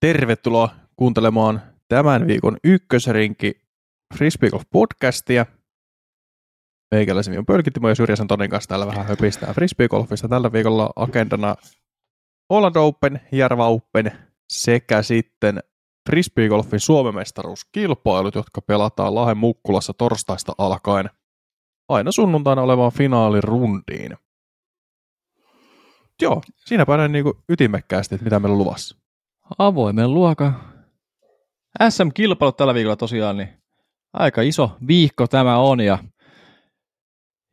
Tervetuloa kuuntelemaan tämän viikon ykkösrinki Frisbeegolf podcastia. Meikäläisen on Pölkittimo ja Syrjäsen Tonin kanssa täällä vähän höpistää Frisbeegolfista. Tällä viikolla agendana Holland Open, Järva Open sekä sitten Frisbeegolfin Suomen mestaruuskilpailut, jotka pelataan Lahen Mukkulassa torstaista alkaen aina sunnuntaina olevaan finaalirundiin. Joo, siinäpä näin niin ytimekkäästi, että mitä meillä on luvassa. Avoimen luokan SM-kilpailut tällä viikolla tosiaan, niin aika iso viikko tämä on ja,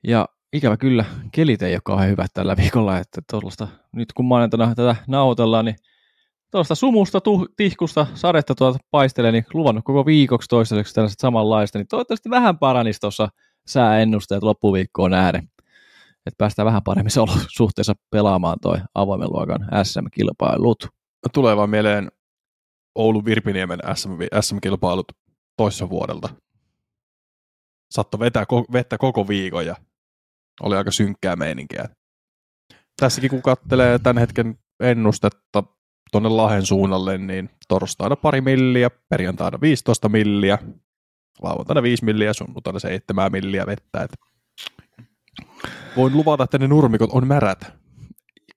ja ikävä kyllä, kelit ei ole kauhean hyvät tällä viikolla, että tuollaista, nyt kun maanantaina tätä nauhoitellaan, niin tuollaista sumusta, tuh, tihkusta, sadetta tuolta paistelee, niin luvannut koko viikoksi toistaiseksi tällaiset samanlaista, niin toivottavasti vähän paranisi tuossa sääennusteet loppuviikkoon nähden, että päästään vähän paremmissa olosuhteissa pelaamaan toi avoimen luokan SM-kilpailut. Tulee vaan mieleen Oulu Virpiniemen SM, SM-kilpailut toisessa vuodelta. Satto vetää vettä koko viikon ja oli aika synkkää meininkiä. Tässäkin kun katselee tämän hetken ennustetta tuonne Lahen suunnalle, niin torstaina pari milliä, perjantaina 15 milliä, lauantaina 5 milliä, sunnuntaina 7 milliä vettä. Et voin luvata, että ne nurmikot on märät.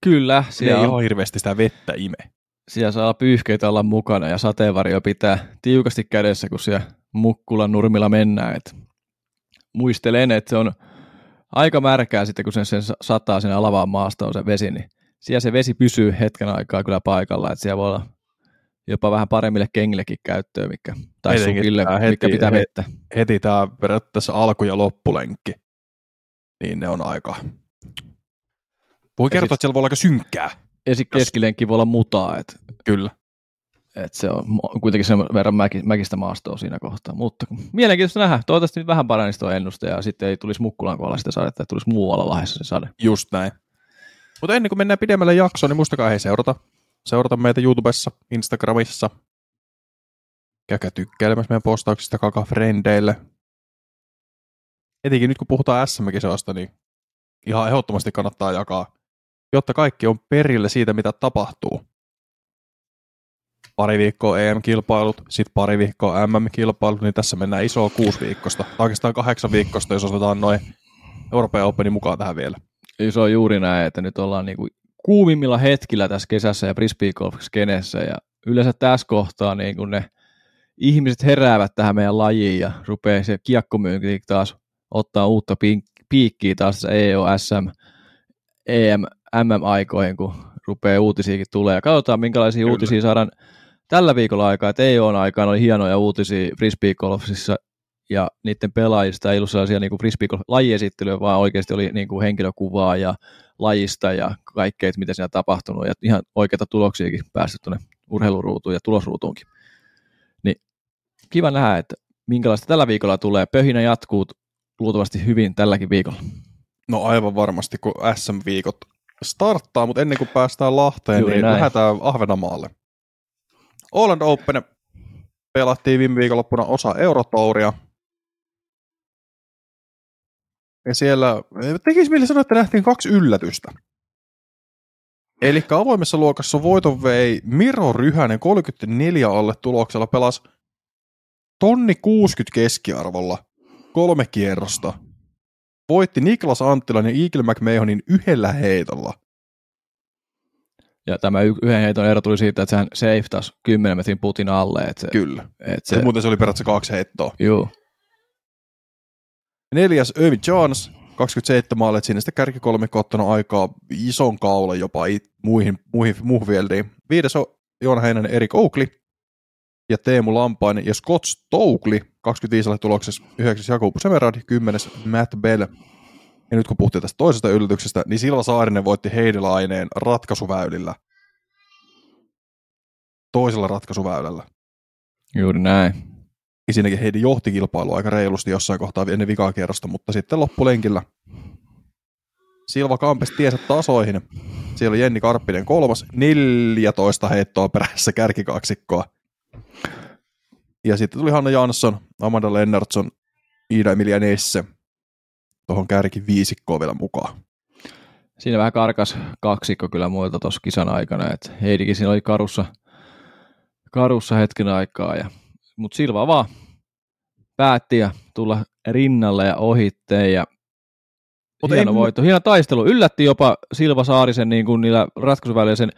Kyllä. Siellä ei on... hirveästi sitä vettä ime. Siellä saa pyyhkeitä olla mukana ja sateenvarjo pitää tiukasti kädessä, kun siellä Mukkulan nurmilla mennään. Et muistelen, että se on aika märkää sitten, kun sen, sen sataa sinne alavaan maastoon se vesi, niin siellä se vesi pysyy hetken aikaa kyllä paikalla, että siellä voi olla jopa vähän paremmille kengillekin käyttöön, mikä, tai Etenkin sukille, heti, mikä pitää vettä. Heti tämä periaatteessa alku- ja loppulenkki, niin ne on aika... Voi kertoa, siis, että siellä voi olla aika synkkää. Keskilenkki voi olla mutaa. Et, Kyllä. Et se on kuitenkin sen verran mäki, mäkistä maastoa siinä kohtaa. Mutta mielenkiintoista nähdä. Toivottavasti nyt vähän paranisi tuo ennuste ja sitten ei tulisi Mukkulan kohdalla sitä sadetta, että tulisi muualla lahdessa se sade. Just näin. Mutta ennen kuin mennään pidemmälle jaksoon, niin muistakaa hei seurata. Seurata meitä YouTubessa, Instagramissa. Käykää tykkäilemässä meidän postauksista kaka frendeille. Etenkin nyt kun puhutaan SM-kisoista, niin ihan ehdottomasti kannattaa jakaa, jotta kaikki on perille siitä, mitä tapahtuu. Pari viikkoa EM-kilpailut, sitten pari viikkoa MM-kilpailut, niin tässä mennään isoa kuusi viikosta, oikeastaan kahdeksan viikosta, jos otetaan noin Euroopan Openin mukaan tähän vielä. Se on juuri näin, että nyt ollaan niinku kuumimmilla hetkillä tässä kesässä ja frisbee golf skenessä ja yleensä tässä kohtaa niin kun ne ihmiset heräävät tähän meidän lajiin ja rupeaa se kiekkomyynti taas ottaa uutta piikkiä taas EOSM, EM, MM-aikoihin, kun rupeaa uutisiakin tulee. Ja katsotaan, minkälaisia Kyllä. uutisia saadaan tällä viikolla aikaa, että EOn aikaan oli hienoja uutisia frisbee golfissa ja niiden pelaajista ei ollut sellaisia niin frisbee-lajiesittelyjä, vaan oikeasti oli niin kuin henkilökuvaa ja lajista ja kaikkea, mitä siinä tapahtunut ja ihan oikeita tuloksiakin päästy tuonne urheiluruutuun ja tulosruutuunkin. Niin kiva nähdä, että minkälaista tällä viikolla tulee. Pöhinä jatkuu luultavasti hyvin tälläkin viikolla. No aivan varmasti, kun SM-viikot starttaa, mutta ennen kuin päästään Lahteen, Juuri niin näin. lähdetään Ahvenamaalle. Holland Open pelattiin viime viikonloppuna osa Eurotouria, ja siellä, tekisi mieli sanoa, että nähtiin kaksi yllätystä. Eli avoimessa luokassa voiton vei Miro Ryhänen 34 alle tuloksella pelasi tonni 60 keskiarvolla kolme kierrosta. Voitti Niklas Anttilan ja Eagle McMahonin yhdellä heitolla. Ja tämä yhden heiton ero tuli siitä, että sehän taas 10 metrin putin alle. Että se, Kyllä. Että se, muuten se oli periaatteessa kaksi heittoa. Joo. Neljäs Irvin Jones, 27 maalle, siinä sitten kärki kolme ottanut aikaa ison kaula jopa muihin, muihin muhvieldiin. Viides on Joona Heinänen, Erik Oakley ja Teemu Lampainen ja Scott Stokely 25 tuloksessa, 9. Jakub Semerad, 10. Matt Bell. Ja nyt kun puhuttiin tästä toisesta yllätyksestä, niin Silva Saarinen voitti Heidelaineen ratkaisuväylillä. Toisella ratkaisuväylällä. Juuri näin siinäkin Heidi johti kilpailua aika reilusti jossain kohtaa ennen vikaa kierrosta, mutta sitten loppulenkillä Silva Kampes tiesä tasoihin. Siellä oli Jenni Karppinen kolmas, 14 heittoa perässä kärkikaksikkoa. Ja sitten tuli Hanna Jansson, Amanda Lennartson, Iida Emilia Nesse tuohon kärki viisikkoon vielä mukaan. Siinä vähän karkas kaksikko kyllä muilta tuossa kisan aikana, että Heidikin siinä oli karussa – karussa hetken aikaa. Ja, mutta Silva vaan päätti ja tulla rinnalle ja ohitteen ja Mut hieno ei, voitto. Hieno taistelu. Yllätti jopa Silva Saarisen niin kuin niillä ratkaisuväliä sen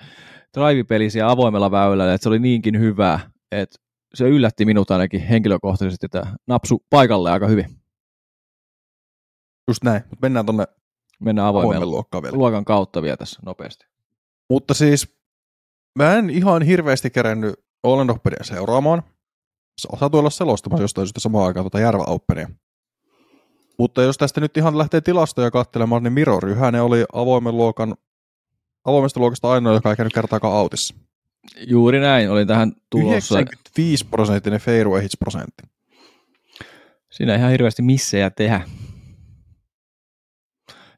drive-pelisiä avoimella väylällä, että se oli niinkin hyvä, että se yllätti minut ainakin henkilökohtaisesti, että napsu paikalle aika hyvin. Just näin, mutta mennään tuonne mennään avoimen luokkaan vielä. luokan kautta vielä tässä nopeasti. Mutta siis mä en ihan hirveästi kerännyt Olen Openia seuraamaan. Saatu olla selostamassa jostain syystä samaan aikaan tuota Järvä Openia. Mutta jos tästä nyt ihan lähtee tilastoja katselemaan, niin Miro Ryhänen oli avoimen luokan, avoimesta luokasta ainoa, joka ei käynyt kertaakaan autissa. Juuri näin, oli tähän tulossa. 95 prosenttinen fairway hits prosentti. Siinä ei ihan hirveästi missejä tehdä.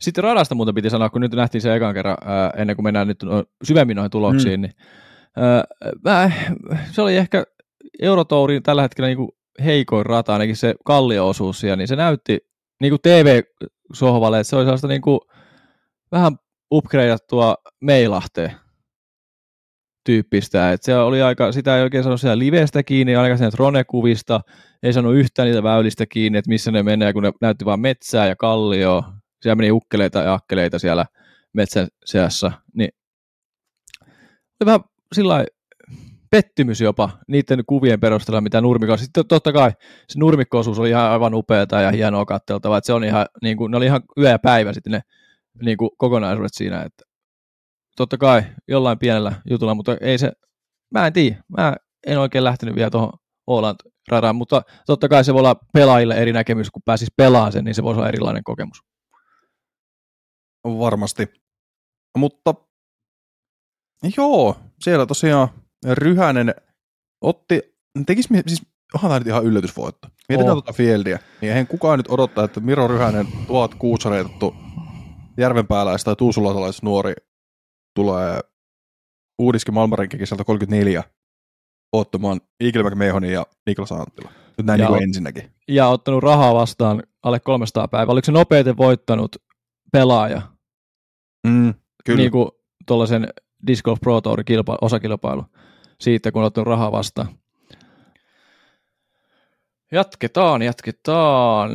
Sitten radasta muuten piti sanoa, kun nyt nähtiin se ekan kerran, ää, ennen kuin mennään nyt syvemmin noihin tuloksiin, mm. niin ää, mä, se oli ehkä Eurotourin tällä hetkellä niin kuin heikoin rata, ainakin se kallio-osuus siellä, niin se näytti niin kuin TV-sohvalle, että se oli sellaista niin kuin, vähän upgradeattua meilahteen tyyppistä. että se oli aika, sitä ei oikein saanut siellä livestä kiinni, ainakaan sen Rone-kuvista, ei saanut yhtään niitä väylistä kiinni, että missä ne menee, kun ne näytti vain metsää ja kallio. Siellä meni ukkeleita ja akkeleita siellä metsän seassa. Niin oli vähän sillä pettymys jopa niiden kuvien perusteella, mitä nurmikko Sitten totta kai se nurmikkoosuus oli ihan aivan upeata ja hienoa katseltavaa, että se on ihan, niin kuin, ne oli ihan yö ja päivä sitten ne niin kuin kokonaisuudet siinä, että totta kai jollain pienellä jutulla, mutta ei se, mä en tiedä, mä en oikein lähtenyt vielä tuohon Åland radaan, mutta totta kai se voi olla pelaajille eri näkemys, kun pääsis pelaamaan sen, niin se voisi olla erilainen kokemus. Varmasti. Mutta joo, siellä tosiaan Ryhänen otti, tekis, siis onhan tämä nyt ihan yllätysvoitto. Mietitään oh. tuota fieldiä, niin eihän kukaan nyt odottaa, että Miro Ryhänen, tuhat kuusareitettu järvenpääläis tai tuusulatalaisen nuori tulee Uudiskin Malmarenkin sieltä 34 ottamaan Eagle McMahonin ja Niklas Anttila. Nyt näin niin ensinnäkin. Ja ottanut rahaa vastaan alle 300 päivää. Oliko se nopeiten voittanut pelaaja? Mm, kyllä. Niin kuin tuollaisen Disc Golf Pro Tour osakilpailu siitä, kun on ottanut rahaa vastaan. Jatketaan, jatketaan.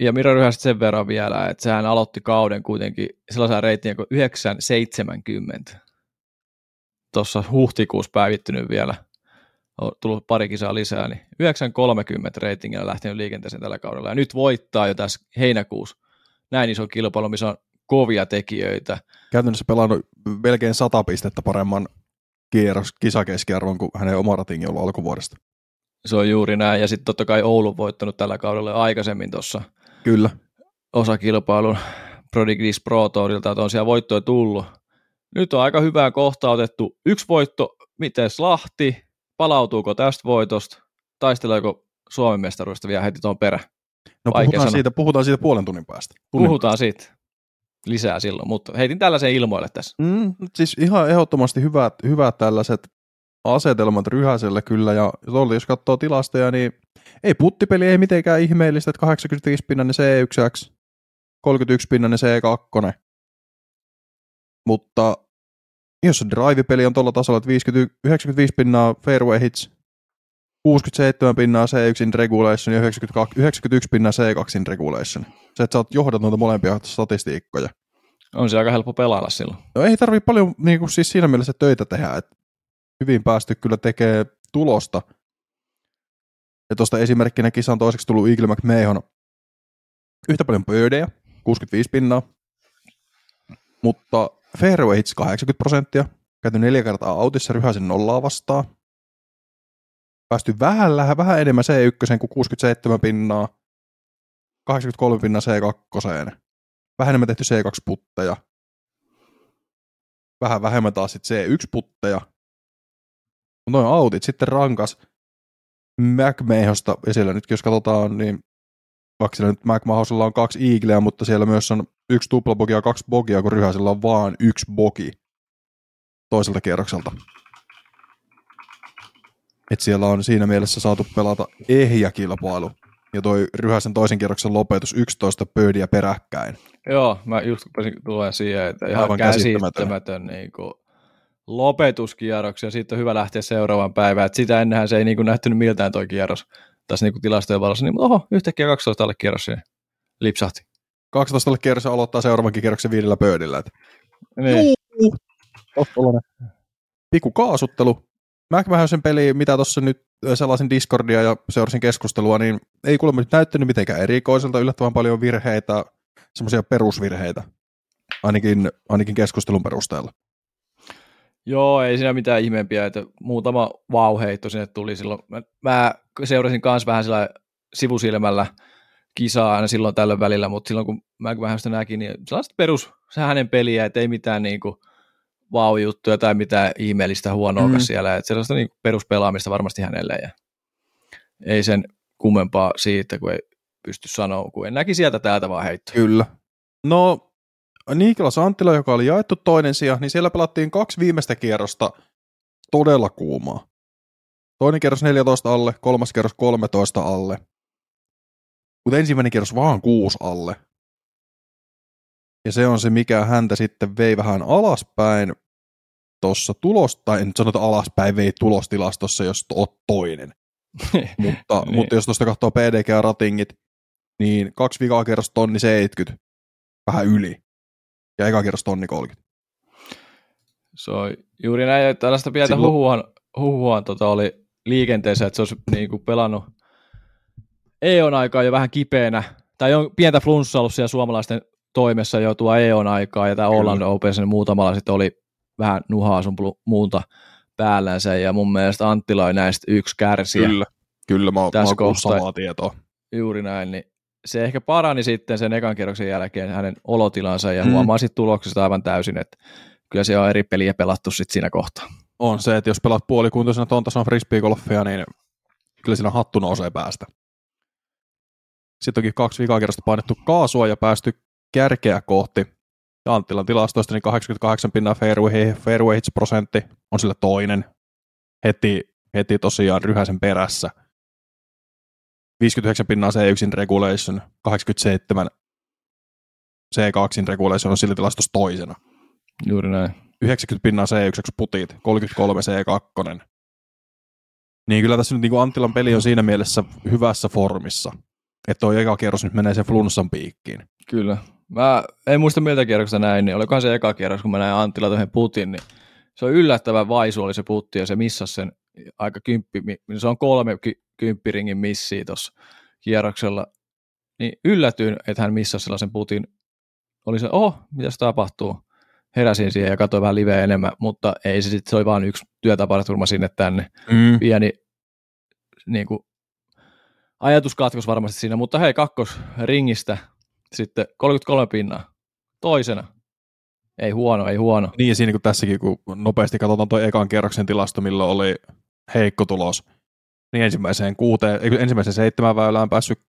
Ja Miro Ryhästä sen verran vielä, että sehän aloitti kauden kuitenkin sellaisen reitin kuin 970. Tuossa huhtikuussa päivittynyt vielä, on tullut pari kisaa lisää, niin 930 reitingillä lähtenyt liikenteeseen tällä kaudella. Ja nyt voittaa jo tässä heinäkuussa näin iso kilpailu, missä on kovia tekijöitä. Käytännössä pelannut melkein 100 pistettä paremman kierros kisakeskiarvon kuin hänen oma ratingin ollut alkuvuodesta. Se on juuri näin, ja sitten totta kai Oulu voittanut tällä kaudella aikaisemmin tuossa Kyllä. osakilpailun Prodigris Pro Tourilta, että on siellä voittoja tullut. Nyt on aika hyvää kohta otettu yksi voitto, miten Lahti, palautuuko tästä voitosta, taisteleeko Suomen mestaruudesta vielä heti tuon perä? No puhutaan siitä, puhutaan siitä puolen tunnin päästä. Tunnin puhutaan päästä. siitä lisää silloin, mutta heitin tällaisen ilmoille tässä. Mm, siis ihan ehdottomasti hyvät, hyvät tällaiset asetelmat Ryhäselle kyllä, ja jos katsoo tilastoja, niin ei puttipeli ei mitenkään ihmeellistä, että 85 pinnanen C1X, 31 pinnanen C2, mutta jos se drive-peli on tuolla tasolla, että 50, 95 pinnaa fairway hits, 67 pinnaa C1 in regulation ja 92, 91 pinnaa C2 in regulation. Se, että sä oot johdat noita molempia statistiikkoja. On se aika helppo pelailla silloin. No ei tarvi paljon niin kuin, siis siinä mielessä töitä tehdä, että hyvin päästy kyllä tekee tulosta. Ja tuosta esimerkkinä kisan toiseksi tullut Eagle McMahon. Yhtä paljon pöydejä, 65 pinnaa, mutta fairway hits 80 prosenttia, käyty neljä kertaa autissa ryhäisen nollaa vastaan, päästy vähän, vähän enemmän C1 kuin 67 pinnaa, 83 pinnaa C2, vähän enemmän tehty C2-putteja, vähän vähemmän taas sit C1-putteja, mutta noin autit sitten rankas McMahosta esillä. Nyt jos katsotaan, niin vaikka siellä nyt McMahosella on kaksi Eagleä, mutta siellä myös on yksi tuplabogi ja kaksi bogia, kun Ryhäsellä on vaan yksi bogi toiselta kierrokselta. Et siellä on siinä mielessä saatu pelata ehjä kilpailu. Ja toi Ryhäsen toisen kierroksen lopetus 11 pöydiä peräkkäin. Joo, mä just rupesin tulee siihen, että ihan Aivan käsittämätön, käsittämätön niin kuin lopetuskierroksen ja sitten on hyvä lähteä seuraavaan päivään. Et sitä ennenhän se ei niin kuin näyttänyt miltään toi kierros tässä niin kuin tilastojen valossa, niin oho, yhtäkkiä 12 alle kierros lipsahti. 12 alle kierros aloittaa seuraavankin kierroksen viidellä pöydillä. Et. Niin. Pikku kaasuttelu. sen peli, mitä tuossa nyt sellaisin Discordia ja seurasin keskustelua, niin ei kuulemma nyt näyttänyt mitenkään erikoiselta, yllättävän paljon virheitä, semmoisia perusvirheitä, ainakin, ainakin keskustelun perusteella. Joo, ei siinä mitään ihmeempiä, että muutama vauheitto sinne tuli silloin. Mä, mä seurasin myös vähän sillä sivusilmällä kisaa aina silloin tällöin välillä, mutta silloin kun mä vähän sitä näkin, niin sellaista perus hänen peliä, että ei mitään niin kuin vau-juttuja tai mitään ihmeellistä huonoa mm. siellä, että sellaista niin peruspelaamista varmasti hänelle ja ei sen kummempaa siitä, kun ei pysty sanoa, kun en näki sieltä täältä vaan heittoa. Kyllä. No, Niklas Anttila, joka oli jaettu toinen sija, niin siellä pelattiin kaksi viimeistä kierrosta todella kuumaa. Toinen kierros 14 alle, kolmas kierros 13 alle. Mutta ensimmäinen kierros vaan 6 alle. Ja se on se, mikä häntä sitten vei vähän alaspäin tuossa tulos, tai en sanota alaspäin, vei tulostilastossa, jos oot toinen. mutta, niin. mutta jos tuosta katsoo PDG-ratingit, niin kaksi vikaa kerros tonni 70, vähän yli, ja eka kerros tonni 30. Se on juuri näin, että tällaista pientä Silloin... huhuan, huhuan tota oli liikenteessä, että se olisi niin kuin pelannut EON aikaa jo vähän kipeänä, tai on pientä flunssaa ollut siellä suomalaisten toimessa jo tuo EON aikaa, ja tämä Holland Open sen muutamalla sitten oli vähän nuhaa sun muunta päällänsä, ja mun mielestä Anttila on näistä yksi kärsiä. Kyllä, kyllä mä, tässä mä samaa tietoa. Juuri näin, niin se ehkä parani sitten sen ekan kierroksen jälkeen hänen olotilansa, ja mm. huomaa sitten tuloksesta aivan täysin, että kyllä se on eri peliä pelattu sitten siinä kohtaa. On se, että jos pelaat puolikuntoisena tuon tason frisbeegolfia, niin kyllä siinä hattu nousee päästä. Sitten onkin kaksi vikakierrosta painettu kaasua ja päästy kärkeä kohti. Anttilan tilastoista niin 88 pinnan fairway, fairway hits prosentti on sillä toinen. Heti, heti tosiaan ryhäisen perässä. 59 pinnaa C1 regulation, 87 C2 regulation on sillä tilastossa toisena. Juuri näin. 90 pinnaa C1 putit, 33 C2. Niin kyllä tässä nyt niin kuin Anttilan peli on siinä mielessä hyvässä formissa, että tuo eka kierros nyt menee sen flunssan piikkiin. Kyllä. Mä en muista miltä kierroksesta näin, niin olikohan se eka kierros, kun mä näin Anttila tuohon putin, niin se on yllättävän vaisu oli se putti ja se missasi sen aika kymppi, se on kolme kymppiringin missiä tuossa kierroksella. Niin yllätyin, että hän missasi sellaisen putin. Oli se, oho, mitä tapahtuu? Heräsin siihen ja katsoin vähän liveä enemmän, mutta ei se sitten, se oli vain yksi työtapaturma sinne tänne. Mm. Pieni niin kuin, ajatuskatkos varmasti siinä, mutta hei, kakkos ringistä sitten 33 pinnaa. Toisena. Ei huono, ei huono. Niin ja siinä kuin tässäkin, kun nopeasti katsotaan tuo ekan kerroksen tilasto, milloin oli heikko tulos, niin ensimmäiseen, kuuteen, ensimmäiseen seitsemän väylään päässyt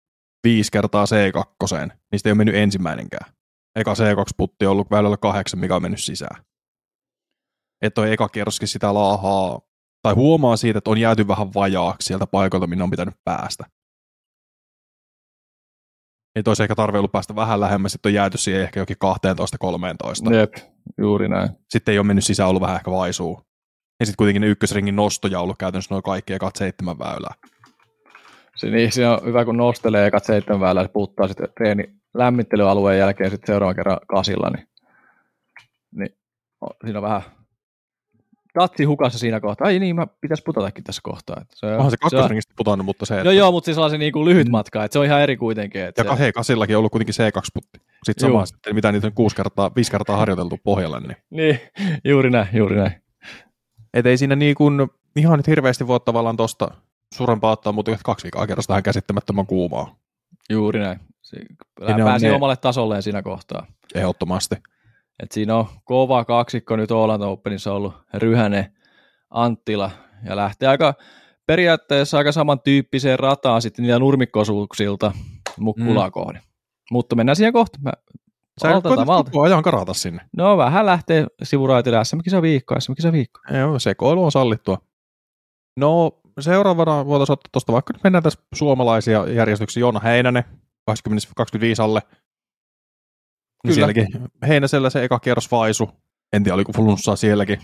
viisi kertaa C2, niistä ei ole mennyt ensimmäinenkään. Eka C2-putti on ollut väylällä kahdeksan, mikä on mennyt sisään. Että toi eka kierroskin sitä laahaa, tai huomaa siitä, että on jääty vähän vajaaksi sieltä paikalta, minne on pitänyt päästä. Että olisi ehkä tarve ollut päästä vähän lähemmäs, sitten on jääty siihen ehkä jokin 12-13. Jep, juuri näin. Sitten ei ole mennyt sisään ollut vähän ehkä vaisuu. Ja sitten kuitenkin ne ykkösringin nostoja ollut käytännössä noin kaikki ekat seitsemän väylää. Se, niin, se on hyvä, kun nostelee ekat seitsemän väylää, se puuttaa sitten treeni lämmittelyalueen jälkeen sitten seuraavan kerran kasilla, niin, niin siinä on vähän tatsi hukassa siinä kohtaa. Ai niin, mä pitäisi putatakin tässä kohtaa. Että se, Onhan se kakkosringistä putannut, mutta se... Että... No joo, mutta siis sellainen niin kuin lyhyt matka, että se on ihan eri kuitenkin. Että ja se... hei, kasillakin on ollut kuitenkin C2-putti. Sitten sama, sitten, mitä niitä on kuusi kertaa, viisi kertaa harjoiteltu pohjalle. Niin, niin juuri näin, juuri näin. Et ei siinä niin kuin, ihan nyt hirveästi voi tavallaan tuosta suurempaa ottaa, mutta kaksi viikkoa kerrasta tähän käsittämättömän kuumaa. Juuri näin. Pääsi ne... omalle tasolleen siinä kohtaa. Ehdottomasti. Et siinä on kova kaksikko nyt Oland Openissa ollut Ryhänen, Anttila ja lähtee aika periaatteessa aika samantyyppiseen rataan sitten niitä nurmikkosuuksilta Mukkulaa mm. kohden. Mutta mennään siihen kohta. Mä Sä koetat koko ajan karata sinne. No vähän lähtee sivuraitille SM-kisa viikko, SM-kisa viikko. Joo, sekoilu on sallittua. No seuraavana voitaisiin ottaa tuosta vaikka nyt mennään tässä suomalaisia järjestyksiä. Joona Heinänen, 20, 25 alle. Niin Kyllä. Sielläkin Heinäsellä se eka kierros vaisu. En tiedä, oliko flunssaa sielläkin.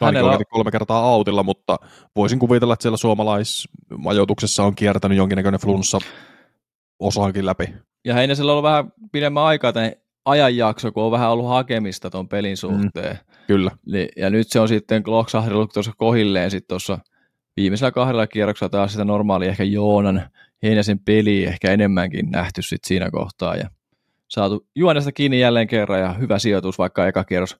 Hänellä on... kolme kertaa autilla, mutta voisin kuvitella, että siellä suomalaismajoituksessa on kiertänyt jonkinnäköinen flunssa osaankin läpi. Ja Heinesellä on ollut vähän pidemmän aikaa tämän ajanjakso, kun on vähän ollut hakemista tuon pelin mm, suhteen. Mm, kyllä. Ja nyt se on sitten loksahdellut tuossa kohilleen sitten tuossa viimeisellä kahdella kierroksella taas sitä normaali ehkä Joonan Heinäsen peli ehkä enemmänkin nähty sitten siinä kohtaa ja saatu juonesta kiinni jälleen kerran ja hyvä sijoitus, vaikka eka kierros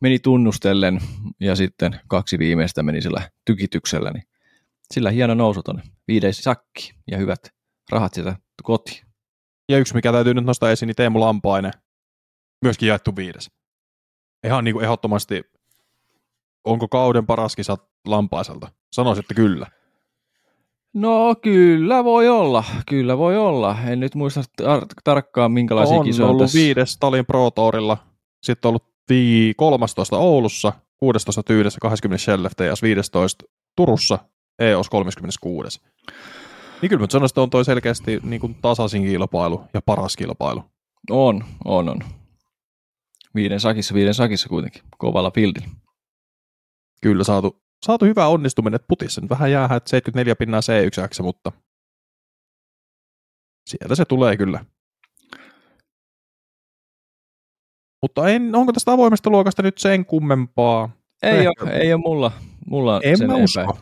meni tunnustellen ja sitten kaksi viimeistä meni sillä tykityksellä, niin sillä hieno nousu tuonne viides sakki ja hyvät rahat sieltä kotiin. Ja yksi, mikä täytyy nyt nostaa esiin, niin Teemu Lampainen, myöskin jaettu viides. Ihan niin kuin ehdottomasti, onko kauden paras kisa Lampaiselta? Sanoisin, että kyllä. No kyllä voi olla, kyllä voi olla. En nyt muista tar- tarkkaan minkälaisia on kisoja On ollut tässä. viides Stalin Pro Tourilla, sitten on ollut vii 13 Oulussa, 16 Tyydessä, 20 Shellef 15 Turussa, EOS 36. Niin kyllä mä sanoisin, että on toi selkeästi niin kuin tasaisin kilpailu ja paras kilpailu. On, on, on. Viiden sakissa, viiden sakissa kuitenkin, kovalla fieldillä. Kyllä saatu, saatu hyvä onnistuminen, että putissa nyt vähän jäähän, että 74 pinnaa C1X, mutta sieltä se tulee kyllä. Mutta en, onko tästä avoimesta luokasta nyt sen kummempaa? Ei ole, ei ole mulla, mulla en sen mä usko.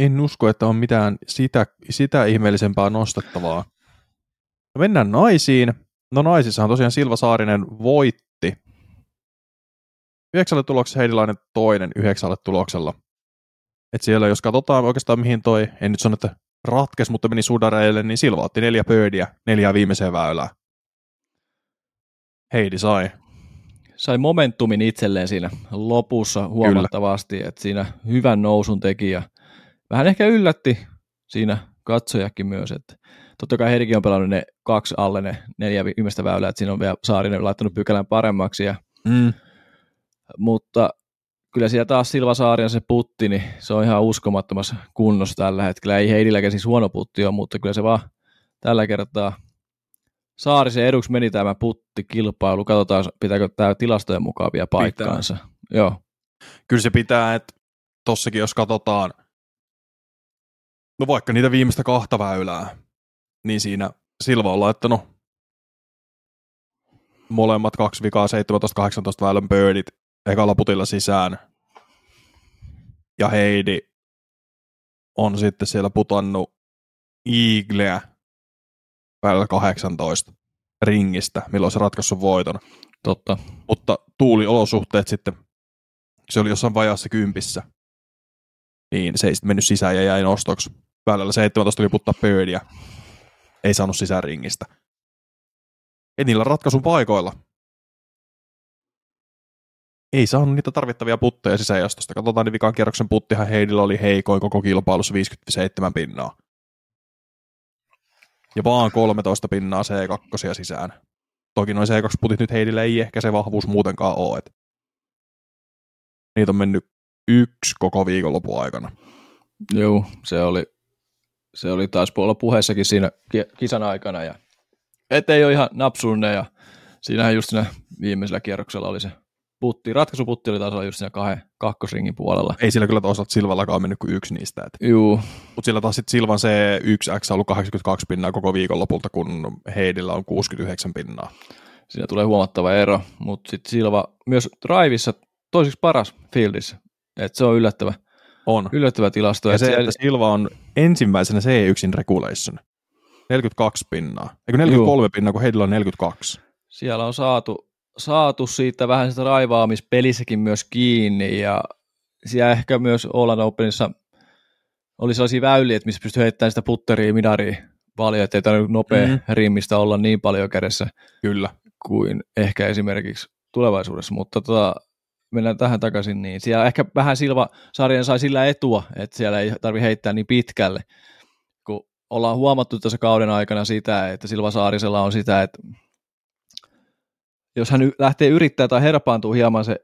En usko, että on mitään sitä, sitä ihmeellisempää nostettavaa. No mennään naisiin. No naisissahan tosiaan Silva Saarinen voitti. Yhdeksälle tuloksessa Heidilainen toinen yhdeksälle tuloksella. Et siellä jos katsotaan oikeastaan mihin toi, en nyt sano, että ratkes, mutta meni sudareille, niin Silva otti neljä pöydiä, neljä viimeiseen väylää. Heidi sai. Sai momentumin itselleen siinä lopussa huomattavasti, että siinä hyvän nousun teki ja vähän ehkä yllätti siinä katsojakin myös, että totta kai Heidikin on pelannut ne kaksi alle ne neljä viimeistä väylää, että siinä on vielä Saarinen laittanut pykälän paremmaksi, ja, Mm. mutta kyllä siellä taas Silva Saarinen se putti, niin se on ihan uskomattomassa kunnossa tällä hetkellä. Ei Heidilläkään siis huono putti ole, mutta kyllä se vaan tällä kertaa Saarisen eduksi meni tämä puttikilpailu. Katsotaan, pitääkö tämä tilastojen mukaan vielä paikkaansa. Joo, Kyllä se pitää, että tossakin jos katsotaan, no vaikka niitä viimeistä kahta väylää, niin siinä Silva on laittanut molemmat kaksi vikaa 17-18 väylän birdit ekalla putilla sisään. Ja Heidi on sitten siellä putannut Eagleä väylällä 18 ringistä, milloin se ratkaissut voiton. totta. Mutta tuuliolosuhteet sitten, se oli jossain vajaassa kympissä, niin se ei sitten mennyt sisään ja jäi nostoksi. Väylällä 17 tuli puttaa birdia. Ei saanut sisään ringistä. Ei niillä ratkaisun paikoilla. Ei saanut niitä tarvittavia putteja sisäjastosta. Katsotaan, niin vikan kierroksen puttihan Heidillä oli heikoin koko kilpailussa 57 pinnaa. Ja vaan 13 pinnaa C2 sisään. Toki noin C2-putit nyt Heidillä ei ehkä se vahvuus muutenkaan ole. Et niitä on mennyt yksi koko viikonlopun aikana. Joo, se oli, se oli taas olla puheessakin siinä ki- kisan aikana. Ja, et ei ole ihan napsunne ja siinähän just siinä viimeisellä kierroksella oli se putti. Ratkaisuputti oli taas olla just siinä kahden, kakkosringin puolella. Ei sillä kyllä toisaalta Silvallakaan mennyt kuin yksi niistä. Et. Juu, Mutta sillä taas sitten Silvan se 1X on ollut 82 pinnaa koko viikonlopulta, kun Heidillä on 69 pinnaa. siinä tulee huomattava ero, mutta sitten Silva myös drivissa toiseksi paras fieldissä. Et se on yllättävä, On. yllättävä tilasto. Ja se, että Silva on ensimmäisenä C1 regulation. 42 pinnaa. Eikö 43 pinnaa, kun Heidillä on 42. siellä on saatu, saatu siitä vähän sitä raivaamispelissäkin myös kiinni ja siellä ehkä myös Olan Openissa oli sellaisia väyliä, että missä pystyy heittämään sitä putteria, midaria paljon, ettei tarvitse nopea Mhm. mm-hmm. rimmistä olla niin paljon kädessä Kyllä. kuin ehkä esimerkiksi tulevaisuudessa, mutta tota, mennään tähän takaisin, niin siellä ehkä vähän Silva sarjan sai sillä etua, että siellä ei tarvi heittää niin pitkälle, kun ollaan huomattu tässä kauden aikana sitä, että Silva Saarisella on sitä, että jos hän lähtee yrittää tai herpaantuu hieman se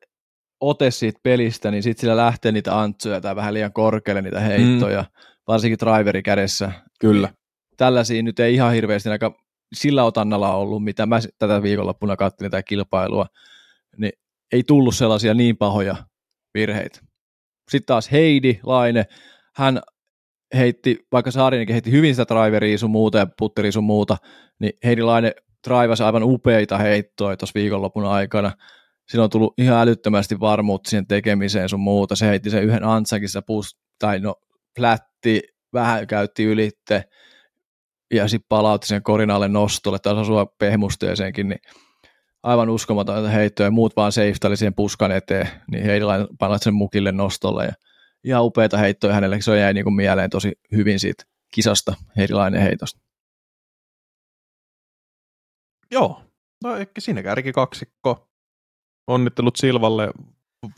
ote siitä pelistä, niin sitten sillä lähtee niitä antsoja tai vähän liian korkealle niitä heittoja, mm. varsinkin driveri kädessä. Kyllä. Tällaisia nyt ei ihan hirveästi aika sillä otannalla ollut, mitä mä tätä viikonloppuna katselin tätä kilpailua, niin ei tullut sellaisia niin pahoja virheitä. Sitten taas Heidi Laine, hän heitti, vaikka Saarinenkin heitti hyvin sitä driveria sun muuta ja putteri sun muuta, niin Heidi Laine draivasi aivan upeita heittoja tuossa viikonlopun aikana. Siinä on tullut ihan älyttömästi varmuutta siihen tekemiseen sun muuta. Se heitti sen yhden antsakin, pus, tai no flätti, vähän käytti ylitte, ja sitten palautti sen korinalle nostolle, taas asua pehmusteeseenkin, niin aivan uskomatonta heittoja, muut vaan safety siihen puskan eteen, niin Heidilainen palautti sen mukille nostolle, ja ihan upeita heittoja hänelle, se jäi niin kuin mieleen tosi hyvin siitä kisasta, Heidilainen heitosta. Joo, no ehkä siinä kärki kaksikko. Onnittelut Silvalle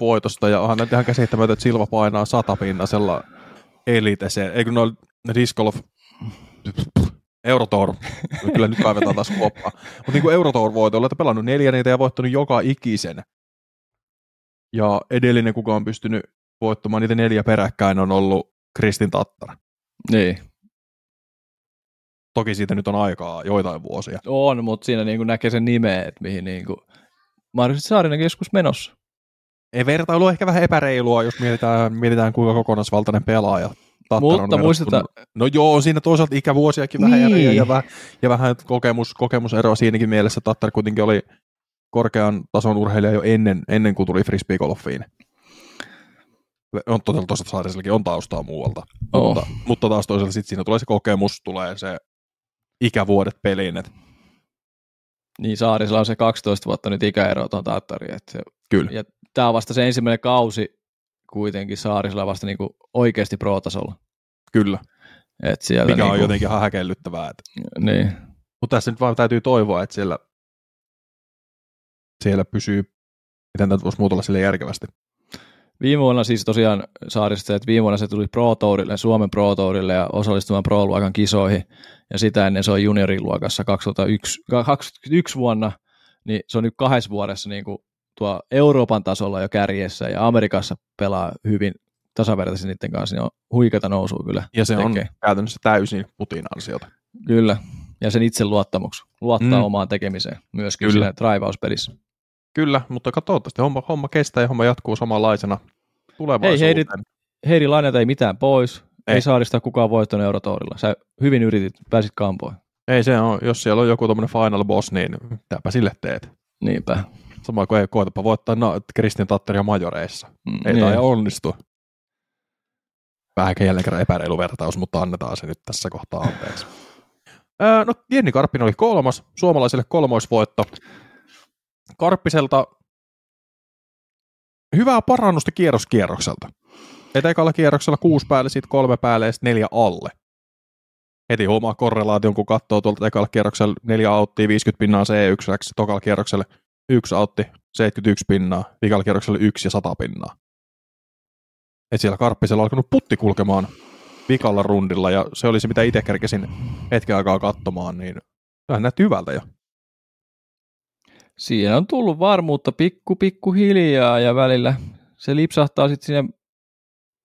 voitosta, ja onhan nyt ihan käsittämätöntä, että Silva painaa satapinnasella eliteseen, eikö noin disc golf Eurotour, kyllä nyt kaivetaan taas kuoppaa. Mutta niin kuin Eurotour voitolla, että pelannut neljä niitä ja voittanut joka ikisen. Ja edellinen, kuka on pystynyt voittamaan niitä neljä peräkkäin, on ollut Kristin Tattara. Niin. Toki siitä nyt on aikaa joitain vuosia. On, mutta siinä niin kuin näkee sen nimeä, että mihin niin kuin mahdollisesti Saarinen joskus menossa. Ei vertailu on ehkä vähän epäreilua, jos mietitään, mietitään kuinka kokonaisvaltainen pelaaja mutta muistetaan... No joo, siinä toisaalta ikävuosiakin niin. vähän ja, vähän, ja vähän kokemus, kokemuseroa siinäkin mielessä. Tattar kuitenkin oli korkean tason urheilija jo ennen, ennen kuin tuli frisbeegolfiin. On toisaalta Saarisellakin on taustaa muualta. Oh. Mutta, mutta taas toisaalta sitten siinä tulee se kokemus, tulee se ikävuodet peliin. Et... Niin Saarisella on se 12 vuotta nyt ikäero tuon Tattariin. Kyllä. Ja tämä on vasta se ensimmäinen kausi, kuitenkin Saarisella vasta niin kuin oikeasti pro-tasolla. Kyllä. Et sieltä Mikä niin on jotenkin ihan häkellyttävää. Että... Niin. Mutta tässä nyt vaan täytyy toivoa, että siellä, siellä pysyy, miten tätä voisi muutella sille järkevästi. Viime vuonna siis tosiaan Saarista, että viime vuonna se tuli Pro Tourille, Suomen Pro Tourille ja osallistumaan Pro-luokan kisoihin. Ja sitä ennen se on junioriluokassa 2001, 2021 vuonna, niin se on nyt kahdessa vuodessa niin kuin tuo Euroopan tasolla jo kärjessä ja Amerikassa pelaa hyvin tasavertaisesti niiden kanssa, niin on huikeata nousua kyllä. Ja se tekee. on käytännössä täysin putin ansiota. Kyllä, ja sen itse luottamus, luottaa mm. omaan tekemiseen myöskin kyllä. trivauspelissä. Kyllä, mutta toivottavasti homma, homma kestää ja homma jatkuu samanlaisena tulevaisuuteen. Hei, Heidi, Heidi ei mitään pois, ei, ei saarista kukaan voittanut Eurotourilla. Sä hyvin yritit, pääsit kampoon. Ei se on, jos siellä on joku tämmöinen final boss, niin mitäpä sille teet. Niinpä. Sama kuin ei koetapa voittaa no, Kristin Tatteria majoreissa. Mm, ei niin. tai onnistu. Vähän jälleen kerran epäreilu vertaus, mutta annetaan se nyt tässä kohtaa anteeksi. Öö, no, Jenni Karppinen oli kolmas, suomalaiselle kolmoisvoitto. Karppiselta hyvää parannusta kierroskierrokselta. Että ekalla kierroksella kuusi päälle, sitten kolme päälle ja sitten neljä alle. Heti huomaa korrelaation, kun katsoo tuolta ekalla kierroksella neljä auttia, 50 pinnaa C1, tokalla kierroksella yksi autti 71 pinnaa, vikalla kierroksella yksi ja 100 pinnaa. Et siellä Karppisella alkanut putti kulkemaan vikalla rundilla, ja se oli se, mitä itse kerkesin hetken aikaa katsomaan, niin vähän näytti hyvältä jo. Siinä on tullut varmuutta pikku pikku hiljaa ja välillä se lipsahtaa sitten sinne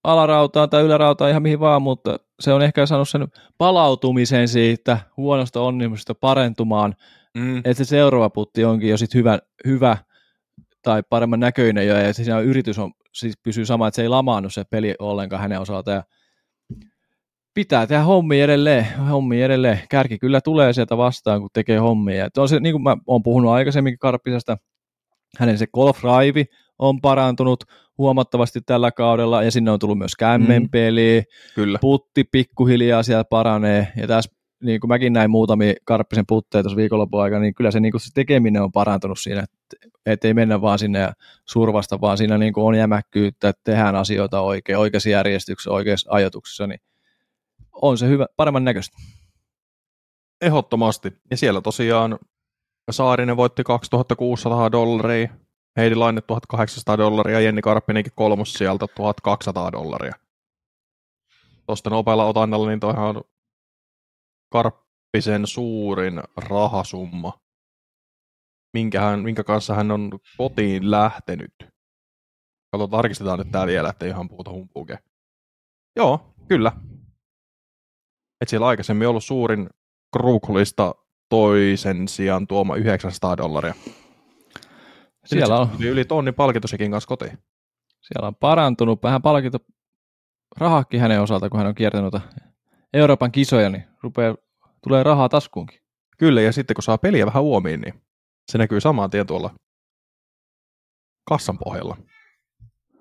alarautaan tai ylärautaan ihan mihin vaan, mutta se on ehkä saanut sen palautumisen siitä huonosta onnimusta parentumaan mm. että se seuraava putti onkin jo sit hyvä, hyvä tai paremman näköinen jo, ja siinä yritys on, siis pysyy sama, että se ei lamaannu se peli ollenkaan hänen osalta, ja pitää tehdä hommia edelleen, hommia edelleen. Kärki kyllä tulee sieltä vastaan, kun tekee hommia. Että on se, niin kuin mä oon puhunut aikaisemminkin Karppisesta, hänen se golf drive on parantunut huomattavasti tällä kaudella, ja sinne on tullut myös kämmenpeli, mm, kyllä. putti pikkuhiljaa siellä paranee, ja tässä niin kuin mäkin näin muutamia Karppisen putteja tuossa viikonlopun aikana, niin kyllä se, niin kuin se tekeminen on parantunut siinä, että ei mennä vaan sinne ja survasta, vaan siinä niin kuin on jämäkkyyttä, että tehdään asioita oikein, oikeassa järjestyksessä, oikeassa ajoituksessa, niin on se hyvä, paremman näköistä. Ehdottomasti. Ja siellä tosiaan Saarinen voitti 2600 dollaria, Heidi Laine 1800 dollaria, Jenni Karppinenkin kolmos sieltä 1200 dollaria. Tuosta nopealla otannalla, niin toihan on Karppisen suurin rahasumma, minkä, hän, minkä kanssa hän on kotiin lähtenyt. Katsotaan, tarkistetaan nyt tämä vielä, ettei ihan puhuta humpuuke. Joo, kyllä. Et siellä aikaisemmin ollut suurin Kruukulista toisen sijaan tuoma 900 dollaria. Siellä on, Yli, yli tonnin palkinto sekin kanssa kotiin. siellä on parantunut vähän palkinto rahakin hänen osalta, kun hän on kiertänyt Euroopan kisoja, niin rupeaa, tulee rahaa taskuunkin. Kyllä, ja sitten kun saa peliä vähän uomiin, niin se näkyy saman tien tuolla kassan pohjalla.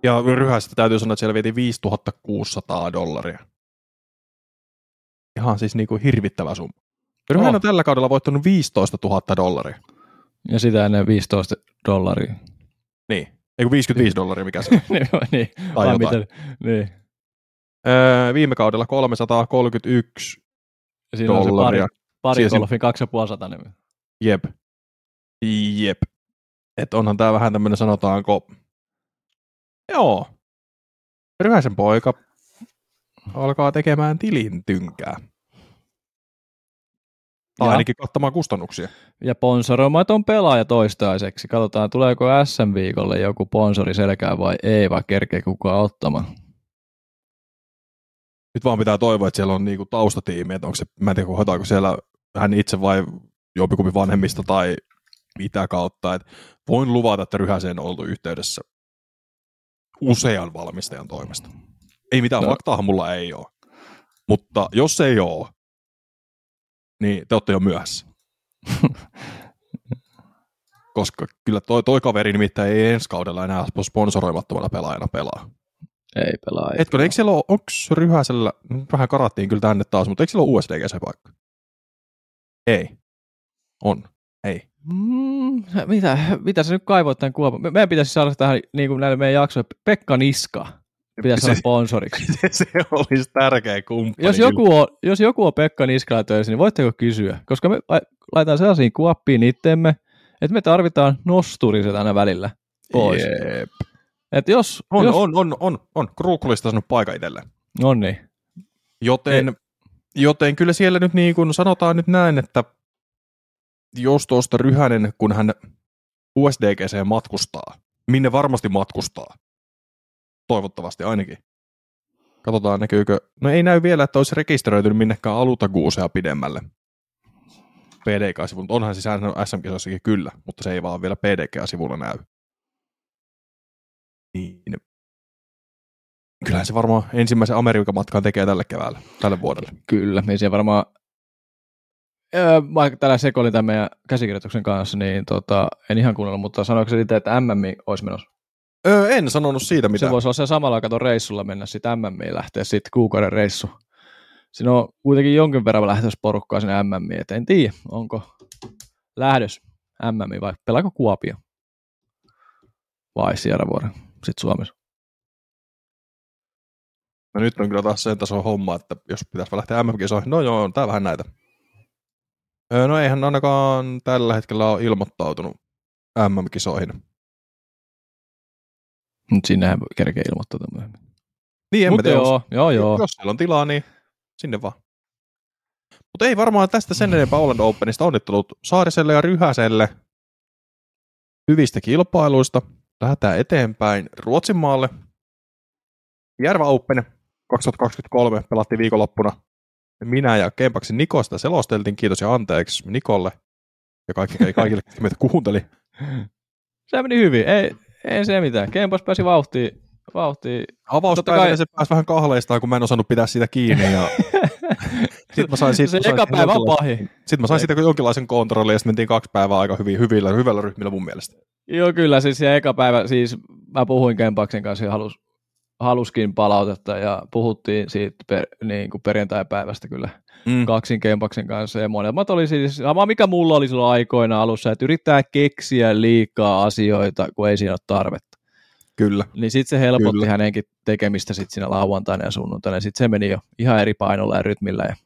Ja ryhästä täytyy sanoa, että siellä vietiin 5600 dollaria. Ihan siis niin kuin hirvittävä summa. Ryhän Oh. on tällä kaudella voittanut 15 000 dollaria. Ja sitä ennen 15 dollaria. Niin. Eikö 55 dollaria, mikä se on? niin, niin, Tai jotain. miten, niin. Öö, viime kaudella 331 Ja siinä on se pari, dollaria. pari Siis- golfin 250 niin. Jep. Jep. Et onhan tää vähän tämmönen sanotaanko... Joo. Ryhäsen poika alkaa tekemään tilin tynkää. Tai Ja. ainakin kattamaan kustannuksia. Ja sponsoroimaton pelaaja toistaiseksi. Katsotaan, tuleeko SM-viikolle joku sponsori selkään vai ei, vai kerkee kukaan ottamaan. Nyt vaan pitää toivoa, että siellä on niinku taustatiimi, että onko se, mä en tiedä, hoitaako siellä hän itse vai jompikumpi vanhemmista tai mitä kautta. Et voin luvata, että Ryhäseen on oltu yhteydessä usean valmistajan toimesta. Ei mitään No. faktaahan mulla ei ole. Mutta jos ei ole, niin te olette jo myöhässä. Koska kyllä toi, toi kaveri nimittäin ei ensi kaudella enää sponsoroimattomana pelaajana pelaa. Ei pelaa. Ei Etkö, eikö siellä ole, onko Ryhäsellä, nyt vähän karattiin kyllä tänne taas, mutta eikö siellä ole USDG se paikka? Ei. On. Ei. Mm, mitä, mitä sä nyt kaivoit tämän kuopan? Me, meidän pitäisi saada tähän niin kuin näille meidän jaksoille Pekka Niska. Pitäisi saada Se- sponsoriksi. Se, se olisi tärkeä kumppani. Jos joku, on, jos joku on Pekka Niskala töissä, niin voitteko kysyä? Koska me la- laitetaan sellaisiin kuoppiin itsemme, että me tarvitaan nosturiset aina välillä pois. Jep. Et jos, On, jos, on, on, on, on. Kruukulista sanonut paikan itselleen. on niin. Joten, joten kyllä siellä nyt niin kuin sanotaan nyt näin, että jos tuosta Ryhänen, kun hän USDGC matkustaa, minne varmasti matkustaa, toivottavasti ainakin. Katsotaan näkyykö, no ei näy vielä, että olisi rekisteröitynyt minnekään alutakuusea pidemmälle. PDK-sivulla, onhan siis SM-kisoissakin kyllä, mutta se ei vaan vielä PDK-sivulla näy. Niin. Kyllähän se varmaan ensimmäisen Amerikan matkan tekee tälle keväällä, tälle vuodelle. Kyllä, ei siellä varmaan, öö, vaikka tällä sekoilin tämän meidän käsikirjoituksen kanssa, niin tota, en ihan kuunnellut, mutta sanoiko se sitten, että MMI olisi menossa? Öö, en sanonut siitä Se mitään. voisi olla se samalla kato reissulla mennä sitten MMI lähteä sitten kuukauden reissu. Siinä on kuitenkin jonkin verran lähtössä porukkaa sinne MMI, että en tiedä, onko lähdös MMI vai pelaako Kuopio vai Sierravuori sitten Suomessa. No nyt on kyllä taas sen tason homma, että jos pitäisi lähteä MM-kisoihin, no joo, tää vähän näitä. No eihän ainakaan tällä hetkellä ole ilmoittautunut MM-kisoihin. Mutta sinnehän kerkee ilmoittaa myöhemmin. Niin, en Mutta tiedä, joo, joo, joo. jos siellä on tilaa, niin sinne vaan. Mutta ei varmaan tästä sen enempää Holland Openista onnittelut Saariselle ja Ryhäselle hyvistä kilpailuista. Lähdetään eteenpäin Ruotsin maalle. Järvä Open 2023 pelattiin viikonloppuna. Minä ja Kempaksen Niko sitä selosteltiin. Kiitos ja anteeksi Nikolle ja kaikille, kaikille ketkä meitä kuunteli. Se meni hyvin, ei, ei se mitään. Kempas pääsi vauhtiin. vauhtiin. Avauspäivänä kai- se pääsi vähän kahleistaan, kun mä en osannut pitää siitä kiinni. Ja Sitten mä sain, sit, se sain eka siitä päivä on pahin. Sitten mä sain siitä jonkinlaisen kontrollin ja sitten mentiin kaksi päivää aika hyvin, hyvillä, hyvällä ryhmillä mun mielestä. Joo, kyllä, siis se eka päivä, siis mä puhuin Kempaksen kanssa ja halus, haluskin palautetta ja puhuttiin siitä per, niin kuin perjantai-päivästä kyllä Mm. kaksin Kempaksen kanssa ja molemmat oli siis sama mikä mulla oli silloin aikoina alussa, että yrittää keksiä liikaa asioita, kun ei siinä ole tarvetta. Kyllä. Niin sitten se helpotti Kyllä. kyllä. hänenkin tekemistä sit siinä lauantaina ja sunnuntaina. Sitten se meni jo ihan eri painolla ja rytmillä. Ja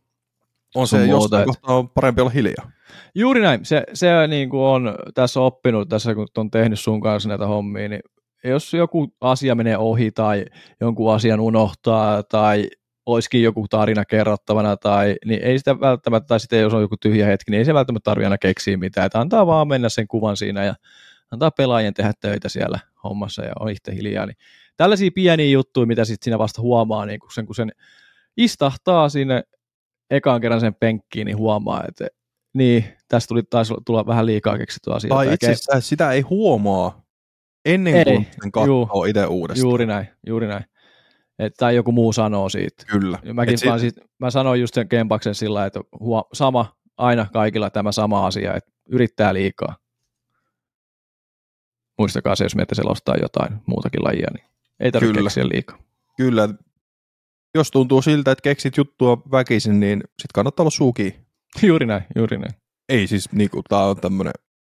On se muuta, jostain et- kohtaa on parempi olla hiljaa. Juuri näin. Se, se niin kuin on tässä oppinut, tässä kun on tehnyt sun kanssa näitä hommia, niin jos joku asia menee ohi tai jonkun asian unohtaa tai olisikin joku tarina kerrottavana, tai, niin ei sitä välttämättä, tai sitten jos on joku tyhjä hetki, niin ei se välttämättä tarvitse aina keksiä mitään, että antaa vaan mennä sen kuvan siinä ja antaa pelaajien tehdä töitä siellä hommassa ja on itse hiljaa. Niin tällaisia pieniä juttuja, mitä sitten siinä vasta huomaa, niin kun sen, kun sen istahtaa sinne ekaan kerran sen penkkiin, niin huomaa, että niin, tästä tuli taisi tulla vähän liikaa keksittyä asioita. Tai itse asiassa sitä ei huomaa, ennen Ei, kuin sen katsoo itse uudestaan. Juuri näin, juuri näin. Et, tai joku muu sanoo siitä. Kyllä. Ja Mäkin Et sit- mä sanoin just sen Kempaksen sillä että huo, sama, aina kaikilla tämä sama asia, että yrittää liikaa. Muistakaa se, jos miette selostaa jotain muutakin lajia, niin ei tarvitse Kyllä. keksiä liikaa. Kyllä. Jos tuntuu siltä, että keksit juttua väkisin, niin sit kannattaa olla suuki. Juuri näin, juuri näin, Ei siis, niinku, tää on tämmönen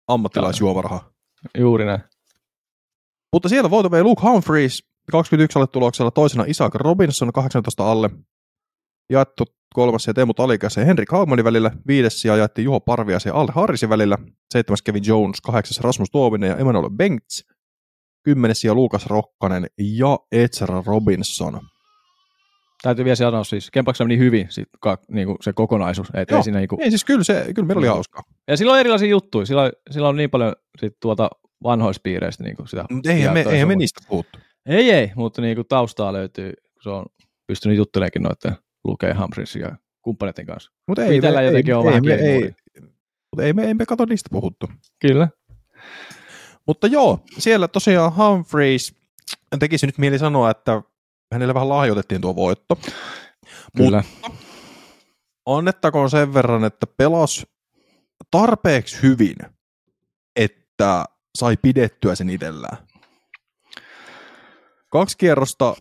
ammattilaisjuomaraha. juuri näin. Mutta siellä voitu vei Luke Humphreys 21 alle tuloksella, toisena Isaac Robinson 18 alle. Jaettu kolmas ja Teemu Talikas ja Henrik Haugmanin välillä. Viides sija jaettiin Juho Parvias ja Alde Harrisin välillä. Seitsemäs Kevin Jones, kahdeksas Rasmus Tuovinen ja Emmanuel Bengts. Kymmenes sija Luukas Rokkanen ja Etsara Robinson. Täytyy vielä sanoa siis, Kempaksen meni hyvin sit, ka, niinku se kokonaisuus. Et Joo. ei siinä, niinku, Ei siis kyllä, se, kyllä meillä oli Mm. hauskaa. ja sillä on erilaisia juttuja, sillä, sillä on niin paljon sit, tuolta vanhoista piireistä niinku sitä. Mutta eihän me, eihän me niistä puhuttu. Ei, ei, mutta niinku taustaa löytyy, kun se on pystynyt juttelemaan noiden Luke Humphreys ja kumppaneiden kanssa. Mutta ei, Itellä me, jotenkin ei, on ei, vähän me, ei, mutta ei, me, ei me kato niistä puhuttu. Kyllä. Mutta joo, siellä tosiaan Humphreys, tekisi nyt mieli sanoa, että hänelle vähän lahjoitettiin tuo voitto. Kyllä. Annettakoon sen verran, että pelas tarpeeksi hyvin, että sai pidettyä sen itsellään. Kaksi kierrosta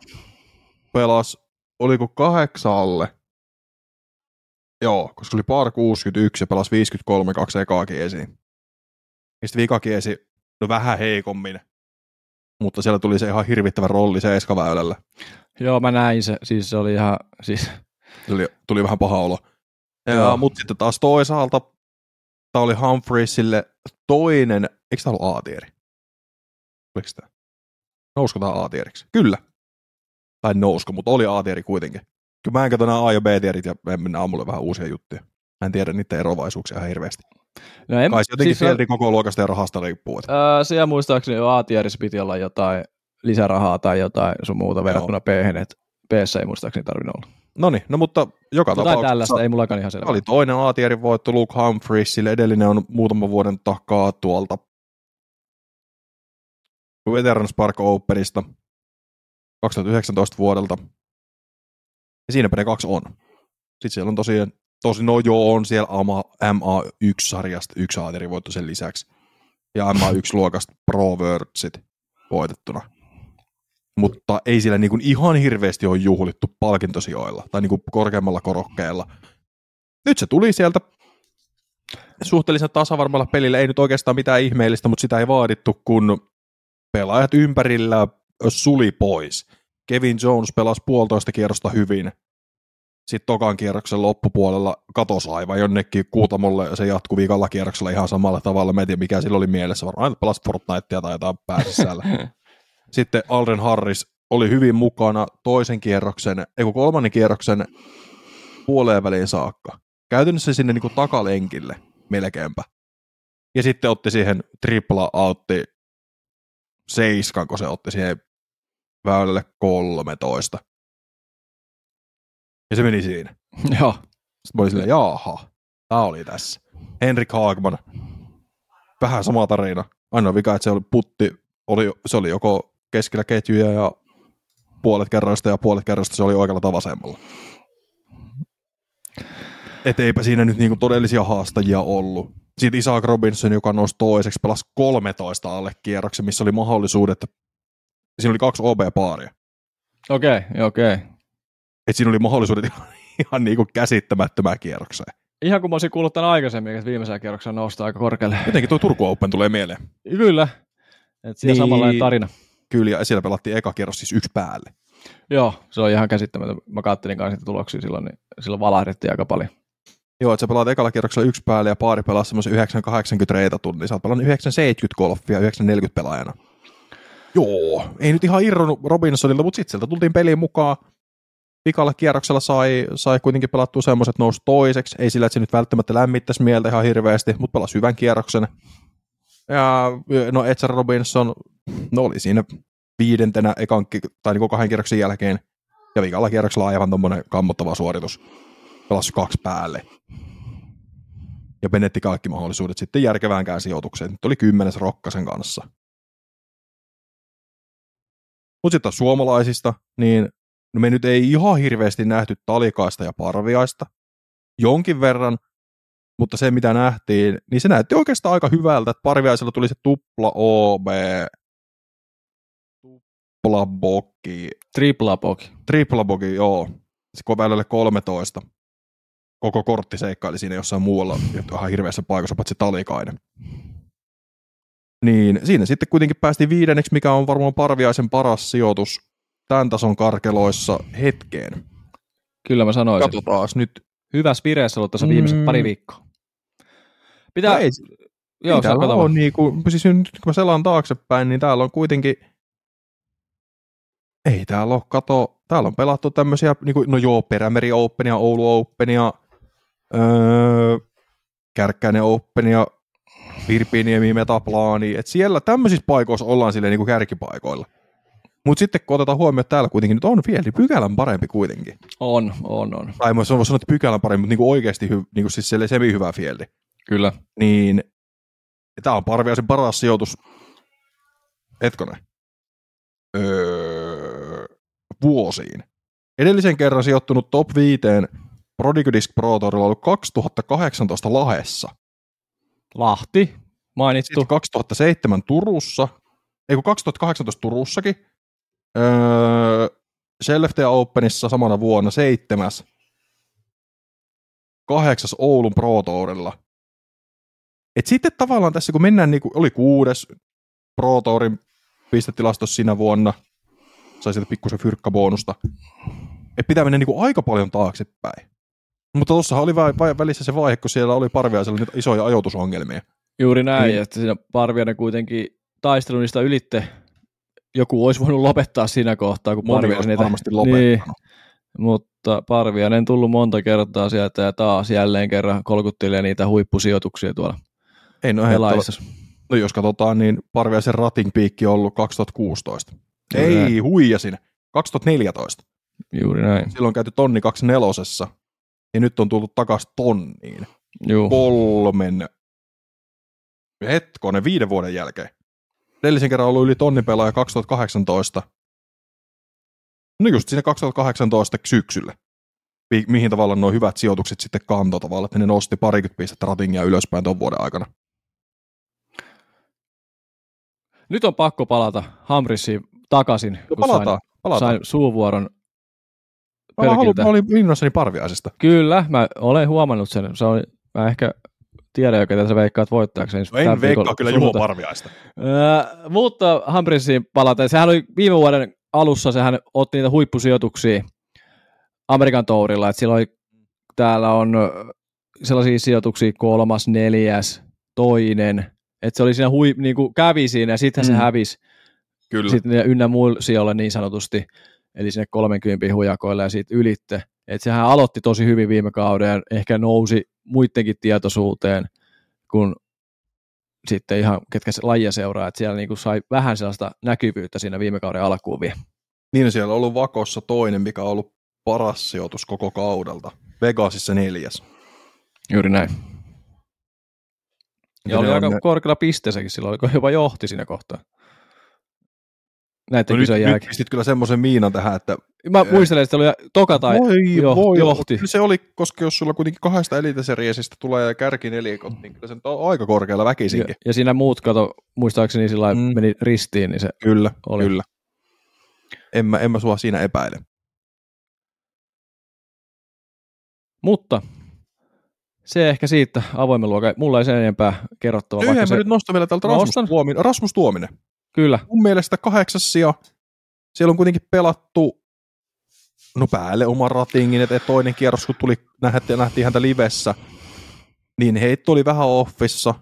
pelas, oliko kahdeksalle? Joo, koska oli par 61 ja pelas 53 kaksi ekaakin esiin. Ja sitten vikakin esi, no vähän heikommin, mutta siellä tuli se ihan hirvittävä rolli seiskaväylällä. Joo, mä näin se. Siis se oli ihan, siis, Tuli, tuli vähän paha olo. Ja, mutta sitten taas toisaalta tämä oli Humphreysille toinen, eikö tämä ollut A-tieri? Oliko tämä? Nousko tämä A-tieriksi? Kyllä. Tai nousko, mutta oli A-tieri kuitenkin. Kyllä mä en katso nämä A- ja B-tierit ja me mennään aamulla vähän uusia juttuja. Mä en tiedä niiden eroavaisuuksia ihan hirveästi. No en, Kai se jotenkin siis, siis koko luokasta ja rahasta riippuu. Että Ää, siellä muistaakseni A-tierissä piti olla jotain lisärahaa tai jotain sun muuta verrattuna b että b ei muistaakseni tarvinnut olla. no niin, no mutta joka Jotain tapauksessa tällaista, ei mullakaan ihan selvä. oli toinen A-tierin voitto Luke Humphreysille. Edellinen on muutaman vuoden takaa tuolta Veterans Park Openista 2019 vuodelta. Ja siinäpä ne kaksi on. Sitten siellä on tosiaan, tosi no joo, on siellä AMA, MA1-sarjasta yksi A-tierin voitto sen lisäksi. Ja MA1-luokasta Pro Worldsit voitettuna. Mutta ei siellä niin kuin ihan hirveästi ole juhlittu palkintosijoilla tai niin kuin korkeammalla korokkeella nyt se tuli sieltä suhteellisen tasavarmalla pelillä. Ei nyt oikeastaan mitään ihmeellistä, mutta sitä ei vaadittu, kun pelaajat ympärillä suli pois. Kevin Jones pelasi puolitoista kierrosta hyvin. Sitten tokan kierroksen loppupuolella katosi aivan jonnekin Kuutamolle ja se jatkui viikalla kierroksella ihan samalla tavalla. Mä en tiedä, mikä sillä oli mielessä. Varmaan pelasi Fortnitea tai jotain pääsisällä. Sitten Alden Harris oli hyvin mukana toisen kierroksen, ei kun kolmannen kierroksen puoleen väliin saakka. Käytännössä sinne niin kuin takalenkille melkeinpä. Ja sitten otti siihen tripla outti seiskan, kun se otti siihen väylälle 13. Ja se meni siinä. Joo. Sitten mä olin silleen, jaaha, tää oli tässä. Henrik Haagman, vähän sama tarina. Ainoa vika, että se oli putti, oli, se oli joko keskellä ketjuja ja puolet kerroista ja puolet kerroista se oli oikealla tai vasemmalla. Et eipä siinä nyt niinku todellisia haastajia ollut. Sitten Isaac Robinson, joka nousi toiseksi, pelasi 13 alle kierroksen, missä oli mahdollisuudet, siinä oli kaksi OB-paaria. Okei, okay, okei. Okay. Et siinä oli mahdollisuudet ihan, ihan niinku käsittämättömään kierrokseen. Ihan kun mä olisin kuullut tämän aikaisemmin, että viimeisellä kierroksella nousta aika korkealle. Jotenkin tuo Turku Open tulee mieleen. Kyllä. Et siellä Niin. niin. samanlainen tarina. Kyllä, ja siellä pelattiin eka kierros siis yksi päälle. Joo, se on ihan käsittämätön. Mä kattelin kanssa niitä tuloksia silloin, niin silloin valahdettiin aika paljon. Joo, että sä pelaat ekalla kierroksella yksi päälle ja paari pelaa semmoisen 980 reitatunnin. niin Sä oot pelannut 970 golfia 940 pelaajana. Joo, ei nyt ihan irronnut Robinsonilta, mutta sitten sieltä tultiin peliin mukaan. Pikalla kierroksella sai, sai kuitenkin pelattua semmoiset nousi toiseksi. Ei sillä, että se nyt välttämättä lämmittäisi mieltä ihan hirveästi, mutta pelasi hyvän kierroksen. Ja no Edger Robinson, no oli siinä viidentenä ekan, tai niin kahden kierroksen jälkeen. Ja vikalla kierroksella aivan tommonen kammottava suoritus. Pelasi kaksi päälle. Ja menetti kaikki mahdollisuudet sitten järkeväänkään sijoitukseen. Nyt oli kymmenes Rokkasen kanssa. Mutta sitten suomalaisista, niin no me nyt ei ihan hirveästi nähty talikaista ja parviaista. Jonkin verran, mutta se mitä nähtiin, niin se näytti oikeastaan aika hyvältä, että parviaisella tuli se tupla OB, tupla bokki, Tripla boki. tripla bogi, joo, se välillä 13. Koko kortti seikkaili siinä jossain muualla, ihan hirveässä paikassa, paitsi talikainen. Niin siinä sitten kuitenkin päästiin viidenneksi, mikä on varmaan Parviaisen paras sijoitus tämän tason karkeloissa hetkeen. Kyllä mä sanoisin. Katsotaan nyt. Hyvässä vireessä ollut tässä viimeiset Mm. pari viikkoa. Pitää, No ei, joo, täällä katsoa. on niinku, siis nyt kun mä selaan taaksepäin, niin täällä on kuitenkin, ei täällä ole, kato, täällä on pelattu tämmöisiä, niinku, no joo, Perämeri Openia, Oulu Openia, öö, Kärkkäinen Openia, Virpiniemi Metaplaani, että siellä tämmöisissä paikoissa ollaan silleen niinku kärkipaikoilla. Mutta sitten kun otetaan huomioon, että täällä kuitenkin nyt on vielä pykälän parempi kuitenkin. On, on, on. Tai mä sanoa, että pykälän parempi, mutta niinku oikeasti hy, niinku siis semi hyvä fieldi Kyllä. niin tämä on Parviaisen paras sijoitus, etkone, öö, vuosiin. Edellisen kerran sijoittunut top 5 Prodigy Disc Pro Tourilla ollut 2018 Lahessa, Lahti, mainittu. sitten 2007 Turussa, ei kun 2018 Turussakin, öö, Skellefteå Openissa samana vuonna seitsemäs, kahdeksas Oulun Pro Tourilla. Et sitten tavallaan tässä, kun mennään, niin kuin, oli kuudes Pro Tourin pistetilastossa siinä vuonna, sai sieltä pikkusen fyrkkabonusta, että pitää mennä niin kuin aika paljon taaksepäin. Mutta tuossahan oli vai, vai, välissä se vaihe, kun siellä oli Parviaisella nyt isoja ajoitusongelmia. Juuri näin, Niin. että siinä Parviainen kuitenkin taistelu niistä ylitte. Joku olisi voinut lopettaa siinä kohtaa, kun Moni Parviainen olisi niitä... varmasti lopettanut. Niin, mutta Parviainen tullut monta kertaa sieltä ja taas jälleen kerran kolkuttelee niitä huippusijoituksia tuolla Ei, no, pelaajissa. no jos katsotaan, niin Parviaisen rating piikki on ollut 2016. Kyllä. Ei, huijasin. 2014. Juuri näin. Silloin on käyty tonni 24 ja nyt on tullut takaisin tonniin. Juu. Kolmen, hetkonen, viiden vuoden jälkeen. Edellisen kerran ollut yli tonnin pelaaja 2018. No just siinä 2018 syksyllä. Mi- mihin tavallaan nuo hyvät sijoitukset sitten kantoi tavallaan, että ne nosti parikymmentä pistettä ratingia ylöspäin ton vuoden aikana. Nyt on pakko palata Hamrissiin takaisin, No kun palataan, sain, palataan. sain suuvuoron Mä, haluan, mä olin innoissani parviaisesta. Kyllä, mä olen huomannut sen. Se on, mä ehkä tiedän jo, ketä sä veikkaat voittajakseen. No en veikkaa kyllä Juho Parviaista. Öö, mutta Humphreisiin palaten, sehän oli viime vuoden alussa, sehän otti niitä huippusijoituksia Amerikan tourilla, että silloin täällä on ö, sellaisia sijoituksia kolmas, neljäs, toinen, että se oli siinä hui, niin kuin kävi siinä ja sitten mm. se hävisi Kyllä. sitten ne ynnä muilla sijoilla niin sanotusti, eli sinne 30 hujakoille ja siitä ylitte. Et sehän aloitti tosi hyvin viime kauden ja ehkä nousi muidenkin tietoisuuteen, kun sitten ihan ketkä se lajia seuraa, että siellä niinku sai vähän sellaista näkyvyyttä siinä viime kauden alkuun vielä. Niin siellä on ollut Vakossa toinen, mikä on ollut paras sijoitus koko kaudelta. Vegasissa neljäs. Juuri näin. Ja ne oli aika ne- korkealla pisteessäkin silloin, oliko jopa johti siinä kohtaa. Näiden No nyt, kisojen nyt jälkeen. pistit kyllä semmoisen miinan tähän, että Mä muistelen, että se oli toka tai voi, jo- voi, johti. Se oli, koska jos sulla kuitenkin kahdesta eliteseriesistä tulee kärkinelikot, niin kyllä se nyt on aika korkealla Ja, väkisinkin. ja siinä muut, kato, muistaakseni sillä mm. Meni ristiin, niin se Kyllä, Oli. kyllä. En mä, en mä sua siinä epäile. Mutta se ehkä siitä avoimen luokan. Mulla ei sen enempää kerrottavaa. Yhden se, nyt nostan vielä täältä. Rasmus Tuominen. Rasmus Tuominen. Kyllä, Mun mielestä kahdeksas sija. Siellä on kuitenkin pelattu no päälle oman ratingin, että toinen kierros, kun tuli, nähtiin, nähtiin häntä livessä, niin heitto oli vähän offissa.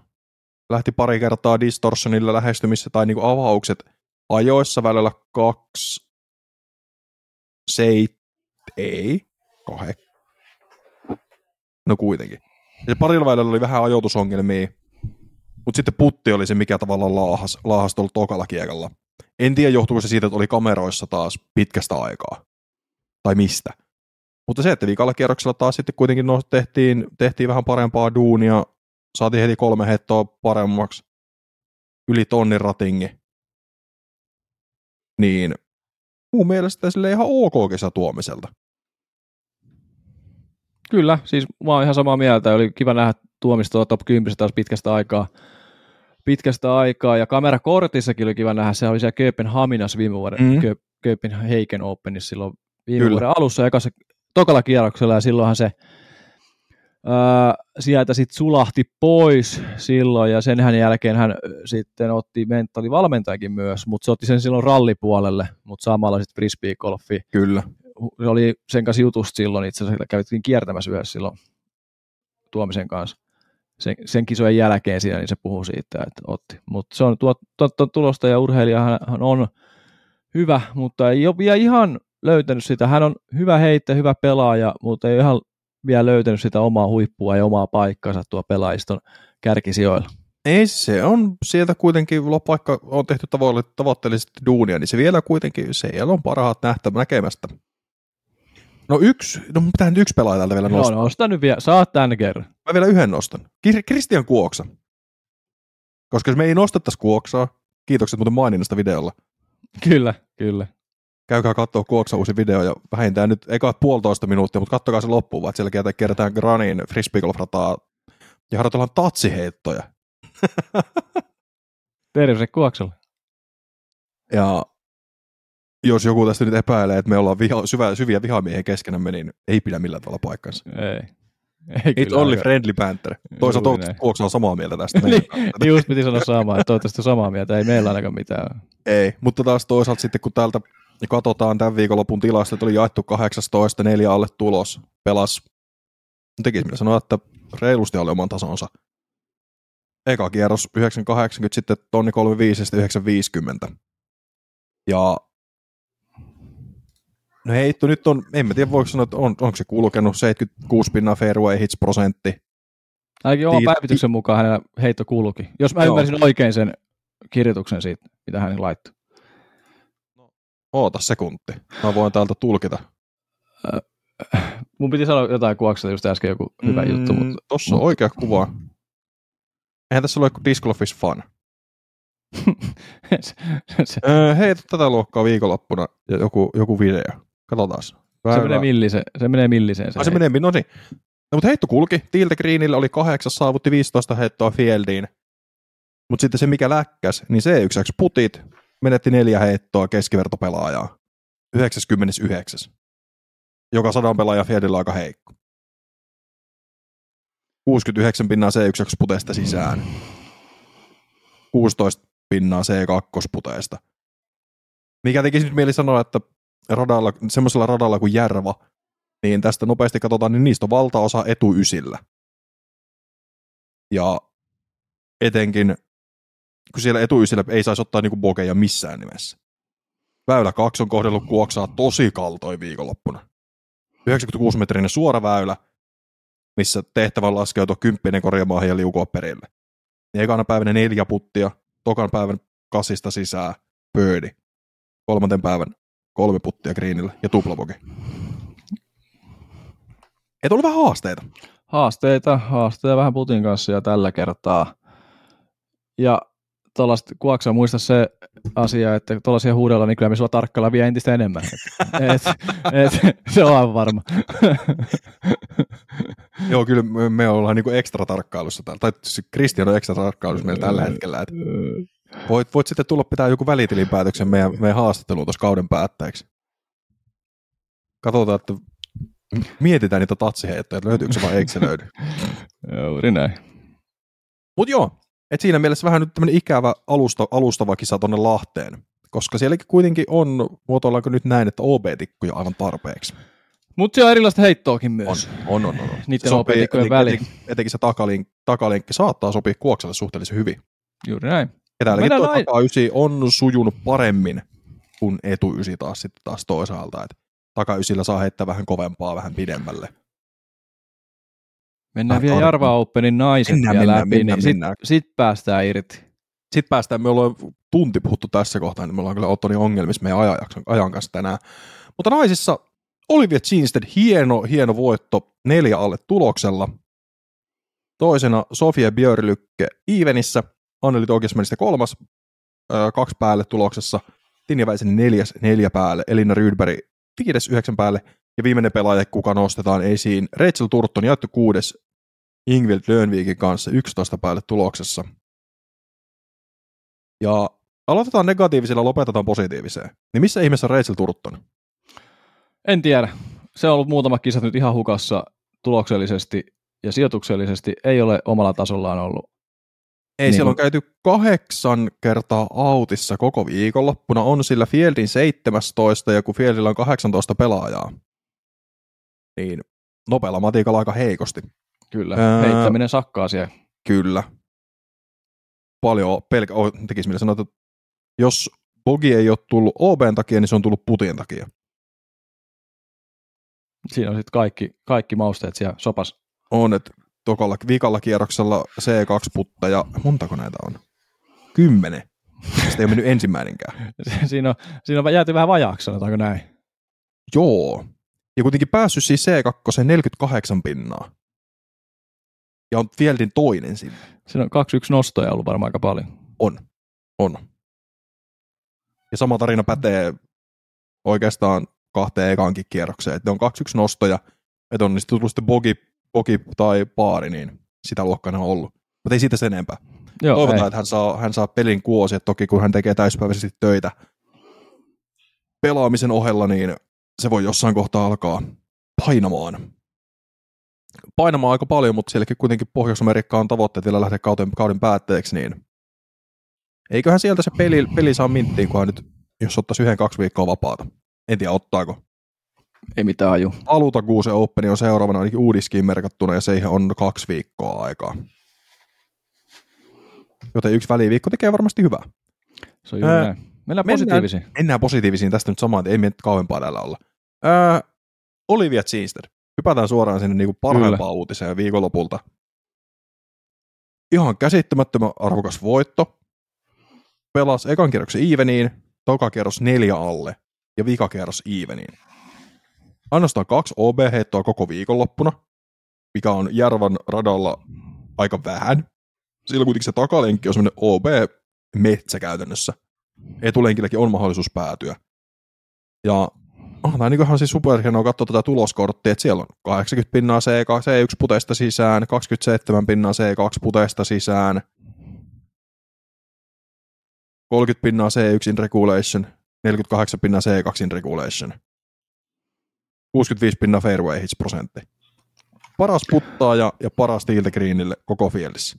Lähti pari kertaa distortionilla lähestymissä tai niinku avaukset ajoissa välillä kaksi, seit, ei, kahe. No kuitenkin. Ja parilla välillä oli vähän ajoitusongelmia, mutta sitten putti oli se, mikä tavallaan laahas, laahas tuolla tokalla kiekalla. En tiedä, johtuuko se siitä, että oli kameroissa taas pitkästä aikaa. Tai mistä. Mutta se, että viikalla kierroksella taas sitten kuitenkin no, tehtiin, tehtiin vähän parempaa duunia, saatiin heti kolme hettoa paremmaksi, yli tonnin ratingi. Niin mun mielestä sille ihan ok kesä tuomiselta. Kyllä, siis mä oon ihan samaa mieltä. Oli kiva nähdä tuomistoa top 10 taas pitkästä aikaa. Pitkästä aikaa, ja kamerakortissakin oli kiva nähdä, se oli siellä Kööpenhaminas viime vuoden, mm. Kööpenhagen Openissa silloin viime Kyllä. vuoden alussa, ekassa, tokalla kierroksella, ja silloinhan se ää, sieltä sitten sulahti pois silloin, ja sen jälkeen hän sitten otti mentaalivalmentajakin myös, mutta se otti sen silloin rallipuolelle, mutta samalla sitten frisbee-golfi. Kyllä. Se oli sen kanssa jutusta silloin, itse asiassa käytiin kiertämässä yhdessä silloin tuomisen kanssa. Sen, sen kisojen jälkeen siinä, niin se puhuu siitä, että otti. Mutta se on tuo, tuo, tuo tulosta ja urheilijahan on hyvä, mutta ei ole vielä ihan löytänyt sitä. Hän on hyvä heitte, hyvä pelaaja, mutta ei ihan vielä löytänyt sitä omaa huippua ja omaa paikkansa tuo pelaajiston kärkisijoilla. Ei se on sieltä kuitenkin, vaikka on tehty tavoitteellisesti duunia, niin se vielä kuitenkin, siellä on parhaat nähtä, näkemästä. No yksi, no pitää nyt yksi pelaaja täältä vielä nostaa. No nosta nyt vielä, saat tämän kerran. Mä vielä yhden nostan. Kristian Kuoksa. Koska jos me ei nostettaisi Kuoksaa, kiitokset muuten maininnasta videolla. Kyllä, kyllä käykää katsoa Kuoksa uusi video ja vähintään nyt, eikä puolitoista minuuttia, mutta kattokaa se loppuun, vaan siellä kerätään Granin frisbeegolf-rataa ja harjoitellaan tatsiheittoja. Terveisiä Kuoksalle. Ja jos joku tästä nyt epäilee, että me ollaan viha, syvä, syviä vihamiehiä keskenämme, niin ei pidä millään tavalla paikkansa. Ei. Ei It only friendly banter. Toisaalta toivottavasti on samaa mieltä tästä. niin, just piti sanoa samaa, että toivottavasti samaa mieltä. Ei meillä ainakaan mitään. Ei, mutta taas toisaalta sitten kun täältä ja katsotaan tämän viikonlopun tilastot, oli jaettu 18, neljä alle tulos, pelas, tekisi minä sanoa, että reilusti alle oman tasonsa. Eka kierros 980, sitten tonni 35 ja 950. Ja no heitto nyt on, en mä tiedä voiko sanoa, että on, onko se kulkenut 76 pinnaa fairway hits prosentti. Ainakin oman päivityksen mukaan hänellä heitto kulki. Jos mä Joo. ymmärsin oikein sen kirjoituksen siitä, mitä hän laittoi. Oota sekunti. Mä voin täältä tulkita. mun piti sanoa jotain kuvaksesta just äsken joku hyvä mm, juttu. Mutta... Tossa on oikea kuva. Eihän tässä ole kuin Disc Golf is fun. se, se. hei, tätä luokkaa viikonloppuna ja joku, joku video. Katsotaan. Se menee milliseen. Se menee milliseen. Se, ah, se menee, no niin. No, mutta heitto kulki. Tiiltä Greenille oli kahdeksan, saavutti 15 heittoa fieldiin. Mutta sitten se, mikä läkkäs, niin se yksi putit, menetti neljä heittoa keskivertopelaajaa. 99. Joka sadan pelaaja Fiedillä aika heikko. 69 pinnaa C1 puteesta sisään. 16 pinnaa C2 puteesta. Mikä tekisi nyt mieli sanoa, että radalla, semmoisella radalla kuin Järva, niin tästä nopeasti katsotaan, niin niistä on valtaosa etuysillä. Ja etenkin kun siellä etuysillä ei saisi ottaa niinku bokeja missään nimessä. Väylä 2 on kohdellut kuoksaa tosi kaltoin viikonloppuna. 96 metrinen suora väylä, missä tehtävä laskeutua kymppinen korjaamaan ja liukua perille. Niin ekana päivänä neljä puttia, tokan päivän kasista sisään, pöydi. Kolmanten päivän kolme puttia greenillä ja tuplaboki. Et ollut vähän haasteita. Haasteita, haasteita vähän putin kanssa ja tällä kertaa. Ja tuollaista kuoksaa muista se asia, että tuollaisia huudella, niin kyllä me sulla tarkkailla vielä entistä enemmän. Et, et, et, se on aivan varma. Joo, kyllä me, me ollaan niinku ekstra tarkkailussa, tai Kristian on ekstra tarkkailussa meillä tällä hetkellä. Et voit, voit sitten tulla pitää joku välitilinpäätöksen meidän, meidän haastatteluun tuossa kauden päätteeksi. Katsotaan, että mietitään niitä tatsiheittoja, että löytyykö se vai eikö se löydy. Juuri näin. Mutta joo, et siinä mielessä vähän nyt tämmöinen ikävä alusta, alustava kisa tuonne Lahteen, koska sielläkin kuitenkin on, muotoillaanko nyt näin, että OB-tikkuja aivan tarpeeksi. Mutta siellä on erilaista heittoakin myös. On, on, on. on. Niiden OB-tikkujen väliin. Etenkin, etenkin se takalink, takalinkki saattaa sopia kuokselle suhteellisen hyvin. Juuri näin. Ja täälläkin tuo näin. taka on sujunut paremmin kuin etuysi taas sitten taas toisaalta. Et takaysillä saa heittää vähän kovempaa, vähän pidemmälle. Mennään vielä Jarva Openin naiset mennään, vielä mennään, läpi, mennään, niin mennään. sit, sit päästään irti. Sitten päästään, me ollaan tunti puhuttu tässä kohtaa, niin me ollaan kyllä Ottoni ongelmissa meidän ajan, ajan kanssa tänään. Mutta naisissa Olivia Ginstead, hieno, hieno voitto neljä alle tuloksella. Toisena Sofia Björlykke Ivenissä, Anneli Togismanista kolmas, kaksi päälle tuloksessa. Tinja Väisänen neljäs neljä päälle, Elina Rydberg viides yhdeksän päälle, ja viimeinen pelaaja, kuka nostetaan esiin, Rachel Turton jaettu kuudes Ingvild Löönviikin kanssa 11 päälle tuloksessa. Ja aloitetaan negatiivisella, lopetetaan positiiviseen. Niin missä ihmeessä Rachel Turton? En tiedä. Se on ollut muutama kisat nyt ihan hukassa tuloksellisesti ja sijoituksellisesti ei ole omalla tasollaan ollut. Ei, niin siellä on käyty kahdeksan kertaa autissa koko viikonloppuna. On sillä Fieldin 17 ja kun Fieldillä on 18 pelaajaa, niin nopealla matikalla aika heikosti. Kyllä, Ää... heittäminen sakkaa siellä. Kyllä. Paljon pelkä... Oh, tekisi millä sanoa, että jos Bogi ei ole tullut OBn takia, niin se on tullut putien takia. Siinä on sitten kaikki, kaikki mausteet siellä sopas. On, että tokalla, viikalla kierroksella C2-putta ja montako näitä on? Kymmenen. Sitä ei ole mennyt ensimmäinenkään. siinä, on, siinä on jääty vähän vajaaksi, sanotaanko näin. Joo. Ja kuitenkin päässyt siis C2 48 pinnaa. Ja on Fieldin toinen sinne. Siinä on 2-1 nostoja ollut varmaan aika paljon. On. On. Ja sama tarina pätee oikeastaan kahteen ekaankin kierrokseen. Että ne on 2-1 nostoja, että on niistä tullut sitten bogi, bogi tai paari, niin sitä luokkaa on ollut. Mutta ei siitä sen enempää. Joo, Toivotaan, ei. että hän saa, hän saa pelin kuosi, että toki kun hän tekee täyspäiväisesti töitä pelaamisen ohella, niin se voi jossain kohtaa alkaa painamaan. Painamaan aika paljon, mutta sielläkin kuitenkin Pohjois-Amerikka on tavoitteet vielä lähteä kauden, kauden päätteeksi, niin eiköhän sieltä se peli, peli saa minttiin, kunhan nyt, jos ottaisi yhden kaksi viikkoa vapaata. En tiedä, ottaako. Ei mitään aju. Alutakuusen Open on seuraavana ainakin uudiskiin merkattuna ja siihen on kaksi viikkoa aikaa. Joten yksi väliviikko tekee varmasti hyvää. Se on juuri näin. Mennään positiivisiin. Mennään, mennään positiivisiin tästä nyt samaan, että ei meitä kauempaa täällä olla. Ää, Olivia Zinster. Hypätään suoraan sinne niin parhaimpaan uutiseen viikonlopulta. Ihan käsittämättömän arvokas voitto. Pelas ekan kierroksen Eveniin, toka kierros neljä alle ja vikakierros Eveniin. Ainoastaan kaksi OB-heittoa koko viikonloppuna, mikä on Järvan radalla aika vähän. Silloin kuitenkin se takalenkki on semmoinen OB-metsä käytännössä. Etulenkilläkin on mahdollisuus päätyä. Ja on tämä niin ihan siis superhienoa katsoa tätä tuloskorttia, että siellä on 80 pinnaa C2, C1 puteista sisään, 27 pinnaa C2 puteista sisään, 30 pinnaa C1 in regulation, 48 pinnaa C2 in regulation, 65 pinnaa fairway hits prosentti. Paras puttaaja ja paras tiiltä greenille koko fieldissä.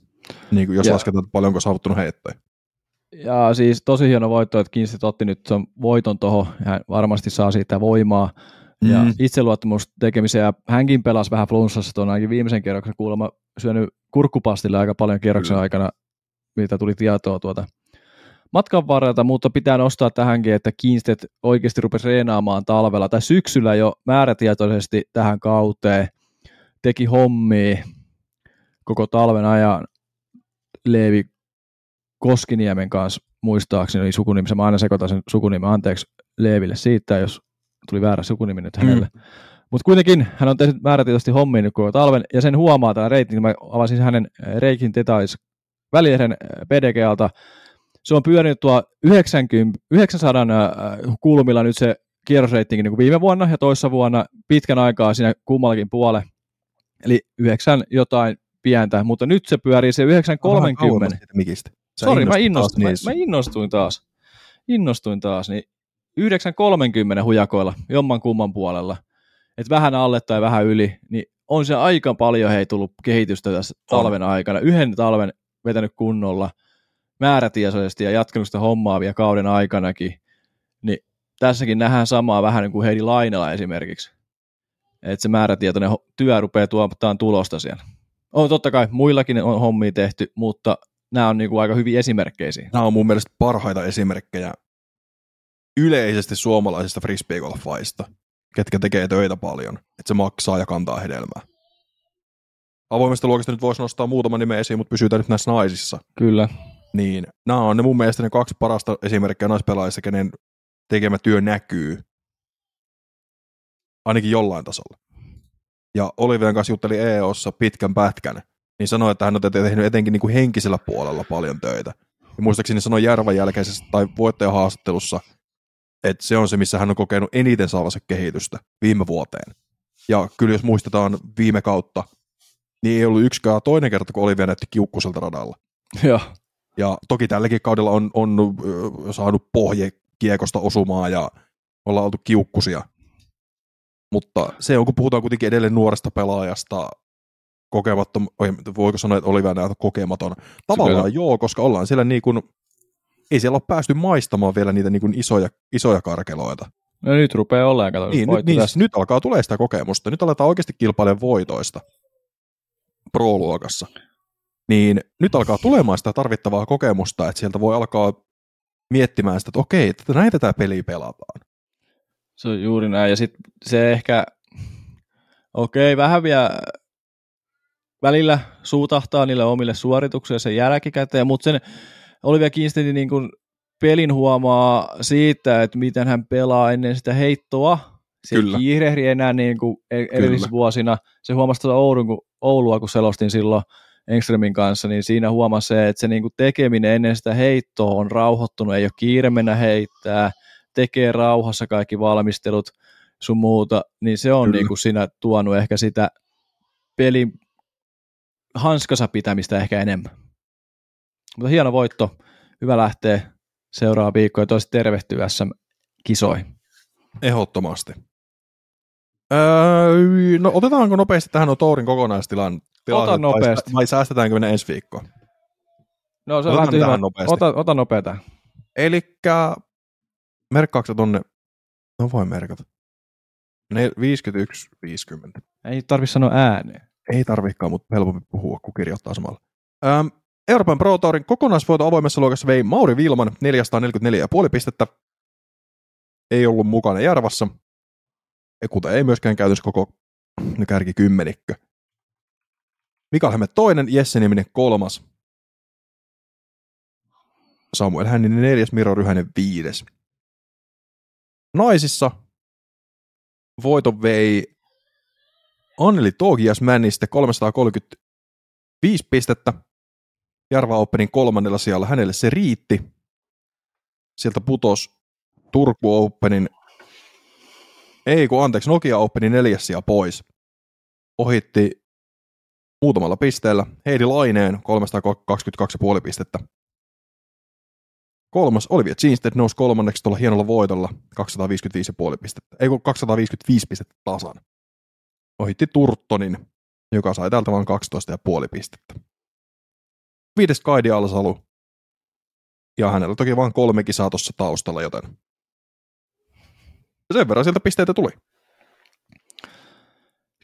Niin kuin jos ja. lasketaan, että paljonko saavuttanut heittäjä. Ja siis tosi hieno voitto, että Kinstit otti nyt sen voiton tuohon, hän varmasti saa siitä voimaa ja mm. itseluottamus tekemiseen, ja hänkin pelasi vähän flunssassa tuon ainakin viimeisen kierroksen kuulemma syönyt kurkkupastille aika paljon kierroksen aikana, mitä tuli tietoa tuota matkan varrelta, mutta pitää nostaa tähänkin, että Kinstet oikeasti rupesi reenaamaan talvella. Tai syksyllä jo määrätietoisesti tähän kauteen, teki hommia koko talven ajan Leevi Koskiniemen kanssa muistaakseni oli sukunimi, mä aina sekoitan sen sukunimen, anteeksi Leeville siitä, jos tuli väärä sukunimi nyt hänelle. Mm. Mutta kuitenkin hän on tehnyt määrätietoisesti hommiin nyt koko talven, ja sen huomaa tällä reitin, mä avasin hänen Reikin Tetais välierhen PDG-alta, se on pyörinyt tuo 90, 900 kulmilla nyt se kierrosreitingi niin kuin viime vuonna ja toissa vuonna pitkän aikaa siinä kummallakin puolelle. Eli 9 jotain pientä, mutta nyt se pyörii se 930. Sori, mä, innostuin, mä, mä innostuin taas. Innostuin taas, niin 930 hujakoilla jomman kumman puolella. Et vähän alle tai vähän yli, niin on se aika paljon hei tullut kehitystä tässä talven aikana. Yhden talven vetänyt kunnolla määrätietoisesti ja jatkanut sitä hommaa vielä kauden aikanakin. Niin tässäkin nähdään samaa vähän niin kuin Heidi Lainela esimerkiksi. Että se määrätietoinen työ rupeaa tuottamaan tulosta siellä. On totta kai muillakin on hommia tehty, mutta nämä on niin kuin aika hyviä esimerkkejä Nämä on mun mielestä parhaita esimerkkejä yleisesti suomalaisista frisbeegolfaista, ketkä tekee töitä paljon, että se maksaa ja kantaa hedelmää. Avoimesta luokasta nyt voisi nostaa muutama nimen esiin, mutta pysytään nyt näissä naisissa. Kyllä. Niin, nämä on ne mun mielestä ne kaksi parasta esimerkkiä naispelaajista, kenen tekemä työ näkyy. Ainakin jollain tasolla. Ja Olivian kanssa jutteli EOssa pitkän pätkän, niin sanoi, että hän on tehnyt etenkin niin kuin henkisellä puolella paljon töitä. Ja muistaakseni sanoi Järvan jälkeisessä tai voittajahaastattelussa, että se on se, missä hän on kokenut eniten saavansa kehitystä viime vuoteen. Ja kyllä jos muistetaan viime kautta, niin ei ollut yksikään toinen kerta, kun Olivia näytti kiukkuselta radalla. Joo. Ja toki tälläkin kaudella on, on saanut pohje kiekosta osumaan ja ollaan oltu kiukkusia. Mutta se on, kun puhutaan kuitenkin edelleen nuoresta pelaajasta, kokematon, oi, voiko sanoa, että Olivia näytä kokematon? Tavallaan Kyllä. joo, koska ollaan siellä niin kuin, ei siellä ole päästy maistamaan vielä niitä niin kuin isoja, isoja karkeloita. No nyt rupeaa olemaan, kato, Niin, nyt, niin nyt alkaa tulee sitä kokemusta. Nyt aletaan oikeasti kilpailemaan voitoista pro-luokassa. Niin nyt alkaa tulemaan sitä tarvittavaa kokemusta, että sieltä voi alkaa miettimään sitä, että okei, että näitä tämä peli pelataan. Se on juuri näin. Ja sitten se ehkä, okei, vähän vielä välillä suutahtaa niille omille suorituksille sen jälkikäteen, mutta sen Olivia Kiinstedin niin kuin pelin huomaa siitä, että miten hän pelaa ennen sitä heittoa. Se Kyllä. kiirehdi enää niin kuin e- edellisvuosina. Se huomasi tuota Oulun, kun, Oulua, kun selostin silloin Engströmin kanssa, niin siinä huomasi se, että se niin kuin tekeminen ennen sitä heittoa on rauhoittunut, ei ole kiire mennä heittää, tekee rauhassa kaikki valmistelut sun muuta, niin se on Kyllä. niin kuin siinä tuonut ehkä sitä pelin hanskassa pitämistä ehkä enemmän. Mutta hieno voitto, hyvä lähteä seuraava viikko ja toiset tervehtyä SM-kisoihin. Ehdottomasti. Öö, no otetaanko nopeasti tähän on Tourin kokonaistilan tilanne, Ota nopeasti. Vai, vai säästetäänkö mennä ensi viikkoon? No se on vähän tyhmä. nopeasti. Ota, ota nopeata. Elikkä merkkaako se tonne, no voi merkata. Ne 51, 50. Ei tarvi sanoa ääneen. Ei tarvikaan, mutta helpompi puhua, kun kirjoittaa samalla. Ähm, Euroopan Pro Tourin kokonaisvoito avoimessa luokassa vei Mauri Vilman 444,5 pistettä. Ei ollut mukana Järvassa. Kuten ei myöskään käytössä koko kärki kymmenikkö. Mikael Häme toinen, Jesse Nieminen kolmas. Samuel Hänninen neljäs, Miro Ryhänen viides. Naisissa voiton vei Anneli Togias Männistä 335 pistettä. Jarva Openin kolmannella sijalla. Hänelle se riitti. Sieltä putos Turku Openin, ei kun anteeksi, Nokia Openin neljäs sija pois. Ohitti muutamalla pisteellä Heidi Laineen 322,5 pistettä. Kolmas Olivia Jeansted nousi kolmanneksi tuolla hienolla voitolla 255,5 pistettä. Ei kun 255 pistettä tasan ohitti Turttonin, joka sai täältä vain 12,5 pistettä. Viides Kaidi Alsalu. Ja hänellä toki vain kolme kisaa tuossa taustalla, joten sen verran sieltä pisteitä tuli.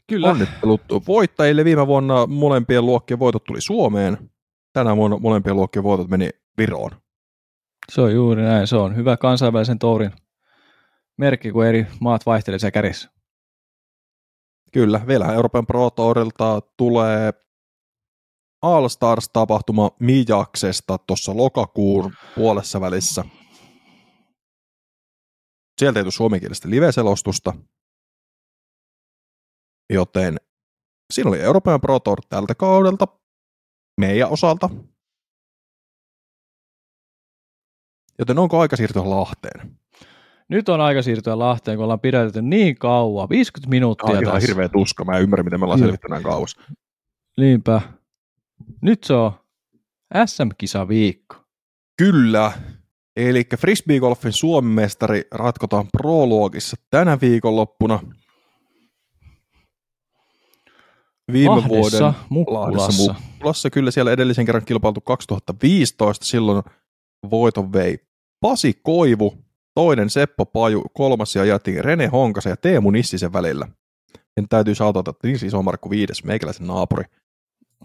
Kyllä. Onnittelut voittajille. Viime vuonna molempien luokkien voitot tuli Suomeen. Tänä vuonna molempien luokkien voitot meni Viroon. Se on juuri näin. Se on hyvä kansainvälisen tourin merkki, kun eri maat vaihtelee siellä kädessä. Kyllä, vielä Euroopan Pro Tourilta tulee All Stars-tapahtuma Mijaksesta tuossa lokakuun puolessa välissä. Sieltä ei tule suomenkielistä live-selostusta, joten siinä oli Euroopan Pro Tour tältä kaudelta meidän osalta. Joten onko aika siirtyä Lahteen? Nyt on aika siirtyä Lahteen, kun ollaan pidätetty niin kauan, 50 minuuttia Tämä on ihan hirveä tuska. Mä en ymmärrä, miten me ollaan selvitty näin kauas. Niinpä. Nyt se on SM-kisa viikko. Kyllä. Eli frisbeegolfin Suomen mestari ratkotaan Pro-luokissa tänä viikonloppuna. Viime Lahdessa, vuoden Lahdessa Mukkulassa. Mukkulassa. Kyllä siellä edellisen kerran kilpailtu 2015. Silloin voiton vei Pasi Koivu, toinen Seppo Paju, kolmas ja jätiin Rene Honkasen ja Teemu Nissisen välillä. En täytyy saattaa, että niin iso Markku viides, meikäläisen naapuri.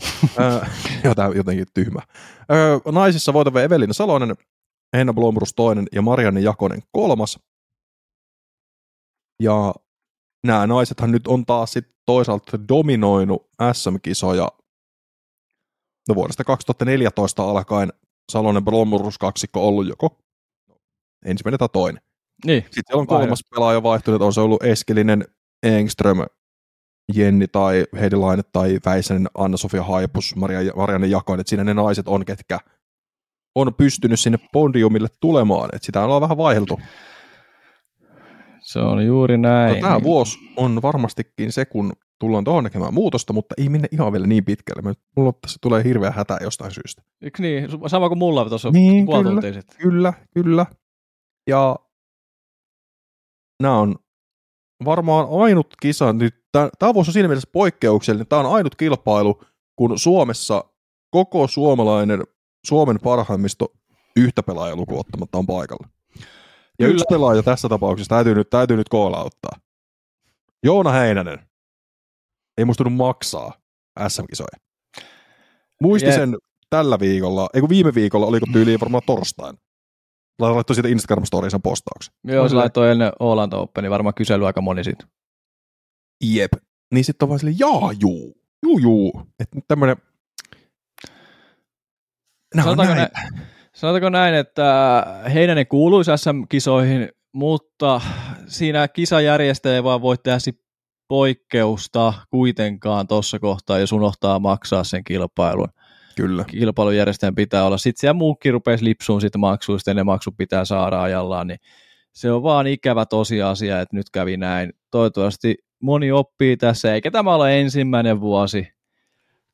Jotain jotenkin tyhmä. Naisissa voiton vei Evelina Salonen, Henna Blomrus toinen ja Marianne Jakonen kolmas. Ja nämä naisethan nyt on taas sit toisaalta dominoinut SM-kisoja no vuodesta 2014 alkaen Salonen Blomrus kaksikko ollut joko ensimmäinen tai toinen. Niin, Sitten on kolmas pelaaja vaihtunut, on se ollut Eskelinen, Engström, Jenni tai Heidi Laine tai Väisänen, Anna-Sofia Haipus, Maria, Marianne Jakoinen, että siinä ne naiset on, ketkä on pystynyt sinne podiumille tulemaan, että sitä ollaan vähän vaihdeltu. Se on juuri näin. No, tämä vuosi on varmastikin se, kun tullaan tuohon näkemään muutosta, mutta ei mennä ihan vielä niin pitkälle. Mulla tässä tulee hirveä hätä jostain syystä. Eikö niin? Sama kuin mulla tuossa Niin, kyllä. Kyllä, kyllä. Ja nämä on varmaan ainut kisa nyt. Tämä vuosi on siinä mielessä poikkeuksellinen. Tämä on ainut kilpailu, kun Suomessa koko suomalainen, Suomen parhaimmista yhtä pelaaja lukuun ottamatta on paikalla. Ja Kyllä. yksi pelaaja tässä tapauksessa täytyy nyt, täytyy nyt koolauttaa. Joona Heinänen. Ei muistunut maksaa SM-kisoja. Muisti Jep. sen tällä viikolla, ei kun viime viikolla, oliko tyyliin varmaan torstain. Laittoi siitä Instagram-storiinsa postauksen. Joo, se laittoi ennen Åland Open, niin varmaan kysely aika moni siitä. Jep. Niin sitten on vaan silleen, jaa juu, juu juu. Että tämmönen... No, Sanotaanko, näin. näin, sanotaanko näin, että Heinänen kuuluisi SM-kisoihin, mutta siinä kisajärjestäjä ei vaan voi tehdä poikkeusta kuitenkaan tuossa kohtaa, jos unohtaa maksaa sen kilpailun. Kyllä. Kilpailujärjestäjän pitää olla. Sitten siellä muukin rupesi lipsuun siitä maksuista ja ne maksut pitää saada ajallaan, niin se on vaan ikävä tosiasia, että nyt kävi näin. Toivottavasti moni oppii tässä, eikä tämä ole ensimmäinen vuosi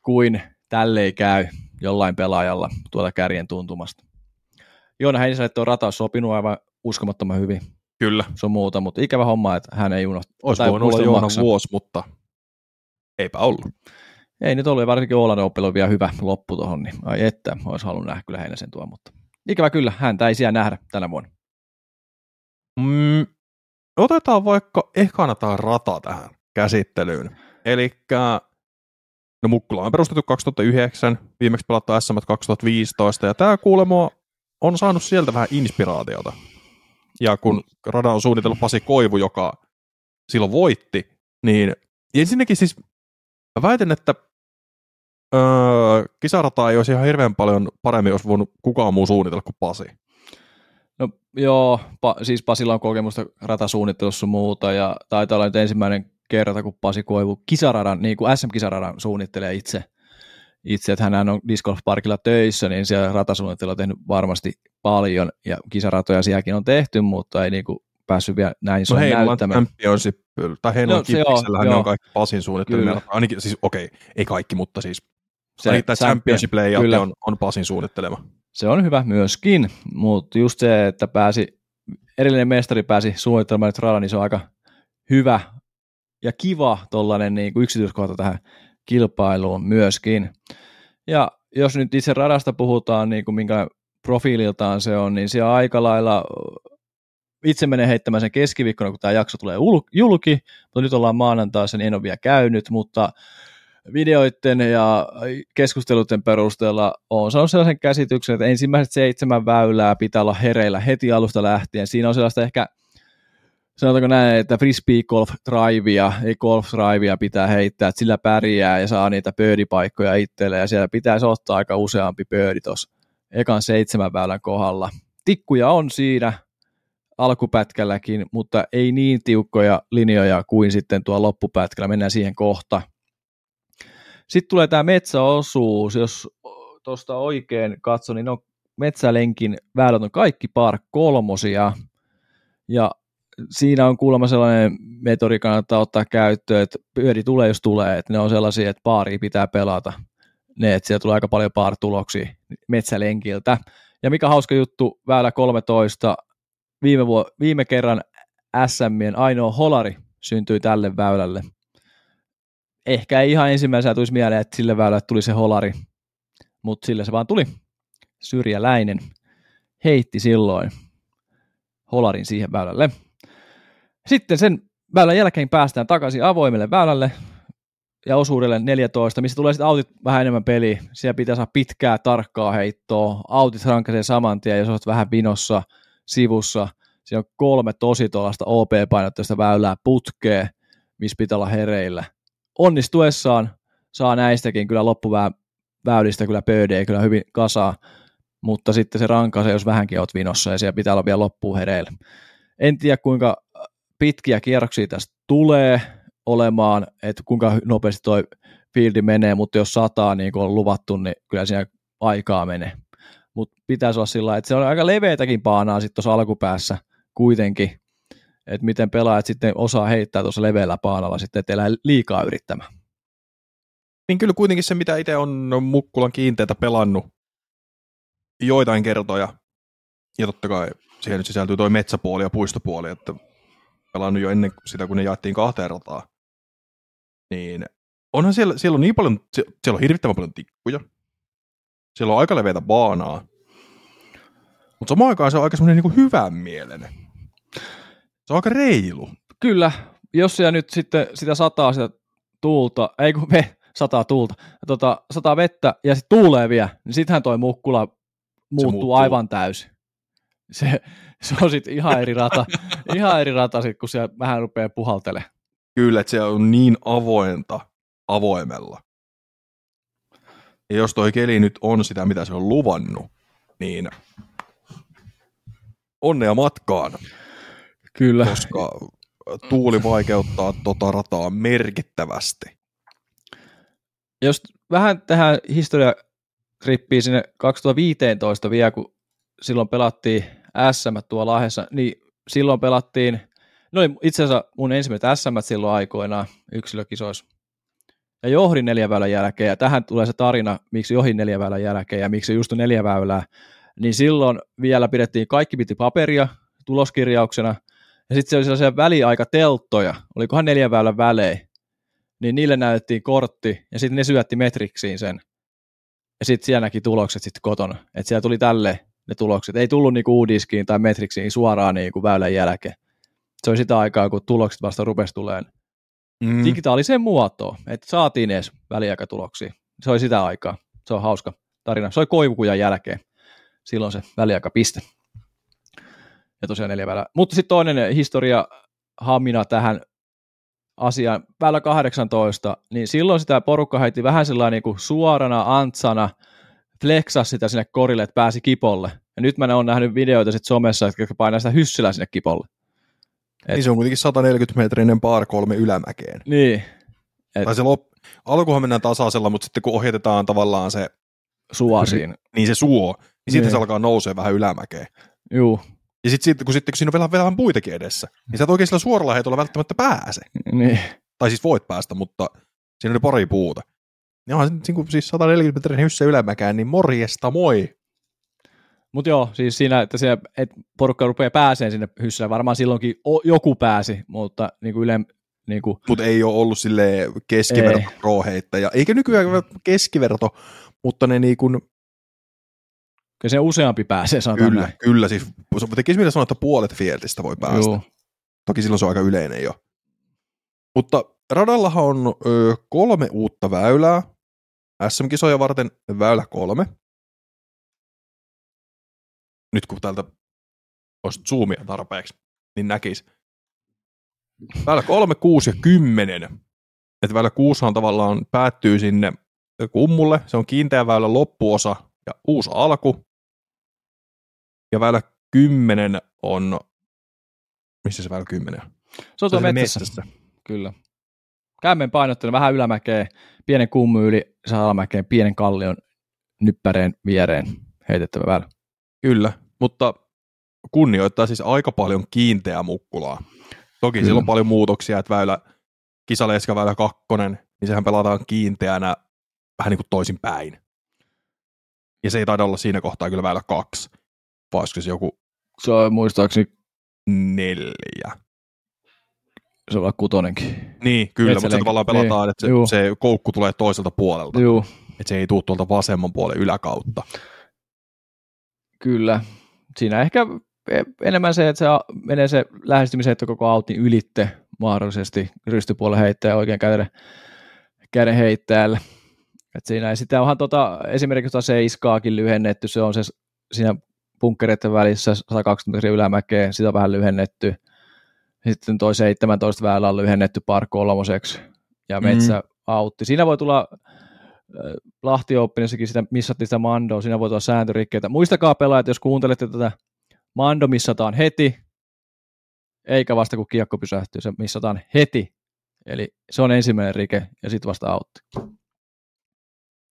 kuin tälleen käy jollain pelaajalla tuolta kärjen tuntumasta. Joona Heiniselle tuo rata on sopinut aivan uskomattoman hyvin, Kyllä. se on muuta, mutta ikävä homma, että hän ei unohta. Olisi tai voinut olla Joonan maksaa. vuosi, mutta eipä ollut. Ei nyt ollut, ja varsinkin Oolan oppelu vielä hyvä loppu tuohon, niin ai että, olisi halunnut nähdä kyllä Heinäsen tuo, mutta ikävä kyllä, häntä ei siellä nähdä tänä vuonna. Mm, otetaan vaikka ekana tämä rata tähän käsittelyyn. Eli no Mukkula on perustettu 2009, viimeksi pelattu SM 2015, ja tämä kuulemma on saanut sieltä vähän inspiraatiota. Ja kun rada on suunnitellut Pasi Koivu, joka silloin voitti, niin ensinnäkin siis mä väitän, että öö, kisarata ei olisi ihan hirveän paljon paremmin olisi voinut kukaan muu suunnitella kuin Pasi. No joo, pa, siis Pasilla on kokemusta ratasuunnittelussa muuta, ja taitaa olla nyt ensimmäinen kerta, kun Pasi Koivu kisaradan, niin kuin SM-kisaradan suunnittelee itse, itse, että hän on Disc Golf Parkilla töissä, niin siellä ratasuunnittelu on tehnyt varmasti paljon, ja kisaratoja sielläkin on tehty, mutta ei niin kuin päässyt vielä näin No Heinolan näyttämään. Championship, tai Heinolan No, Kippiksellähän ne on kaikki Pasin suunnittelemia. Ainakin, siis okei, ei kaikki, mutta siis Se ainakin tämä champion- Championship layout kyllä. on, on Pasin suunnittelema. Se on hyvä myöskin, mutta just se, että pääsi, erillinen mestari pääsi suunnittelemaan nyt radan, niin se on aika hyvä ja kiva tuollainen niin kuin yksityiskohta tähän kilpailuun myöskin. Ja jos nyt itse radasta puhutaan, niin kuin minkä profiililtaan se on, niin on aika lailla, itse menee heittämään sen keskiviikkona, kun tämä jakso tulee ul- julki, mutta nyt ollaan maanantaissa, niin en ole vielä käynyt, mutta videoiden ja keskusteluiden perusteella on saanut sellaisen käsityksen, että ensimmäiset seitsemän väylää pitää olla hereillä heti alusta lähtien. Siinä on sellaista ehkä, sanotaanko näin, että frisbee golf drivea, ei golf drivea pitää heittää, että sillä pärjää ja saa niitä birdie-paikkoja itselleen ja siellä pitäisi ottaa aika useampi birdie tuossa ekan seitsemän väylän kohdalla. Tikkuja on siinä alkupätkälläkin, mutta ei niin tiukkoja linjoja kuin sitten tuo loppupätkällä. Mennään siihen kohta. Sitten tulee tämä metsäosuus, jos tuosta oikein katso, niin on metsälenkin väylät on kaikki par kolmosia, ja siinä on kuulemma sellainen metodi kannattaa ottaa käyttöön, että pyöri tulee, jos tulee, että ne on sellaisia, että paari pitää pelata, ne, että siellä tulee aika paljon par-tuloksia metsälenkiltä. Ja mikä hauska juttu, väylä 13, viime, vuo, viime kerran SMien ainoa holari syntyi tälle väylälle. Ehkä ei ihan ensimmäisenä tulisi mieleen, että sille väylälle tuli se holari, mutta sille se vaan tuli. Syrjäläinen heitti silloin holarin siihen väylälle. Sitten sen väylän jälkeen päästään takaisin avoimelle väylälle ja osuudelle 14, missä tulee sitten autit vähän enemmän peli. Siellä pitää saada pitkää, tarkkaa heittoa. Autit rankaisee saman tien, jos olet vähän vinossa sivussa. Siinä on kolme tosi tuollaista OP-painotteista väylää putkee, missä pitää olla hereillä. Onnistuessaan saa näistäkin kyllä loppuväylistä kyllä pöydejä kyllä hyvin kasaa, mutta sitten se rankaisee, jos vähänkin olet vinossa ja siellä pitää olla vielä loppuun hereillä. En tiedä kuinka pitkiä kierroksia tästä tulee olemaan, että kuinka nopeasti toi fieldi menee, mutta jos sataa niin kuin on luvattu, niin kyllä siinä aikaa menee. Mutta pitäisi olla sillä että se on aika leveätäkin paanaa sitten tuossa alkupäässä kuitenkin, että miten pelaajat sitten osaa heittää tuossa leveällä paanalla sitten, että elää liikaa yrittämään. Niin kyllä kuitenkin se, mitä itse on Mukkulan kiinteitä pelannut joitain kertoja, ja totta kai siihen nyt sisältyy toi metsäpuoli ja puistopuoli, että pelannut jo ennen sitä, kun ne jaettiin kahteen rataa, niin onhan siellä, siellä on niin paljon, siellä on hirvittävän paljon tikkuja, siellä on aika leveätä baanaa, mutta samaan aikaan se on aika semmoinen niin hyvän mielenen. Se on aika reilu. Kyllä, jos siellä nyt sitten sitä sataa sitä tuulta, ei kun me sataa tuulta, tota, sataa vettä ja sitten tuulee vielä, niin sittenhän toi mukkula muuttuu, muuttuu. aivan täysin. Se, se on sitten ihan eri rata, ihan eri rata sit, kun siellä vähän rupeaa puhaltelemaan. Kyllä, että se on niin avointa avoimella. Ja jos toi keli nyt on sitä, mitä se on luvannut, niin onnea matkaan. Kyllä. Koska tuuli vaikeuttaa tota rataa merkittävästi. Jos vähän tähän historiakrippiin sinne 2015 vielä, kun silloin pelattiin SM tuolla Lahdessa, niin silloin pelattiin, no itse asiassa mun ensimmäiset SM silloin aikoinaan yksilökisoissa. Ja johdin neljä väylän jälkeen, ja tähän tulee se tarina, miksi johdin neljä väylän jälkeen, ja miksi just neljä väylää, niin silloin vielä pidettiin, kaikki piti paperia tuloskirjauksena, ja sitten se oli sellaisia väliaikatelttoja, olikohan neljän väylän välein, niin niille näytettiin kortti, ja sitten ne syötti metriksiin sen. Ja sitten siellä näki tulokset sitten kotona. Että siellä tuli tälle ne tulokset. Ei tullut niinku uudiskiin tai metriksiin suoraan niinku väylän jälkeen. Se oli sitä aikaa, kun tulokset vasta rupesi tulemaan mm. digitaaliseen muotoon. Että saatiin edes väliaikatuloksia. Se oli sitä aikaa. Se on hauska tarina. Se oli koivukujan jälkeen. Silloin se väliaikapiste. Ja tosiaan neljä väylää. Mutta sitten toinen historia hamina tähän asiaan, väylä 18, niin silloin sitä porukka heitti vähän sellainen niin kuin suorana antsana, flexas sitä sinne korille, että pääsi kipolle. Ja nyt mä oon nähnyt videoita sit somessa, että painaa sitä hyssylää sinne kipolle. Et... Niin se on kuitenkin 140 metrinen par kolme ylämäkeen. Niin. Et... Tai se lop... Alkuhan mennään tasaisella, mutta sitten kun ohjatetaan tavallaan se... Suo siinä. Niin se suo, niin, niin. sitten se alkaa nousee vähän ylämäkeen. Juu. Ja sitten sit, kun, sitten, kun siinä on vielä vähän puitakin edessä, niin sä et oikein sillä suoralla heitolla välttämättä pääse. Niin. Tai siis voit päästä, mutta siinä oli pari puuta. Niin onhan niin kuin, siis 140 metrin hyssä ylämäkään, niin morjesta moi. Mutta joo, siis siinä, että, se, että porukka rupeaa pääseen sinne hyssään, varmaan silloinkin joku pääsi, mutta niin kuin yle, niin kuin... Mutta ei ole ollut sille keskiverto pro-heittäjä. Eikä nykyään keskiverto, mutta ne niin kuin Kyllä se useampi pääsee, sanotaan Kyllä, näin. kyllä. Siis, tekisi mitä sanoa, että puolet Fieltistä voi päästä. Joo. Toki silloin se on aika yleinen jo. Mutta radallahan on ö, kolme uutta väylää. SM-kisoja varten väylä kolme. Nyt kun täältä olisi zoomia tarpeeksi, niin näkisi. Väylä kolme, kuusi ja kymmenen. Että väylä kuusihan tavallaan päättyy sinne kummulle. Se on kiinteä väylä loppuosa ja uusi alku. Ja väylä 10 on, missä se väylä 10 on? Se on tuolla metsässä. metsässä. Kyllä. Kämmen painottelu vähän ylämäkeen, pienen kummu yli alamäkeen, pienen kallion nyppäreen viereen heitettävä väylä. Kyllä, mutta kunnioittaa siis aika paljon kiinteää mukkulaa. Toki Kyllä. sillä on paljon muutoksia, että väylä, kisaleska väylä kakkonen, niin sehän pelataan kiinteänä vähän niin kuin toisin päin. Ja se ei taida olla siinä kohtaa kyllä väylä kaksi olisiko se joku... Se on muistaakseni... Neljä. Se on kutonenkin. Niin, kyllä, mutta se tavallaan pelataan, niin, että se, se koukku tulee toiselta puolelta. Juu. Että se ei tule tuolta vasemman puolen yläkautta. Kyllä. Siinä ehkä enemmän se, että se menee se lähestymisheitto koko autin ylitte mahdollisesti rystypuolen heittäjä oikein käden, käden heittäjälle. Et siinä ei sitä onhan tota, esimerkiksi tuota seiskaakin lyhennetty, se on se siinä bunkkereiden välissä 120 metriä ylämäkeä, sitä on vähän lyhennetty. Sitten toi 17 väylä on lyhennetty par kolmoseksi ja mm. metsä mm. autti. Siinä voi tulla Lahti Openissakin sitä missattiin sitä Mandoa, siinä voi tulla sääntörikkeitä. Muistakaa pelaajat, jos kuuntelette tätä, Mando missataan heti, eikä vasta kun kiekko pysähtyy, se missataan heti. Eli se on ensimmäinen rike ja sitten vasta autti.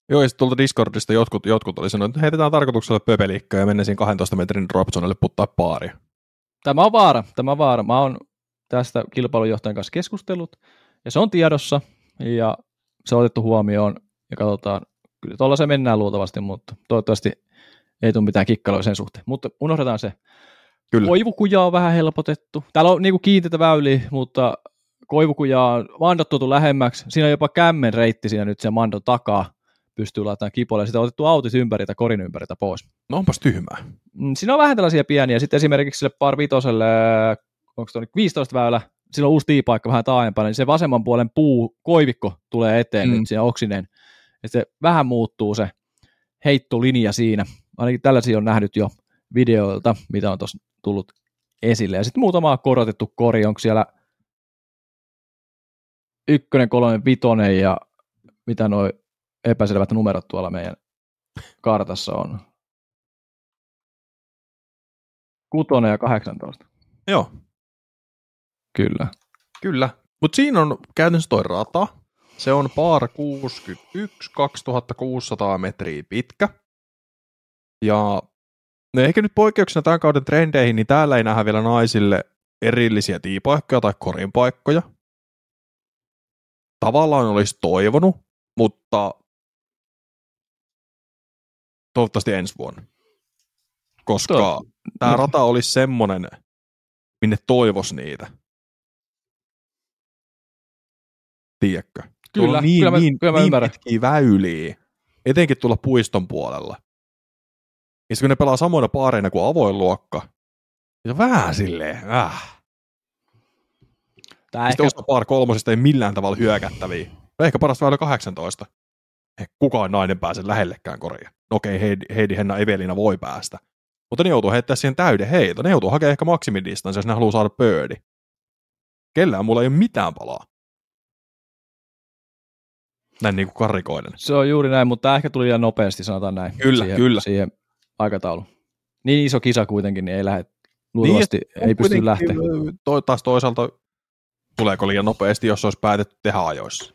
Joo, ja tuolta Discordista jotkut, jotkut oli sanonut, että heitetään tarkoituksella pöpelikköä ja mennään siinä 12 metrin dropzonelle puttaa paari. Tämä on vaara, tämä on vaara. Mä oon tästä kilpailujohtajan kanssa keskustellut, ja se on tiedossa, ja se on otettu huomioon, ja katsotaan, kyllä tuolla se mennään luultavasti, mutta toivottavasti ei tule mitään kikkailuja sen suhteen. Mutta unohdetaan se. Kyllä. Koivukuja on vähän helpotettu. Täällä on niinku kiinteitä väyliä, mutta koivukuja on mandot tuotu lähemmäksi. Siinä on jopa kämmen reitti siinä nyt sen mandon takaa. Pystyy laittamaan kipoille ja sitten on otettu autit ympäriltä, korin ympäriltä pois. No onpas tyhmää. Mm, Siinä on vähän tällaisia pieniä. Sitten esimerkiksi sille par vitoselle, onko tuo nyt 15 väylä, sillä on uusi tiipaikka vähän taaempana, niin se vasemman puolen puu, koivikko tulee eteen Mm. nyt siinä oksinen. Ja se vähän muuttuu se heittolinja siinä. Ainakin tällaisia on nähnyt jo videoilta, mitä on tuossa tullut esille. Ja sitten muutama korotettu kori, onko siellä ykkönen, kolmonen, vitonen ja mitä nuo epäselvät numerot tuolla meidän kartassa on. Kutonen ja 18. Joo, Kyllä. kyllä. Mutta siinä on käytännössä toi rata. Se on par 61, 2600 metriä pitkä. Ja no ehkä nyt poikkeuksena tämän kauden trendeihin, niin täällä ei nähdä vielä naisille erillisiä tiipaikkoja tai korinpaikkoja. Tavallaan olisi toivonut, mutta toivottavasti ensi vuonna. Koska tämä rata olisi semmoinen, minne toivos niitä. Tiedätkö? Tuolla Kyllä, on niin, kyllä mä, niin, kyllä mä niin ymmärrän. pitkiä väyliä, etenkin tuolla puiston puolella. Ja kun ne pelaa samoina paareina kuin avoin luokka, niin se on vähän silleen, äh. Tää Sitten ehkä, osa par kolmosista ei millään tavalla hyökättäviä. No ehkä paras väylä 18. Ei kukaan nainen pääse lähellekään koria. No okei, Heidi, Heidi Henna Evelina voi päästä. Mutta ne joutuu heittämään siihen täyden heito. Ne joutuu hakemaan ehkä maksimidistanssi, jos ne haluaa saada pöydi. Kellään mulla ei ole mitään palaa. Näin niin kuin karikoiden. se on juuri näin, mutta tämä ehkä tuli liian nopeasti, sanotaan näin. Kyllä, siihen, kyllä. Siihen aikatauluun. Niin iso kisa kuitenkin, niin ei lähde, luultavasti Niin, ei pysty lähteä. Toi, taas toisaalta tuleeko liian nopeasti, jos olisi päätetty tehdä ajoissa.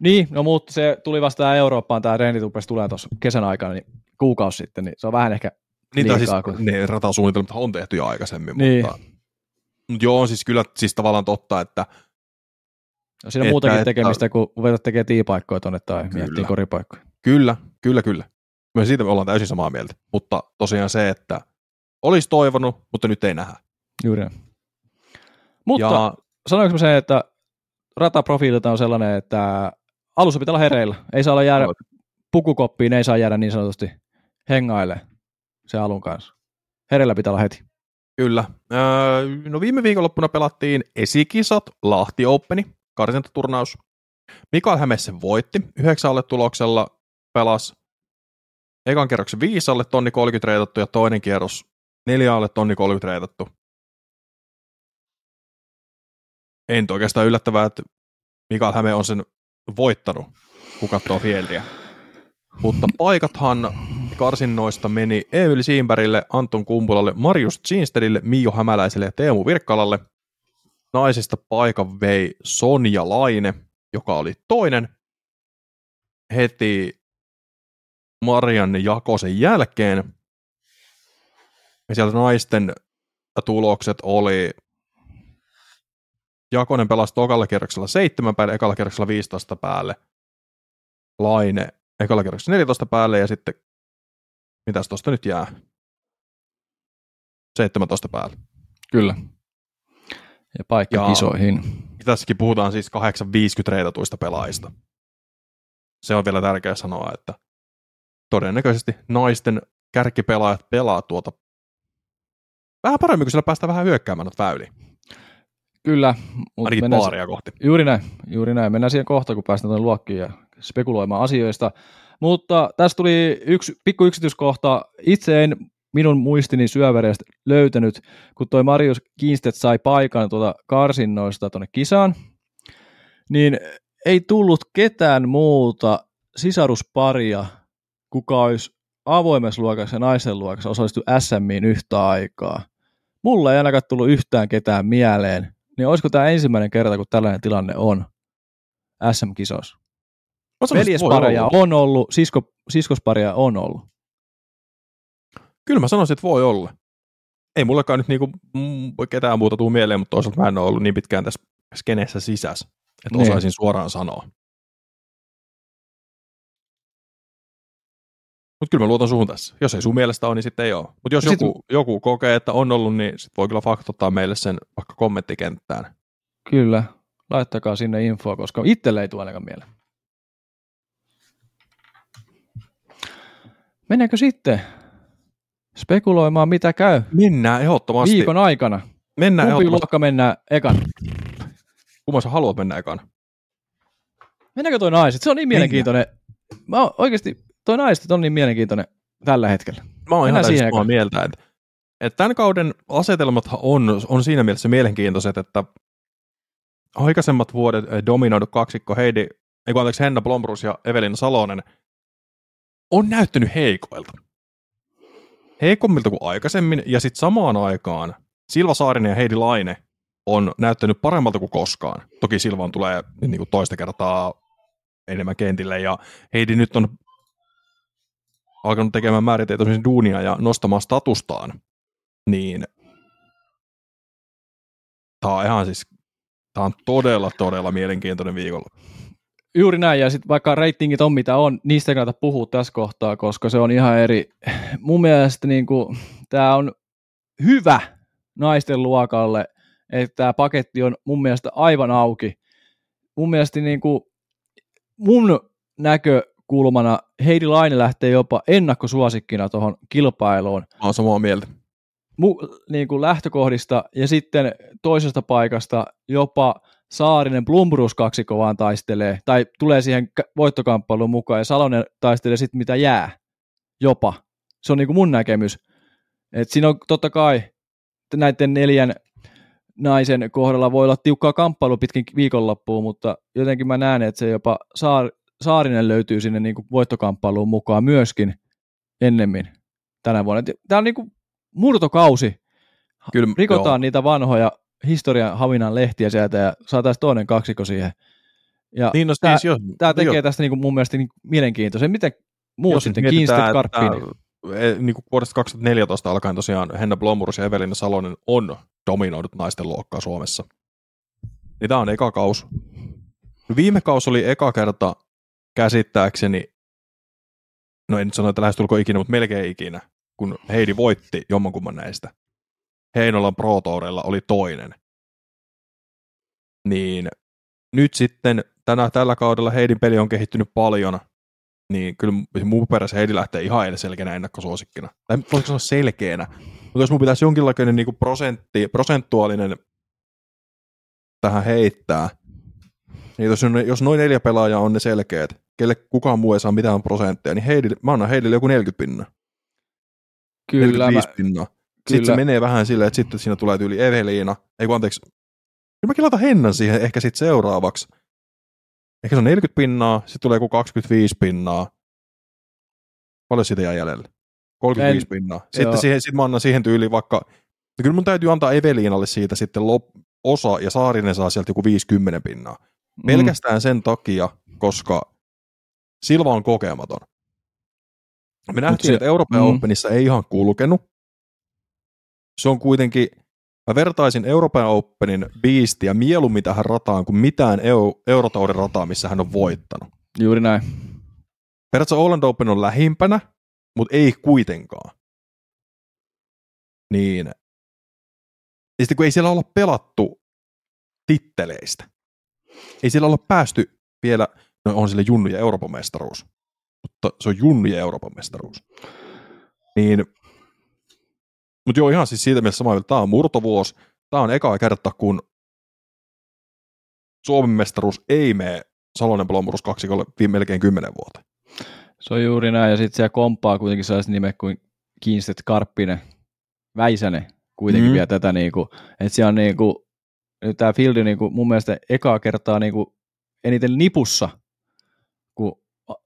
Niin, no mutta se tuli vasta Eurooppaan, tämä rupesi tulee tuossa kesän aikana, niin kuukausi sitten, niin se on vähän ehkä Niin, siis liikaa. kun- ne ratasuunnitelmat on tehty jo aikaisemmin, Niin. mutta, mutta joo, on siis kyllä siis tavallaan totta, että No, siinä on Että- muutakin että- tekemistä, kun ruvetaan tekemään tiipaikkoja tuonne tai Kyllä. miettii koripaikkoja. kyllä, kyllä, kyllä. Myös siitä me ollaan täysin samaa mieltä, mutta tosiaan se, että olisi toivonut, mutta nyt ei nähdä. Juuri näin. Mutta ja... sanoinko mä sen, että rataprofiililta on sellainen, että alussa pitää olla hereillä. Ei saa olla jäädä pukukoppiin, ei saa jäädä niin sanotusti hengaille se alun kanssa. Hereillä pitää olla heti. Kyllä. Öö, no viime viikonloppuna pelattiin esikisat Lahti Openi, karsintaturnaus. Mikael Hämesen voitti yhdeksän alle tuloksella, pelasi ekan kierroksen viisi alle tonni 30 reitattu ja toinen kierros neljä alle tonni 30 reitattu. Ei nyt oikeastaan yllättävää, että Mikael Häme on sen voittanut, kun katsoo Fieldiä. Mutta paikathan karsinnoista meni Emil Siimberille, Anton Kumpulalle, Marius Zinstedille, Mio Hämäläiselle ja Teemu Virkkalalle. Naisista paikan vei Sonja Laine, joka oli toinen heti Marianne Jakosen jälkeen. Ja sieltä naisten tulokset oli Jakonen pelasi tokalla kierroksella 7 päälle, ekalla kierroksella 15 päälle. Laine ekalla kierroksella 14 päälle ja sitten, mitäs tosta nyt jää? 17 päälle. Kyllä. Ja paikka Ja- kisoihin. Tässäkin puhutaan siis 850 reitatuista pelaajista. Se on vielä tärkeää sanoa, että todennäköisesti naisten kärkipelaajat pelaa tuota vähän paremmin, kun siellä päästään vähän hyökkäämään väyliä. Kyllä. Ainakin paaria kohti. Juuri näin, juuri näin. Mennään siihen kohta, kun päästään tuonne luokkiin ja spekuloimaan asioista. Mutta tässä tuli yksi pikku yksityiskohta. Itse en minun muistini syövereistä löytänyt, kun toi Marius Kiinstedt sai paikan tuota karsinnoista tuonne kisaan, niin ei tullut ketään muuta sisarusparia, kuka olisi avoimessa luokassa ja naisen luokassa osallistu SMiin yhtä aikaa. Mulla ei ainakaan tullut yhtään ketään mieleen, niin olisiko tämä ensimmäinen kerta, kun tällainen tilanne on SM-kisoissa? Veljespareja olla. on ollut, sisko, siskospareja on ollut. Kyllä mä sanoisin, että voi olla. ei mullekaan nyt niinku ketään muuta tuu mieleen, mutta toisaalta mä en ole ollut niin pitkään tässä skeneessä sisässä, että Niin. osaisin suoraan sanoa. Mutta kyllä mä luotan suhun tässä. Jos ei sun mielestä ole, niin sitten ei ole. Mutta jos Sit- joku, joku kokee, että on ollut, niin sit voi kyllä faktottaa meille sen vaikka kommenttikenttään. Kyllä, laittakaa sinne infoa, koska itselle ei tule ainakaan mieleen. Mennäänkö sitten spekuloimaan, mitä käy Mennään ehdottomasti. viikon aikana? Mennään Kumpi ehdottomasti. luokka mennään ekan? Kumman sä haluat mennä ekana? Mennäänkö toi naiset? Se on niin mielenkiintoinen. Mä oon, oikeasti toi naiset on niin mielenkiintoinen tällä hetkellä. Mä oon Mennään ihan täysin siihen samaa ekana. mieltä, että, että tämän kauden asetelmat on, on siinä mielessä mielenkiintoiset, että aikaisemmat vuodet eh, dominoidu kaksikko Heidi, ei kun anteeksi, Henna Blomrus ja Evelina Salonen on näyttänyt heikoilta. Heikommilta kuin aikaisemmin, ja sitten samaan aikaan Silva Saarinen ja Heidi Laine on näyttänyt paremmalta kuin koskaan. Toki Silvan tulee niin kuin toista kertaa enemmän kentille, ja Heidi nyt on alkanut tekemään määritietoisen duunia ja nostamaan statustaan, niin tämä on ihan siis, tämä on todella, todella mielenkiintoinen viikolla. Juuri näin, ja sitten vaikka reitingit on mitä on, niistä ei kannata puhua tässä kohtaa, koska se on ihan eri. Mun mielestä niin tämä on hyvä naisten luokalle, että tämä paketti on mun mielestä aivan auki. Mun mielestä niin kuin, mun näkökulmana Heidi Laine lähtee jopa ennakkosuosikkina tuohon kilpailuun Mä oon samaa mieltä. mu, niin kuin lähtökohdista ja sitten toisesta paikasta jopa Saarinen Blumbrus kaksikko vaan taistelee, tai tulee siihen voittokamppailuun mukaan, ja Salonen taistelee sitten mitä jää, jopa. Se on niin kuin mun näkemys. Et siinä on totta kai näiden neljän naisen kohdalla voi olla tiukkaa kamppailu pitkin viikonloppuun, mutta jotenkin mä näen, että se jopa Saar, Saarinen löytyy sinne niin kuin voittokamppailuun mukaan myöskin ennemmin tänä vuonna. Tämä on niin kuin murtokausi. Kyllä, Rikotaan joo. niitä vanhoja historian havinan lehtiä sieltä ja saataisiin toinen kaksikko siihen. Ja Niin, no, tämä, siis, jos, tämä tekee jos- tästä niin kuin mun mielestä niin mielenkiintoisen. Miten muut jos sitten, Kiinstedt, että Karppinen? eh, niin kuin vuodesta 2014 alkaen tosiaan Henna Blomurus ja Evelina Salonen on dominoidut naisten luokkaa Suomessa. Niin tämä on eka kaus. No viime kaus oli eka kerta käsittääkseni, no en nyt sano, että lähestulkoon ikinä, mutta melkein ikinä, kun Heidi voitti jommankumman näistä. Heinolan Pro Tourilla oli toinen. Niin nyt sitten tänä, tällä kaudella Heidin peli on kehittynyt paljon, niin kyllä mun perässä Heidi lähtee ihan selkeänä ennakkosuosikkina. Tai voisiko sanoa selkeänä. Mutta jos mun pitäisi jonkinlainen niin prosentti, prosentuaalinen tähän heittää, niin jos, jos noin neljä pelaajaa on ne selkeät, kelle kukaan muu ei saa mitään prosentteja, niin Heidi, mä annan Heidille joku 40 pinnaa. Kyllä, mä, 45 pinnaa. Sitten kyllä. se menee vähän silleen, että sitten siinä tulee tyyli Eveliina. Ei kun anteeksi. Kyllä mäkin laitan Hennan siihen ehkä sitten seuraavaksi. Ehkä se on 40 pinnaa, sitten tulee joku 25 pinnaa. Paljon siitä jää jäljelle? 35 En- pinnaa. joo. Sitten siihen, sit mä annan siihen tyyliin vaikka, no kyllä mun täytyy antaa Eveliinalle siitä sitten lop, osa, ja Saarinen saa sieltä joku 50 pinnaa. Mm. Pelkästään sen takia, koska Silva on kokematon. Me nähtiin, se- että Euroopan mm. Openissa ei ihan kulkenut. Se on kuitenkin, mä vertaisin Euroopan Openin biistiä mieluummin tähän rataan kuin mitään EU, Eurotauden rataa, missä hän on voittanut. Juuri näin. Periaatteessa Holland Open on lähimpänä, mutta ei kuitenkaan. Niin. Ja sitten kun ei siellä olla pelattu titteleistä. Ei siellä olla päästy vielä, no on sille Junnu ja Euroopan mestaruus, mutta se on Junnu ja Euroopan mestaruus. Niin, mutta joo, ihan siis siitä mielessä samaa mieltä, tämä on murtovuosi, tämä on eka kerta, kun Suomen mestaruus ei mene Salonen kaksikolle viime melkein kymmenen vuotta. Se on juuri näin, ja sitten siellä komppaa kuitenkin sellaiset nimet kuin Kiinstedt, Karppinen, Väisänen kuitenkin Mm. vielä tätä, niinku, että siellä on niinku, tämä fieldi niinku, mun mielestä ekaa kertaa niinku, eniten nipussa kuin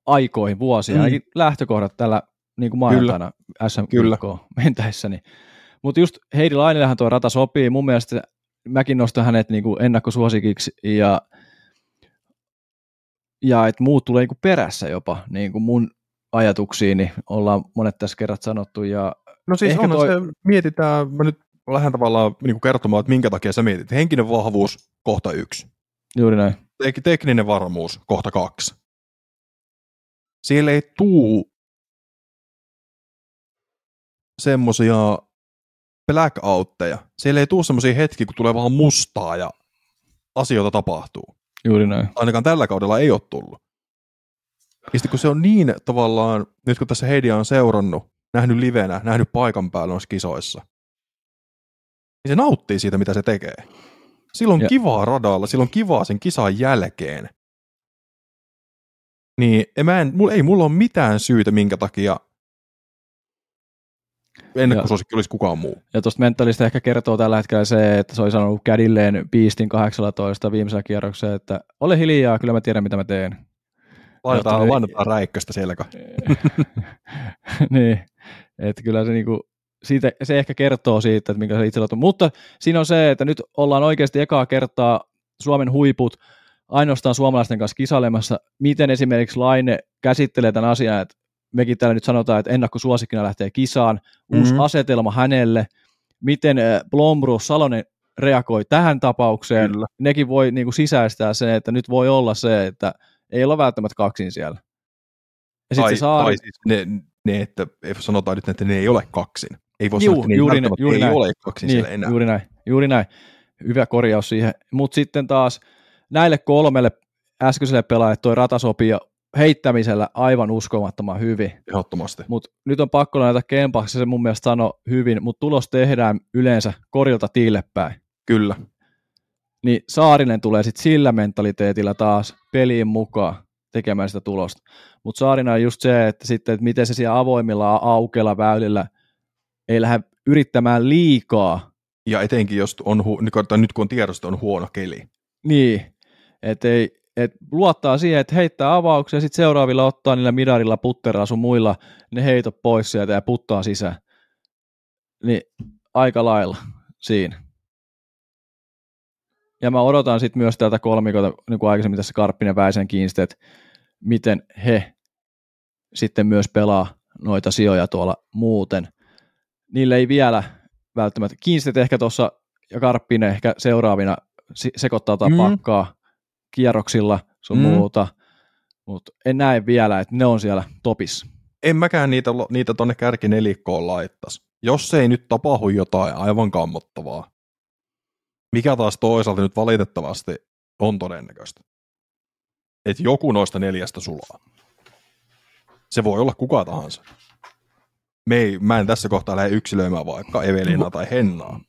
aikoihin, vuosiin, Mm. ainakin lähtökohdat tällä niin kuin maanantaina Kyllä. SM mentäessä. Niin. Mutta just Heidi Lainillehan tuo rata sopii, mun mielestä mäkin nostan hänet niin kuin ennakkosuosikiksi ja, ja että muut tulee niin kuin perässä jopa niin kuin mun ajatuksiin, niin ollaan monet tässä kerrat sanottu ja No siis Ehkä on toi- se, mietitään, mä nyt lähden tavallaan niin kuin kertomaan, että minkä takia sä mietit. Henkinen vahvuus, kohta yksi. Juuri näin. Tek- tekninen varmuus, kohta kaksi. Siellä ei tuu semmosia blackoutteja. Siellä ei tuu semmosia hetkiä, kun tulee vaan mustaa ja asioita tapahtuu. Juuri näin. Ainakaan tällä kaudella ei ole tullut. Ja sitten kun se on niin tavallaan, nyt kun tässä Heidia on seurannut, nähnyt livenä, nähnyt paikan päällä noissa kisoissa, niin se nauttii siitä, mitä se tekee. Silloin Ja- kivaa radalla, silloin kivaa sen kisan jälkeen. Niin en mä en, ei mulla ole mitään syytä, minkä takia ennakkosuosikki olisi kukaan muu. Ja tuosta mentalista ehkä kertoo tällä hetkellä se, että se oli sanonut kädilleen piistin 18 viimeisellä kierroksella, että ole hiljaa, kyllä mä tiedän mitä mä teen. Laitetaan, Jotta- laitetaan räikköstä selkä. niin, että kyllä se, niinku, siitä, se ehkä kertoo siitä, että minkä se itsellä on. Mutta siinä on se, että nyt ollaan oikeasti ekaa kertaa Suomen huiput ainoastaan suomalaisten kanssa kisailemassa, miten esimerkiksi Laine käsittelee tämän asian, että mekin täällä nyt sanotaan, että ennakkosuosikkina lähtee kisaan, uusi Mhm. asetelma hänelle, miten äh, Blombrus Salonen reagoi tähän tapaukseen, Kyllä. nekin voi niin kuin sisäistää sen, että nyt voi olla se, että ei olla välttämättä kaksin siellä. Ja Tai, se Saari, tai siis ne, ne, että ei sanotaan nyt, että ne ei ole kaksin. Ei voi Juu, sanoa, että ne juuri välttämättä juuri ei näin. ole kaksin niin, siellä enää. juuri näin, juuri näin. Hyvä korjaus siihen. Mutta sitten taas näille kolmelle äskeiselle pelaajille toi rata sopii jo heittämisellä aivan uskomattoman hyvin. Ehdottomasti. Mutta nyt on pakko laittaa kempaksi, se mun mielestä sano hyvin, mutta tulos tehdään yleensä korilta tiille päin. Kyllä. Niin Saarinen tulee sitten sillä mentaliteetillä taas peliin mukaan tekemään sitä tulosta. Mutta Saarina on just se, että sitten, että miten se siellä avoimilla aukeilla väylillä ei lähde yrittämään liikaa Ja etenkin, jos on, hu- nyt kun- tai nyt kun on tiedosta, on huono keli. Niin, että ei, et luottaa siihen, että heittää avauksia ja sitten seuraavilla ottaa niillä midarilla, putterilla sun muilla ne heitot pois sieltä ja puttaa sisään. Niin aika lailla siinä. Ja mä odotan sitten myös tältä kolmikolta, niin kuin aikaisemmin tässä Karppinen Väisen Kiinsteet, miten he sitten myös pelaa noita sijoja tuolla muuten. Niille ei vielä välttämättä, Kiinsteet ehkä tuossa ja Karppinen ehkä seuraavina sekoittaa mm. pakkaa kierroksilla sun Mm. muuta, mutta en näe vielä, että ne on siellä topissa. En mäkään niitä, niitä tonne kärkinelikkoon laittaisi. Jos ei nyt tapahdu jotain aivan kammottavaa, mikä taas toisaalta nyt valitettavasti on todennäköistä, että joku noista neljästä sulaa. Se voi olla kuka tahansa. Me ei, mä en tässä kohtaa lähde yksilöimään vaikka Evelina tai Hennaa.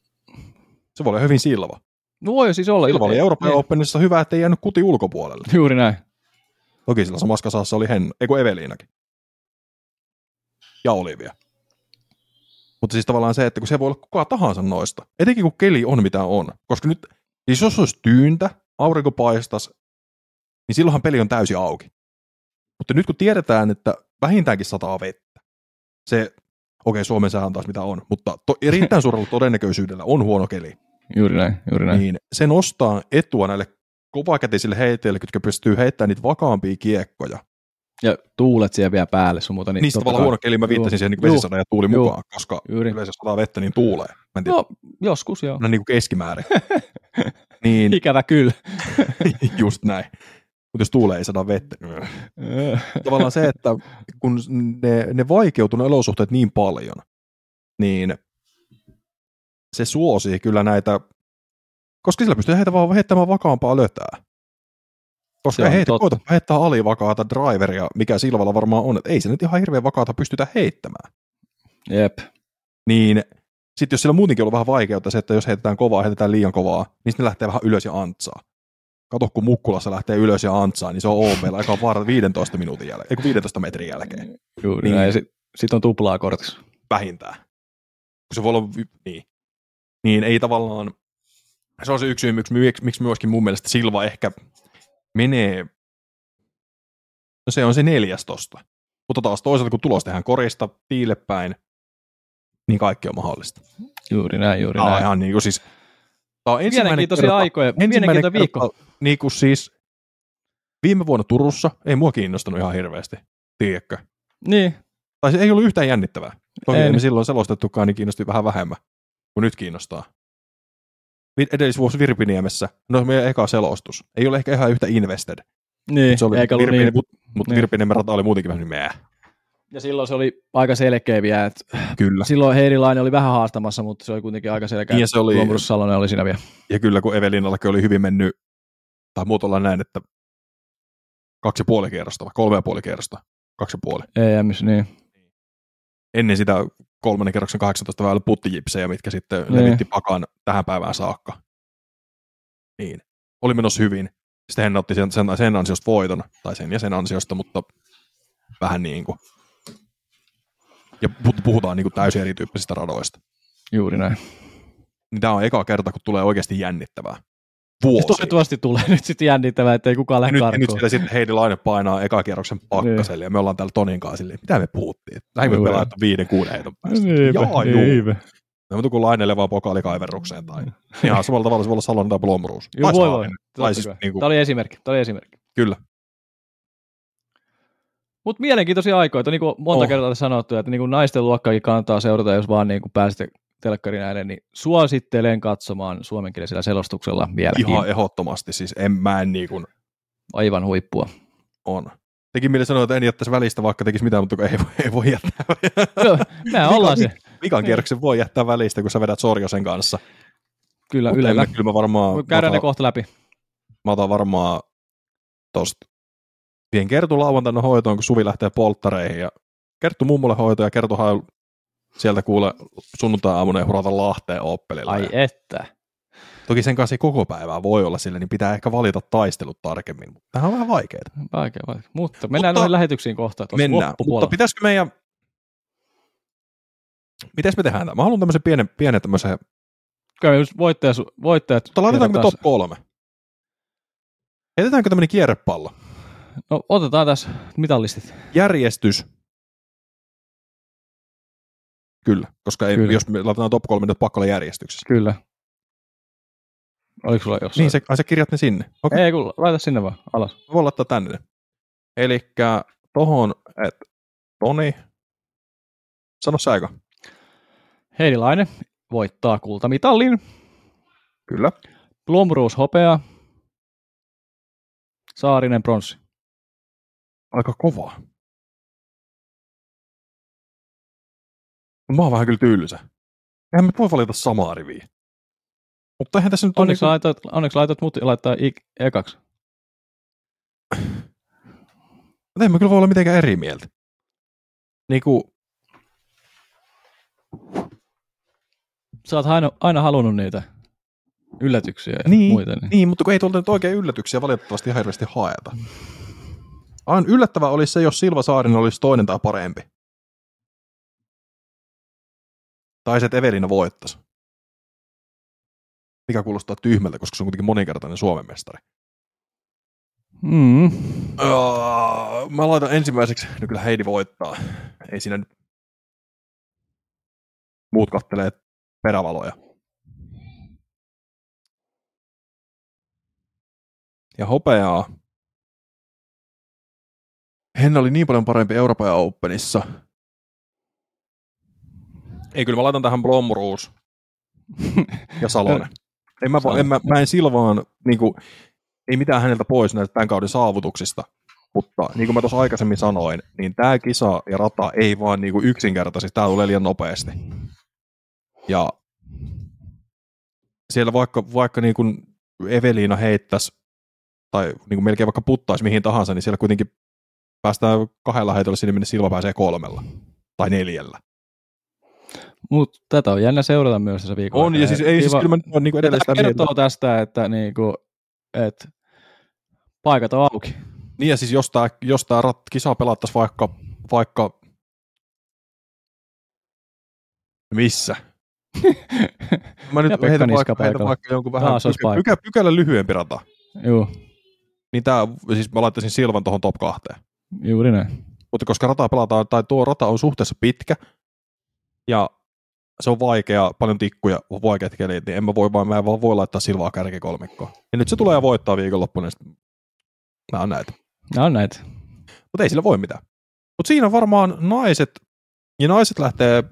Se voi olla hyvin Silva. No voi siis olla. Silva oli Euroopan Niin, Openissa hyvä, ettei jäänyt kuti ulkopuolelle. Juuri näin. Toki sillä samassa kasassa oli Henna, ei kun Evelinakin. Ja Olivia. Mutta siis tavallaan se, että kun se voi olla kuka tahansa noista, etenkin kun keli on mitä on. Koska nyt, siis jos olisi tyyntä, aurinko paistas, niin silloinhan peli on täysin auki. Mutta nyt kun tiedetään, että vähintäänkin sataa vettä, se, okei okay, Suomen sää on taas mitä on, mutta to, erittäin suurella todennäköisyydellä on huono keli, Juuri näin, juuri näin. niin se nostaa etua näille kovakätisille heittäjille, jotka pystyy heittämään niitä vakaampia kiekkoja. Ja tuulet siellä vielä päälle sun muuta. Niin Niistä tavallaan huono keli, mä viittasin siihen niin Juu. vesisadan ja tuuli Juu. mukaan, koska Juuri. yleensä sataa vettä, niin tuulee. Mä en tiedä, No, joskus joo. no, niin kuin keskimäärin. niin, Ikävä kyllä. just näin. Mutta jos tuulee ei saada vettä. Tavallaan se, että kun ne, ne vaikeutuu ne olosuhteet niin paljon, niin se suosii kyllä näitä, koska sillä pystyy heitä vaan heittämään vakaampaa lötää. Koska ei on heitä koita heittää alivakaata driveria, mikä Silvalla varmaan on, että ei se nyt ihan hirveän vakaata pystytä heittämään. Jep. niin sitten jos sillä muutenkin on ollut vähän vaikeutta se, että jos heitetään kovaa, heitetään liian kovaa, niin sitten lähtee vähän ylös ja antsaa. Kato, kun Mukkulassa lähtee ylös ja antsaa, niin se on OPlla aika vaara 15 minuutin jälkeen, ei kun 15 metrin jälkeen, Juuri Niin. näin. Sitten sit on tuplaa kortissa. vähintään. Kun se voi olla, niin. Niin ei tavallaan, se on se yksi syy, miksi, miksi, myöskin mun mielestä Silva ehkä menee, no se on se neljäs tosta. Mutta taas toisaalta, kun tulos tehdään korista tiille päin, niin kaikki on mahdollista. Juuri näin, juuri Tämä on näin. ihan niin kuin siis, tämä on ensimmäinen kerta, aikoja, ensimmäinen viikko. kerta, niin kuin siis viime vuonna Turussa, ei mua kiinnostanut ihan hirveästi, tiedätkö? Niin, Tai se ei ollut yhtään jännittävää. Toki ei me silloin selostettukaan, niin kiinnosti vähän vähemmän kuin nyt kiinnostaa. Edellisvuosi Virpiniemessä, no meidän eka selostus. Ei ole ehkä ihan yhtä invested. Niin, Se oli eikä ollut Virpini, niin. Mutta, mutta niin. Virpiniemen rata oli muutenkin vähän mää. Ja silloin se oli aika selkeä vielä, että Kyllä. silloin Heirilainen oli vähän haastamassa, mutta se oli kuitenkin aika selkeä. Niin ja se oli, Salonen oli siinä vielä. ja kyllä kun Evelinallakin oli hyvin mennyt, tai muut näin, että kaksi ja puoli kierrosta vai kolme ja puoli kierrosta. Kaksi ja puoli. EMS, niin. Ennen sitä kolmannen kerroksen 18 väylä puttijipsejä, mitkä sitten Niin. levitti pakan tähän päivään saakka. Niin. Oli menossa hyvin. Sitten hän otti sen, sen, sen ansiosta voiton, tai sen ja sen ansiosta, mutta vähän niin kuin. Ja pu- puhutaan niin kuin täysin erityyppisistä radoista. Juuri näin. Niin tämä on eka kerta, kun tulee oikeasti jännittävää. Ja Vuosi. toivottavasti tulee nyt sitten jännittävää, ettei kukaan lähde nyt, ja nyt karkuun. siellä sitten Heidi Laine painaa eka kierroksen pakkaselle, ja me ollaan täällä Tonin kanssa silleen, mitä me puhuttiin? Lähimmä Joo. pelaa, että viiden, kuuden heiton päästä. Niinpä, Jaa, juu. niinpä. Me kun Lainelle vaan pokaalikaiverrukseen, tai ihan samalla tavalla se voi olla Salonen tai Blomruus. Joo, voi voi. Tai siis kai. niinku- Tämä oli esimerkki. Tämä oli esimerkki. Kyllä. Mutta mielenkiintoisia aikoita, niin kuin monta Oh. kertaa on sanottu, että niin kuin naisten luokkaakin kannattaa seurata, jos vaan niin kuin pääsette telkkarin ääneen, niin suosittelen katsomaan suomenkielisellä selostuksella vieläkin. Ihan ehdottomasti, siis en, mä en niin kuin Aivan huippua. on. Tekin mieli sanoa, että en jättäisi välistä, vaikka tekisi mitään, mutta ei, voi- ei voi jättää. Joo, mehän ollaan se. Vikan kierroksen voi jättää välistä, kun sä vedät Sorjosen kanssa. Kyllä, Mutta Ylellä. mä- kyllä mä varmaan, Käydään mä ne otan, kohta läpi. mä otan varmaan tosta vien Kertu lauantaina hoitoon, kun Suvi lähtee polttareihin ja Kerttu mummolle hoitoon ja Kertuhan sieltä kuule sunnuntai-aamuna ja hurata Lahteen Oppelilla. Ai että. Toki sen kanssa ei koko päivää voi olla sille, niin pitää ehkä valita taistelut tarkemmin. Mutta Tämähän on vähän vaikeaa. Vaikea, vaikea. Mutta mennään Mutta- noihin lähetyksiin kohta. Mennään. Mutta pitäisikö meidän... Mites me tehdään tämä? Mä haluan tämmöisen pienen, pienen tämmöisen... Kyllä just voittajat, voittajat Mutta laitetaanko me top kolme? Heitetäänkö tämmöinen kierrepallo? No otetaan tässä mitallistit. Järjestys. Kyllä, koska ei, Kyllä. jos me laitetaan top kolme, niin on pakko olla järjestyksessä. Kyllä. Oliko sulla jossain? Niin, se, ai sä kirjat ne sinne. Okei, Ei kun laita sinne vaan alas. okay. voi laittaa tänne. Eli tohon, että Toni, sano sä eka. Heidilainen voittaa kultamitalin. Kyllä. Blomruus hopea. Saarinen pronssi. Aika kovaa. Mä oon vähän kyllä tylsä. Eihän me voi valita samaa riviä. Mutta eihän tässä nyt Onneksi, niinku- laitat, onneksi laitat mut laittaa ik- ekaksi. Mutta eihän me kyllä voi olla mitenkään eri mieltä. Niinku, Sä oot aina, aina halunnut niitä yllätyksiä ja Niin, muita. Niin. niin, mutta kun ei tuolta nyt oikein yllätyksiä valitettavasti ihan hirveästi haeta. Aina yllättävää olisi se, jos Silva Saarinen olisi toinen tai parempi. Tai se, että Evelina voittaisi. Mikä kuulostaa tyhmältä, koska se on kuitenkin moninkertainen Suomen mestari. Mm. Uh, mä laitan ensimmäiseksi, no kyllä Heidi voittaa. Ei siinä nyt muut kattelee perävaloja. Ja hopeaa. Henna oli niin paljon parempi Euroopan Openissa. Ei, kyllä mä laitan tähän Blomruus ja Salonen. En mä, va- en, mä, mä en Silvaan, niin kuin, ei mitään häneltä pois näistä tämän kauden saavutuksista, mutta niin kuin mä tuossa aikaisemmin sanoin, niin tämä kisa ja rata ei vaan niin kuin yksinkertaisesti, tämä tulee liian nopeasti. Ja siellä vaikka, vaikka niin kuin Eveliina heittäisi, tai niin kuin melkein vaikka puttaisi mihin tahansa, niin siellä kuitenkin päästään kahdella heitolla sinne, minne Silva pääsee kolmella tai neljällä. Mutta tätä on jännä seurata myös tässä viikolla. On, ja siis ei siis kyllä mä niin kuin edelleen sitä Tämä mieltä. kertoo tästä, että niinku, et paikat on auki. Niin ja siis jos tämä, jos rat, kisa pelattaisiin vaikka, vaikka missä? Mä nyt heitän vaikka, heitän vaikka jonkun vähän pykä, pykä, pykälän lyhyempi rata. Joo, Niin tää, siis mä laittaisin Silvan tuohon top kahteen. juuri näin. Mutta koska rata pelataan, tai tuo rata on suhteessa pitkä, ja se on vaikea, paljon tikkuja, vaikeat kelit, niin en mä voi vaan, mä en vaan voi laittaa Silvaa kärkikolmikkoon. Ja nyt se tulee ja voittaa viikonloppuna, niin nää on näitä. Nämä on näitä. Mutta ei sillä voi mitään. Mutta siinä varmaan naiset Ja naiset lähtee,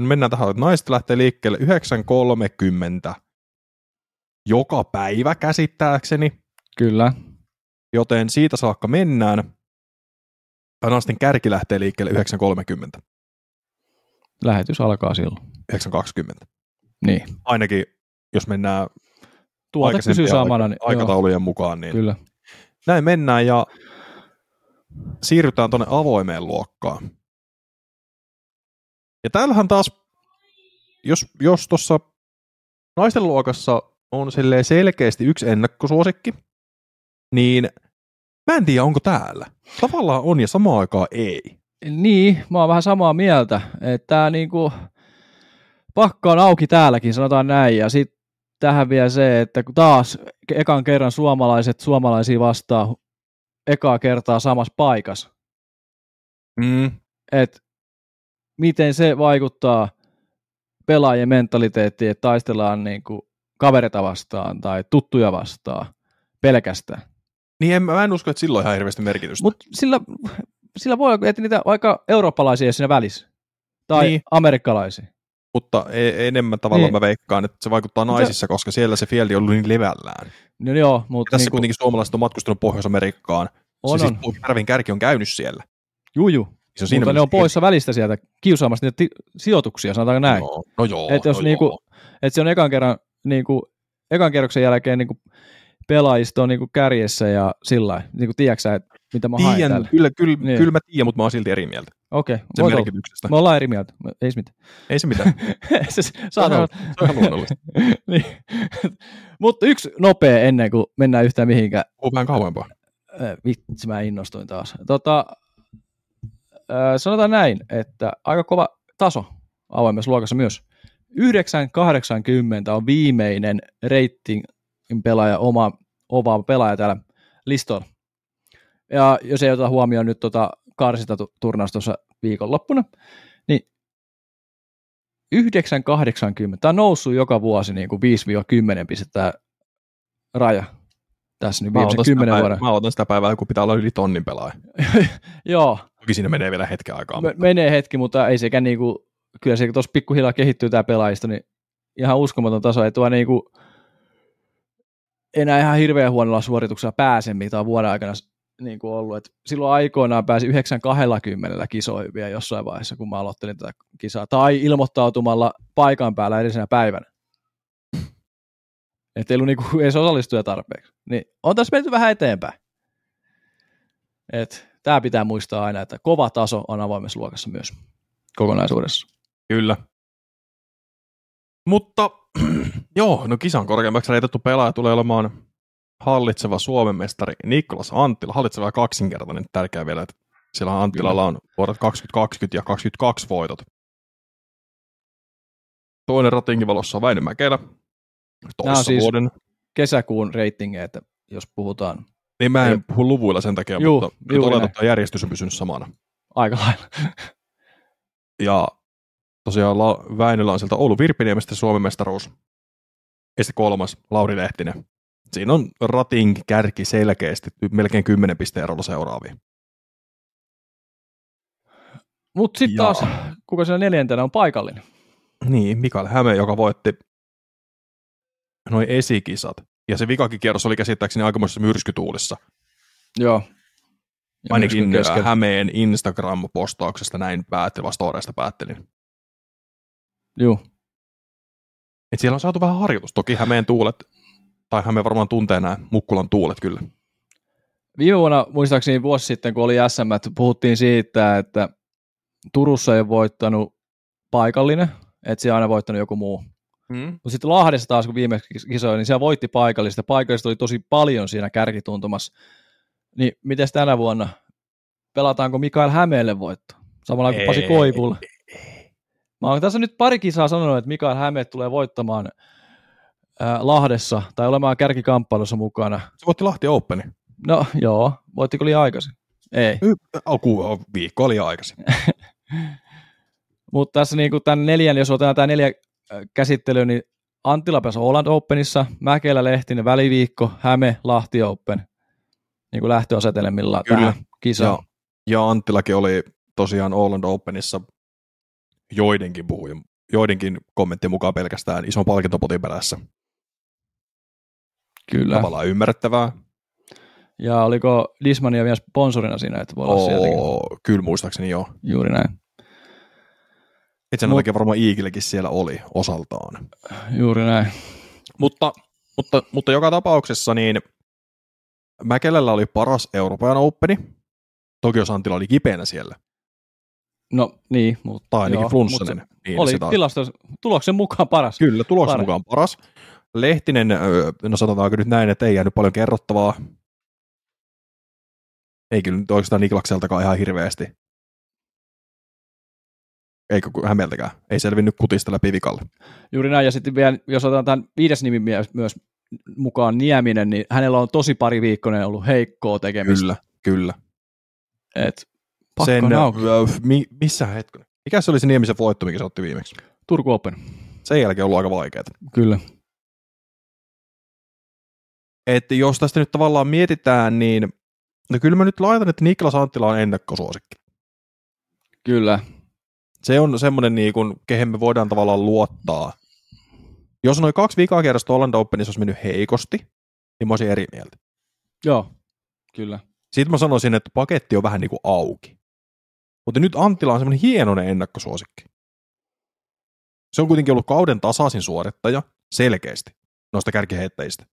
mennään tähän, että naiset lähtee liikkeelle 9.30 joka päivä käsittääkseni, Kyllä. joten siitä saakka mennään. Naisten kärki lähtee liikkeelle 9.30, Lähetys alkaa silloin. 9.20. Niin. Ainakin jos mennään pysyy samana. aika- Niin, joo, aikataulujen mukaan, niin kyllä. näin mennään ja siirrytään tuonne avoimeen luokkaan. Ja täällähän taas, jos, jos tuossa naisten luokassa on selkeästi yksi ennakkosuosikki, niin mä en tiedä, onko täällä. Tavallaan on ja samaan aikaan ei. Niin, mä oon vähän samaa mieltä, että tää niinku, pakka on auki täälläkin, sanotaan näin, ja sitten tähän vielä se, että kun taas ekan kerran suomalaiset suomalaisia vastaa ekaa kertaa samassa paikassa, Mm. että miten se vaikuttaa pelaajien mentaliteettiin, että taistellaan niinku kavereita vastaan tai tuttuja vastaan pelkästään. Niin en, mä en usko, että silloin ihan hirveästi merkitystä. Mutta sillä, sillä voi olla, että niitä vaikka eurooppalaisia siinä välissä. Tai Niin. niin. amerikkalaisia. mutta e- enemmän tavallaan Niin. mä veikkaan, että se vaikuttaa Mutta- naisissa, koska siellä se fieldi on ollut niin levällään. No joo, Ja mutta tässä niinku, kuitenkin suomalaiset on matkustanut Pohjois-Amerikkaan. on, se on. siis Järvin kärki on käynyt siellä. Juju. Se on Mutta siinä ne on poissa välistä sieltä kiusaamasta niitä ti- sijoituksia, sanotaanko näin. No, no joo. Et jos no niinku- joo. Että se on ekan kerran, niinku, ekan kerroksen jälkeen niinku, pelaajista on niinku kärjessä ja sillä lailla. Niinku, tiedätkö sä, että mitä mä haen täällä? kyllä, kyllä, Niin. kyllä mä tiedän, mutta mä oon silti eri mieltä Okei, sen voit olla. merkityksestä. Me ollaan eri mieltä. Ei se mitään. Ei se mitään. se, saat Se on. Se on ihan luonnollista. niin. Mutta yksi nopea ennen kuin mennään yhtään mihinkään. On vähän kauempaa. Vitsi, mä innostuin taas. Tota, sanotaan näin, että aika kova taso avoimessa luokassa myös. 980 on viimeinen rating pelaaja, oma, oma pelaaja täällä listolla. Ja jos ei ota huomioon nyt tota karsita turnausta tuossa viikonloppuna, niin 980, tämä on noussut joka vuosi niin kuin 5-10 pistettä raja tässä nyt viimeisen sitä 10 vuoden. mä otan sitä päivää, kun pitää olla yli tonnin pelaaja. Joo, Toki siinä menee vielä hetken aikaa. me, menee hetki, mutta ei sekään niinku, kyllä se tuossa pikkuhiljaa kehittyy tämä pelaajisto, niin ihan uskomaton taso, ei tuo niinku enää ihan hirveän huonolla suorituksella pääse, mitä on vuoden aikana niin kuin ollut. Et silloin aikoinaan pääsi 920 kisoihin vielä jossain vaiheessa, kun mä aloittelin tätä kisaa, tai ilmoittautumalla paikan päällä edellisenä päivänä. Että ei ollut niinku edes osallistuja tarpeeksi. Niin on tässä menty vähän eteenpäin. Et tämä pitää muistaa aina, että kova taso on avoimessa luokassa myös kokonaisuudessa. Kyllä. Mutta joo, no kisan korkeammaksi reitettu pelaaja tulee olemaan hallitseva Suomen mestari Niklas Anttila. Hallitseva kaksinkertainen, tärkeää vielä, että sillä Anttilalla on vuodet 2020 ja 2022 voitot. Toinen ratingivalossa on Väinö Mäkelä. Toissa siis- vuoden. Kesäkuun reitinge, että jos puhutaan Niin mä en puhu luvuilla sen takia, Juu, mutta nyt oletan, näin. että järjestys on pysynyt samana. aika lailla. Ja tosiaan La- Väinöllä on sieltä Oulu Virpiniemestä Suomen mestaruus. Ja sitten kolmas, Lauri Lehtinen. Siinä on rating kärki selkeästi, melkein 10 pisteen erolla seuraavia. Mutta sitten taas, kuka siellä neljäntenä on paikallinen. Niin, Mikael Häme, joka voitti noin esikisat. Ja se vikakin kierros oli käsittääkseni aikamoisessa myrskytuulissa. Joo. Ja Ainakin. Hämeen Instagram-postauksesta näin päättelin, storeista päättelin. Juu. Et siellä on saatu vähän harjoitus. Toki Hämeen tuulet, tai Häme varmaan tuntee nämä Mukkulan tuulet kyllä. Viime vuonna, muistaakseni vuosi sitten, kun oli SM, puhuttiin siitä, että Turussa ei voittanut paikallinen, että siellä on aina voittanut joku muu. Mm. Mutta sitten Lahdessa taas, kun viimeksi kisoja, niin siellä voitti paikallista. Paikallista oli tosi paljon siinä kärkituntumassa. Niin miten tänä vuonna? Pelataanko Mikael Hämeelle voitto? Samalla kuin Pasi. Koivulla. Mä oon tässä nyt pari kisaa sanonut, että Mikael Häme tulee voittamaan Lahdessa tai olemaan kärkikamppailussa mukana. Se voitti Lahti Openi. No joo, voittiko liian aikaisin? Ei. Alku viikko oli aikaisin. Mutta tässä niinku tämän neljän, jos otetaan tämä neljä käsittely, niin Anttila pääsi Holland Openissa, Mäkelä Lehtinen väliviikko, Häme Lahti Open niin kuin lähtöasetelmilla Kyllä. tähän kisaan. Ja, ja Anttilakin oli tosiaan Åland Openissa joidenkin puhujen, joidenkin kommenttien mukaan pelkästään ison palkintopotin perässä. Kyllä. Tavallaan ymmärrettävää. Ja oliko Dismania vielä sponsorina siinä, että voi olla sieltäkin? Oo, kyllä muistaakseni joo. Juuri näin. Et sen Mut- takia varmaan Eaglekin siellä oli osaltaan. Juuri näin. Mutta, mutta, mutta joka tapauksessa niin Mäkelällä oli paras Euroopan Openi. Toki jos Antila oli kipeänä siellä. No niin, mutta Tai ainakin joo, flunssainen. mut Niin, Oli tilastos, tuloksen mukaan paras. Kyllä, tuloksen Pare. mukaan paras. Lehtinen, no sanotaanko nyt näin, että ei jäänyt paljon kerrottavaa. Ei kyllä nyt oikeastaan Niklakseltakaan ihan hirveästi. Eikö Hämeeltäkään. Ei selvinnyt kutista läpi vikalle. Juuri näin, ja sitten vielä, jos otetaan tämän viides nimi myös, mukaan Nieminen, niin hänellä on tosi pari viikkoinen ollut heikkoa tekemistä. Kyllä, kyllä. Et, Sen, öö, mi, missä hetkinen? Mikä se oli se Niemisen voitto, mikä se otti viimeksi? Turku Open. Sen jälkeen on ollut aika vaikeaa. Kyllä. Että jos tästä nyt tavallaan mietitään, niin no kyllä mä nyt laitan, että Niklas Anttila on ennakkosuosikki. Kyllä. Se on semmoinen, niin kuin, kehen me voidaan tavallaan luottaa. Jos noin kaksi vikaa kerrasta Orlando Openissa olisi mennyt heikosti, niin mä olisin eri mieltä. Joo. Kyllä. Sitten mä sanoisin, että paketti on vähän niin kuin auki. Mutta nyt Anttila on semmoinen hienoinen ennakkosuosikki. Se on kuitenkin ollut kauden tasaisin suorittaja, selkeästi, noista kärkiheittäjistä.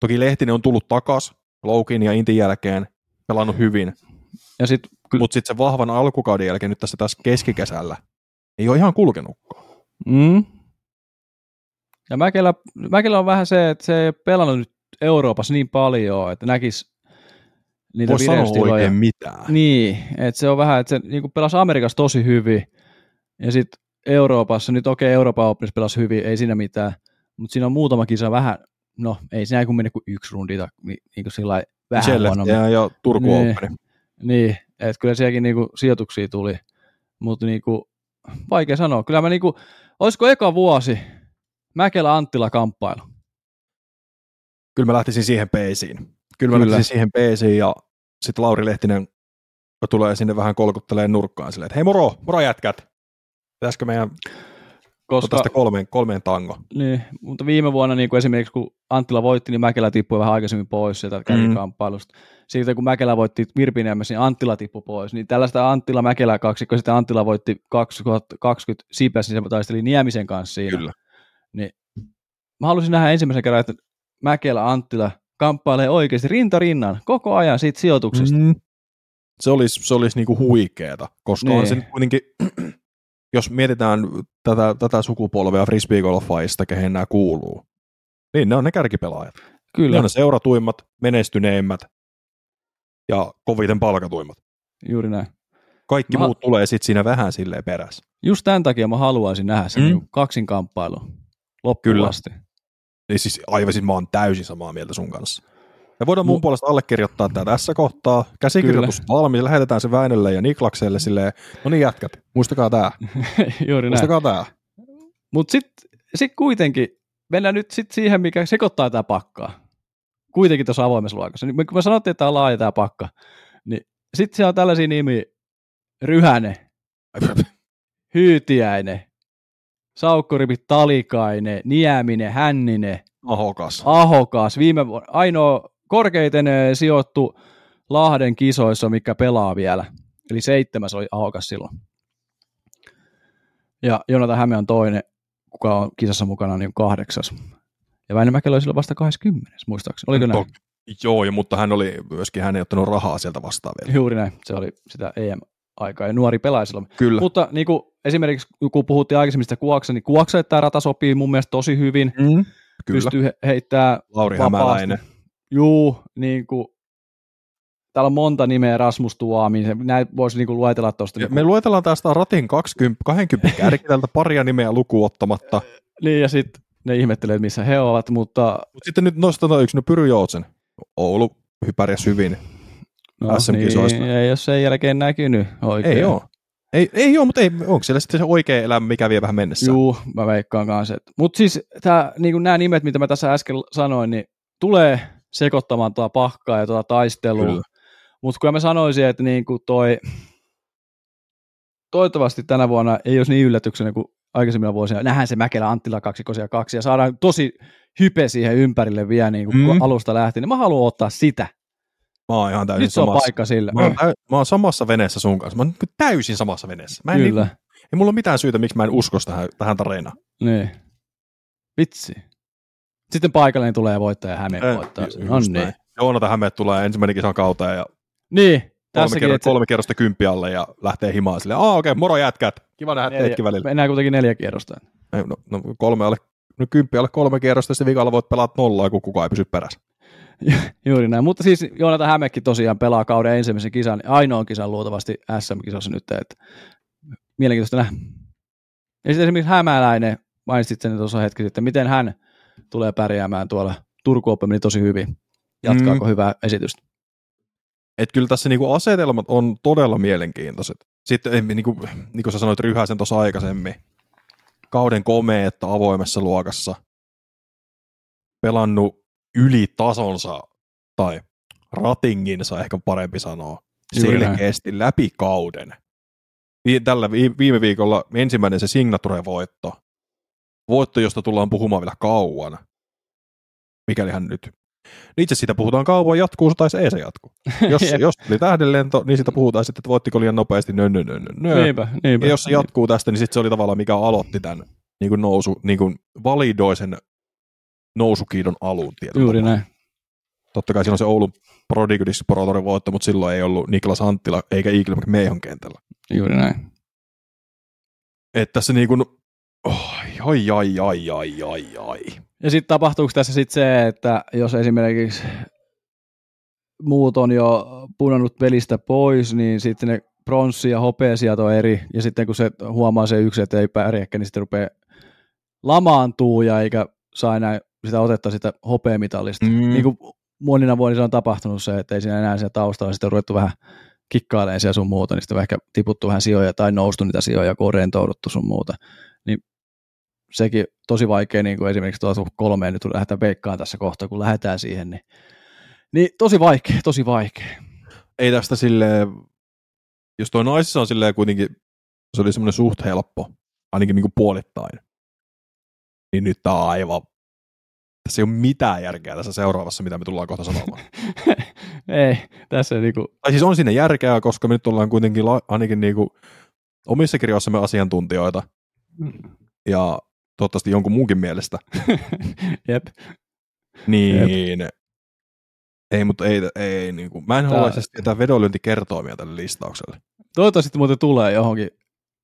Toki Lehtinen on tullut takas Loukin ja Intin jälkeen, pelannut hyvin, Ja sitten mutta sitten se vahvan alkukauden jälkeen nyt tässä taas keskikesällä ei ole ihan kulkenutkaan. Mm. Ja Mäkelä, Mäkelä on vähän se, että se ei ole pelannut nyt Euroopassa niin paljon, että näkisi niitä Voisi sanoa oikein mitään. Niin, että se on vähän, että se niin pelasi Amerikassa tosi hyvin, ja sitten Euroopassa, nyt okei, okay, Euroopan Openissa pelasi hyvin, ei siinä mitään, mutta siinä on muutama kisa vähän, no ei siinä kun mene kuin yksi rundi, tai niin, niin kuin sillä vähän huonommin. Shelleftiä ja Turku Niin. Open. Niin, että kyllä sielläkin niinku sijoituksia tuli, mutta niinku, vaikea sanoa. Kyllä mä niinku, olisiko eka vuosi Mäkelä Anttila kamppailu? Kyllä mä lähtisin siihen peesiin. Kyllä mä Kyllä. lähtisin siihen peesiin ja sitten Lauri Lehtinen tulee sinne vähän kolkuttelee nurkkaan silleen, että hei moro, moro jätkät. Pitäisikö meidän Koska, sitä kolmeen, kolmeen tango? niin, mutta viime vuonna niin kuin esimerkiksi kun Anttila voitti, niin Mäkelä tippui vähän aikaisemmin pois sieltä kärkikamppailusta. Siitä kun Mäkelä voitti Virpiniemessä, niin Anttila tippui pois. Niin tällaista Anttila-Mäkelä kaksikko, sitten Anttila voitti 2020 Sipes, niin se taisteli Niemisen kanssa siinä. Kyllä. Mä haluaisin nähdä ensimmäisen kerran, että Mäkelä Anttila kamppailee oikeasti rinta rinnan koko ajan siitä sijoituksesta. Mm. Se olisi, se olisi niinku huikeeta, koska Niin. on se kuitenkin, jos mietitään tätä, tätä sukupolvea frisbeegolfaista, kehen nämä kuuluu, niin ne on ne kärkipelaajat. Ne Kyllä, on ne seuratuimmat, menestyneimmät ja koviten palkatuimmat. juuri näin. Kaikki Mä- muut tulee sitten siinä vähän silleen perässä. Just tämän takia mä haluaisin nähdä sen Mm. mm. kaksinkamppailu loppuun Kyllä. asti. Niin siis aivan siis mä oon täysin samaa mieltä sun kanssa. Ja voidaan mun Mu- puolesta allekirjoittaa tämä tässä kohtaa. Käsikirjoitus on valmis, lähetetään se Väinölle ja Niklakselle silleen, no niin jätkät, muistakaa tää, juuri näin. muistakaa tää. Mutta sitten sit kuitenkin, mennään nyt sit siihen, mikä sekoittaa tämä pakkaa. Kuitenkin tuossa avoimessa luokassa. Niin kun me sanottiin, että tämä on laaja tämä pakka, niin sitten siellä on tällaisia nimiä, Ryhänen, Hyytiäinen, Saukkoripi Talikainen, Nieminen, Hänninen, Ahokas. Ahokas, viime vuonna, ainoa korkeiten eh, sijoittu Lahden kisoissa, mikä pelaa vielä. Eli seitsemäs oli Ahokas silloin. Ja Jonata Häme on toinen, kuka on kisassa mukana, niin kahdeksas. Ja Väinö Mäkelä oli silloin vasta 20, muistaakseni. Oliko näin? Joo, ja mutta hän oli myöskin, hän ei ottanut rahaa sieltä vastaan vielä. Juuri näin. Se oli sitä EM-aikaa ja nuori pelaaja silloin. Kyllä. Mutta niin kuin esimerkiksi kun puhuttiin aikaisemmin sitä Kuoksa, niin Kuoksalle tämä rata sopii mun mielestä tosi hyvin. Mm. Kyllä. Pystyy he- heittämään Lauri vapaasti. Hämäläinen. Juu, niin kuin, täällä on monta nimeä, Rasmus Tuomi, se- näitä voisi niin kuin luetella tuosta. Niin, me luetellaan tästä ratin 20, 20 kärkiltä paria nimeä lukuun ottamatta. niin, ja sitten ne ihmettelee, missä he ovat, mutta Mutta sitten nyt nostetaan yksi, no Pyry Joutsen. Oulu pärjäs hyvin. no, SM-kisoista. niin, ei ole sen jälkeen näkynyt oikein. Ei oo. Ei, ei oo, mutta ei, onko siellä sitten se oikea elämä, mikä vie vähän mennessä? Juu, mä veikkaan kanssa. Mutta siis tää, niin nämä nimet, mitä mä tässä äsken sanoin, niin tulee sekoittamaan tuota pahkaa ja tuota taistelua. Kyllä. Mutta kun mä sanoisin, että niin kuin toi, toivottavasti tänä vuonna ei olisi niin yllätyksenä kuin aikaisemmilla vuosina. Nähdään se Mäkelä Anttila kaksikosia kaksi ja saadaan tosi hype siihen ympärille vielä niin kuin Mm. alusta lähtien. Niin mä haluan ottaa sitä. Mä oon ihan täysin Nyt se on samassa. paikka sille. Mä oon, täy- mä oon samassa veneessä sun kanssa. Mä oon niin täysin samassa veneessä. Mä en Kyllä. Niin, ei mulla ole mitään syytä, miksi mä en usko tähän, tähän tarinaan. Niin. Vitsi. Sitten paikalle niin tulee voittaja ja Hämeen Eh, voittaa. sen. No niin. näin. Joonatan Hämeet tulee ensimmäinen kisan kauteen ja Niin, kolme, kerro, että kolme kerrosta kymppi alle ja lähtee himaan silleen, aa okei, okay, moro jätkät. Kiva nähdä neljä, teetkin välillä. mennään kuitenkin neljä kierrosta. Ei, No, no, kolme alle, no kymppi alle kolme kierrosta, sitten vikalla voit pelata nollaa, kun kukaan ei pysy perässä. Juuri näin. Mutta siis Joonatan Hämekin tosiaan pelaa kauden ensimmäisen kisan, ainoan kisan luultavasti SM-kisossa nyt. Että mielenkiintoista nähdä. Ja sitten esimerkiksi Hämäläinen, mainitsit sen tuossa hetki sitten, miten hän tulee pärjäämään tuolla Turku Open meni tosi hyvin. Jatkaako mm. hyvää esitystä? Et kyllä tässä niinku asetelmat on todella mielenkiintoiset. Sitten niinku, niin kuin sä sanoit Ryhäsen tuossa aikaisemmin, kauden komeetta avoimessa luokassa, pelannut yli tasonsa, tai ratinginsa ehkä parempi sanoa, selkeästi läpi kauden. Tällä vi- viime viikolla ensimmäinen se signature-voitto. Voitto, josta tullaan puhumaan vielä kauan. Mikäli hän nyt niin itse siitä puhutaan kauan, jatkuu se tai se ei se jatku. Jos, jos tuli tähdenlento, niin siitä puhutaan sitten, että voittiko liian nopeasti, nö, nö, nö, nö. Niinpä, niinpä. Ja jos se jatkuu tästä, niin sitten se oli tavallaan mikä aloitti tämän niin kuin nousu, niin kuin validoi sen nousukiidon alun tietyllä Juuri tavalla. näin. Totta kai siinä on se Oulun Prodigudis voitto, mutta silloin ei ollut Niklas Anttila eikä Eagle McMahon kentällä. Juuri näin. Että tässä niin kuin, ai, ai, ai, ai, ai, ai. Ja sitten tapahtuuko tässä sitten se, että jos esimerkiksi muut on jo punannut pelistä pois, niin sitten ne pronssi- ja hopeasijat on eri, ja sitten kun se huomaa se yksi, että ei pärjääkään, niin sitten rupeaa lamaantuu ja eikä saa enää sitä otetta sitä hopeamitalista. Mm. Niin kuin monina vuosina on tapahtunut se, että ei siinä enää siellä taustalla sitten on ruvettu vähän kikkailemaan siellä sun muuta, niin sitten on ehkä tiputtu vähän sijoja tai noustu niitä sijoja, kun on rentouduttu sun muuta. Niin sekin tosi vaikea, niin kuin esimerkiksi tuossa kolmeen nyt lähdetään veikkaan tässä kohtaa, kun lähdetään siihen, niin, niin tosi vaikea, tosi vaikea. Ei tästä silleen, jos toi naisissa on silleen kuitenkin, se oli semmoinen suht helppo, ainakin niin kuin puolittain, niin nyt tää on aivan, tässä ei ole mitään järkeä tässä seuraavassa, mitä me tullaan kohta sanomaan. ei, tässä niinku, tai siis on sinne järkeä, koska me nyt ollaan kuitenkin la, ainakin niin kuin omissa kirjoissamme asiantuntijoita, ja toivottavasti jonkun muunkin mielestä, jep, niin ei, mutta ei, ei niin kuin, mä en Tää- haluaisi tietää vedonlyöntikertoimia tälle listaukselle. toivottavasti muuten tulee johonkin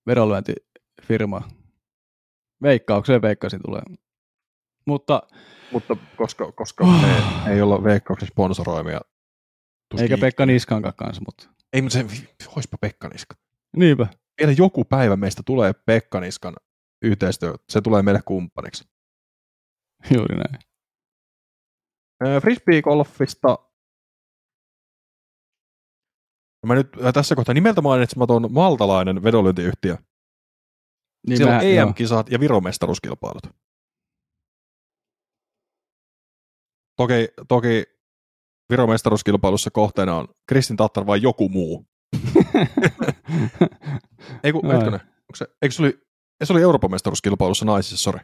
vedonlyöntifirmaan. Veikkaukseen veikkaisin tulee. Mutta Mutta koska, koska me ei olla veikkauksen sponsoroimia. tuskin eikä. Pekka Niskankaan kanssa, mutta Ei, mutta se, oispa Pekka Niska. niinpä. Vielä joku päivä meistä tulee Pekka Niskan yhteistyö, se tulee meille kumppaniksi. Juuri näin. Öö, Frisbee-golfista Mä nyt äh, tässä kohtaa nimeltä mainitsematon maltalainen vedonlyöntiyhtiö. Niin Siellä on mä- joo. EM-kisat ja Viromestaruuskilpailut. Toki, toki Viromestaruuskilpailussa kohteena on Kristin Tattar vai joku muu. Ei kun, hetkinen. Onko se, eikö se oli, ei, se oli Euroopan mestaruuskilpailussa naisissa, sori.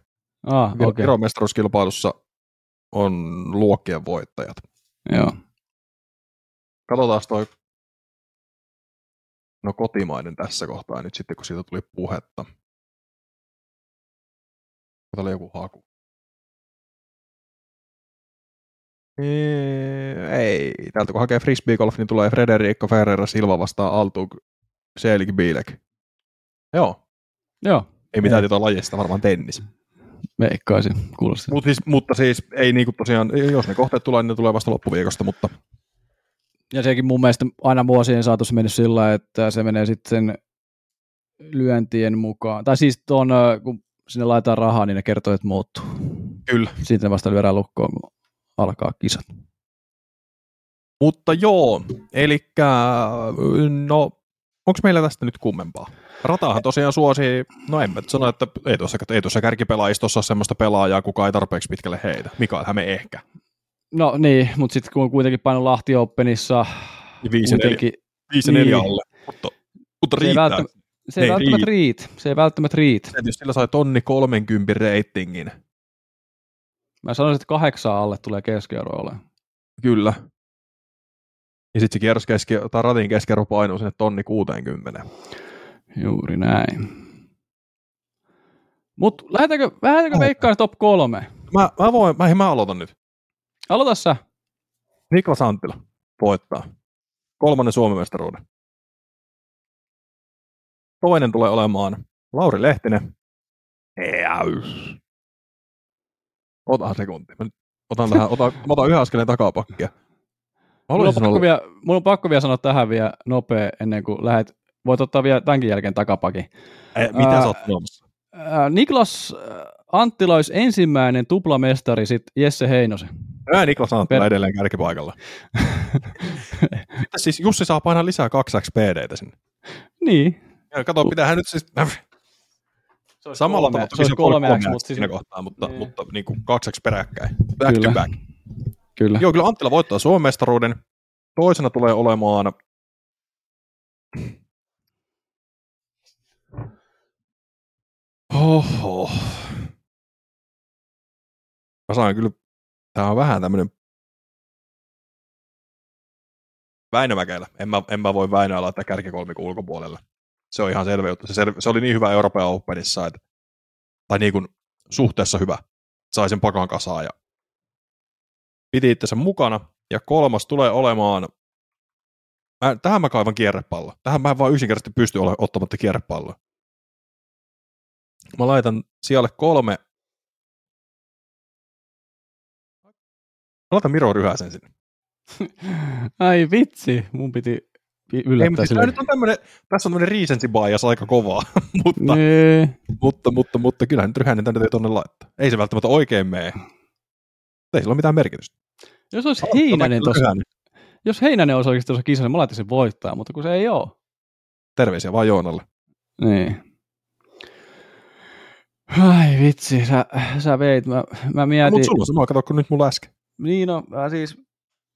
ah, Okay. Viron mestaruuskilpailussa on luokkien voittajat. Joo. Katsotaan toi no kotimainen tässä kohtaa nyt sitten, kun siitä tuli puhetta. Täällä oli joku haku. Ei, täältä kun hakee frisbee golf, niin tulee Frederico Ferreira Silva vastaan Altug Selig Bielek. Joo, Joo, ei mitään tietoa lajista, varmaan tennis. veikkaisin. Kuulosti. Mut siis, mutta siis ei niinku tosiaan, jos ne kohteet tulee, niin ne tulee vasta loppuviikosta, mutta Ja sekin mun mielestä aina vuosien saatossa mennyt sillä että se menee sitten lyöntien mukaan. Tai siis tuon, kun sinne laitetaan rahaa, niin ne kertoo, että muuttuu. kyllä. Sitten vasta lyödään lukkoon, kun alkaa kisat. Mutta joo, eli no, onko meillä tästä nyt kummempaa? Rataahan tosiaan suosii, no en mä sano, että ei tuossa, ei tuossa kärkipelaajistossa ole semmoista pelaajaa, kuka ei tarpeeksi pitkälle heitä. Mikael Häme ehkä. No niin, mutta sitten kun kuitenkin painut Lahti Openissa, Viisi neljä, kuitenkin, viisi niin. neljä alle, mutta, mutta se ei, riittää. välttämättä, se ei Ei välttämättä riit. Se ei välttämättä riit. Jos sillä sai tonni 30 reitingin. Mä sanoisin, että kahdeksan alle tulee keskiarvo olemaan. Kyllä. Ja sitten se kierros keski, tai ratin keskiarvo painuu sinne tonni 60. Juuri näin. Mutta lähdetäänkö, lähdetäänkö Lähdetään. veikkaan top kolme? Mä, mä, voin, mä, mä aloitan nyt. Aloita sä. Niklas Anttila voittaa. Kolmannen Suomen mestaruuden. Toinen tulee olemaan Lauri Lehtinen. Jäys. Otahan sekunti. Mä otan, tähän, otan, mä otan yhden askeleen takapakkia. Mulla on, pakko olla, vielä, mulla on pakko vielä sanoa tähän vielä nopea ennen kuin lähdet. Voit ottaa vielä tämänkin jälkeen takapakin. Ei, mitä Ää, sä oot sanomassa? Ää, Niklas Anttila olisi ensimmäinen tuplamestari sit Jesse Heinosen. Ää, Niklas Anttila Per- edelleen kärkipaikalla. Mitä siis Jussi saa painaa lisää 2 XPDtä sinne? niin. Ja kato, pitää hän nyt siis... Se olisi Samalla kolme, se olisi kolme kolme mutta siis, siinä kohtaa, mutta, Niin. mutta niin kuin kakseksi peräkkäin. Back Kyllä. to back. kyllä. Joo, kyllä Anttila voittaa Suomen mestaruuden. Toisena tulee olemaan... Oho. Mä saan kyllä... Tää on vähän tämmönen... Väinö Mäkelä. En mä, en mä voi Väinöä laittaa kärkikolmikon ulkopuolelle. Se on ihan selvä juttu. Se, sel, se oli niin hyvä Euroopan Openissa, että, tai niin kuin suhteessa hyvä. Sai sen pakan kasaan ja piti itsensä mukana. Ja kolmas tulee olemaan, mä, tähän mä kaivan kierrepallo. Tähän mä en vaan yksinkertaisesti pysty ottamatta kierrepalloa. Mä laitan sijalle kolme. Mä laitan Miro Ryhäsen sinne. Ai vitsi, mun piti Ei, yllättää mutta siis sille. tää nyt on tämmönen, tässä on tämmönen recency bias aika kovaa, mutta, Nee. mutta, mutta, mutta kyllähän nyt Ryhänen tänne tonne laittaa. Ei se välttämättä oikein mene. Ei sillä ole mitään merkitystä. Jos olisi Heinänen tuossa, jos Heinänen olisi oikeasti tuossa kisassa, niin mä laittaisin sen voittaa, mutta kun se ei ole. Terveisiä vaan Joonalle. Niin. Ai vitsi, sä, sä veit. Mä, mä mietin. Mutta sulla on sama, kato kuin nyt mulla äsken. Niin no, mä siis,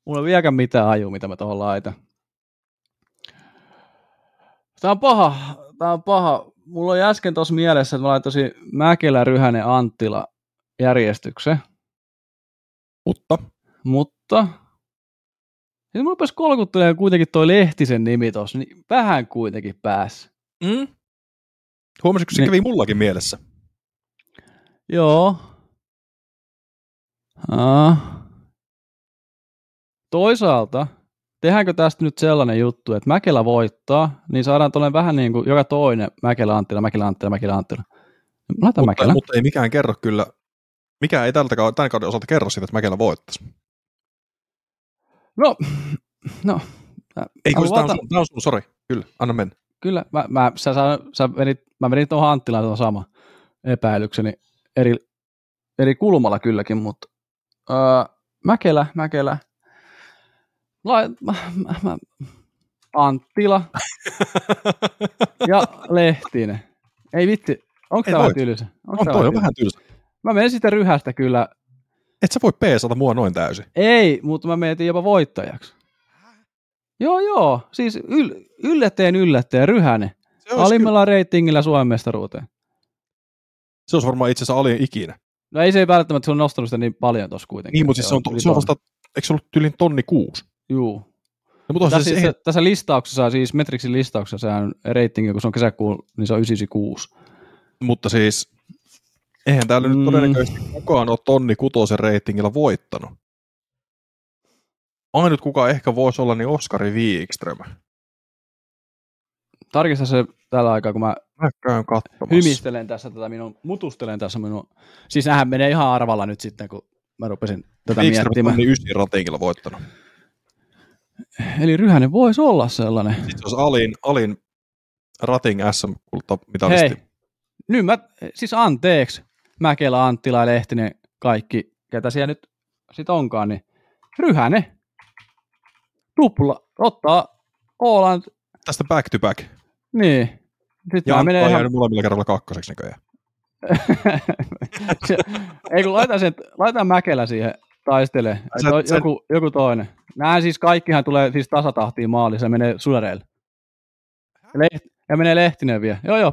mulla ei vieläkään mitään aju, mitä mä tuohon laitan. Tää on paha, tää on paha. Mulla oli äsken tuossa mielessä, että mä laitoisin Mäkelä, Ryhänen, Anttila järjestyksen, Mutta mutta sitten mulla rupesi kolkuttelemaan kuitenkin toi Lehtisen nimi tuossa, niin vähän kuitenkin pääs. Mm. Huomasitko, se Niin. kävi mullakin mielessä? Joo. Aa. Toisaalta, tehdäänkö tästä nyt sellainen juttu, että Mäkelä voittaa, niin saadaan tuollainen vähän niin kuin joka toinen Mäkelä Anttila, Mäkelä Anttila, Mäkelä Anttila. Laita Mutta, Mäkelä. mutta ei mikään kerro kyllä, mikä ei tältä tämän kauden osalta kerro siitä, että Mäkelä voittaisi. No, no. mä- Ei, kun mä tämä on, sun- tää on sun, sori. Kyllä, anna mennä. Kyllä, mä, mä, sä, sä, sä menit, mä menin tuohon Anttilaan tuon sama epäilykseni eri, eri kulmalla kylläkin, mutta öö, Mäkelä, Mäkelä, lai, mä, mä, mä, Anttila ja Lehtinen. Ei vitsi, onko tämä tylsä? Onko on, toi tylsä? vähän tylsä. Mä menin sitä ryhästä kyllä. Et sä voi peesata mua noin täysin. Ei, mutta mä menin jopa voittajaksi. Joo, joo. Siis yl, yllättäen yllättäen. Se olisi, kyllä, Alimmalla reitingillä Suomen mestaruuteen. Se olisi varmaan itse asiassa alin ikinä. No ei se ei välttämättä, se on nostanut sitä niin paljon tuossa kuitenkin. Niin, mutta siis se on, yli se on vasta, eikö se ollut tyylin tonni kuusi? Juu. No, mutta Tässä, siis, siis, ei, tässä listauksessa, siis Metrixin listauksessa, sehän reitingi, kun se on kesäkuun, niin se on 996. mutta siis eihän täällä Mm. nyt todennäköisesti kukaan ole tonni kutosen reitingillä voittanut. Ainut kuka ehkä voisi olla, niin Oskari Wikström. Tarkista se tällä aikaa, kun mä Mä käyn katsomassa. hymistelen tässä tätä minun, mutustelen tässä minun, siis nähän menee ihan arvalla nyt sitten, kun mä rupesin tätä on miettimään. tonni ysin ratingilla voittanut. Eli Ryhänen voisi olla sellainen. Sitten se olisi alin, alin rating SM-kultamitalisti. Hei, nyt mä, siis anteeksi, Mäkelä, Anttila, Lehtinen, kaikki, ketä siellä nyt sit onkaan, niin Ryhänen, tupla, ottaa Åland, Tästä back to back. niin. Sitten Ja on ihan, jäänyt molemmilla kerralla kakkoseksi näköjään. Se- ei kun laitan, sen, laitan Mäkelä siihen taistele, Sä- että sä- joku, joku toinen. Nämä siis kaikkihan tulee siis tasatahtiin maaliin, se menee suoreille. Leht, Ja menee Lehtinen vielä. Joo, joo.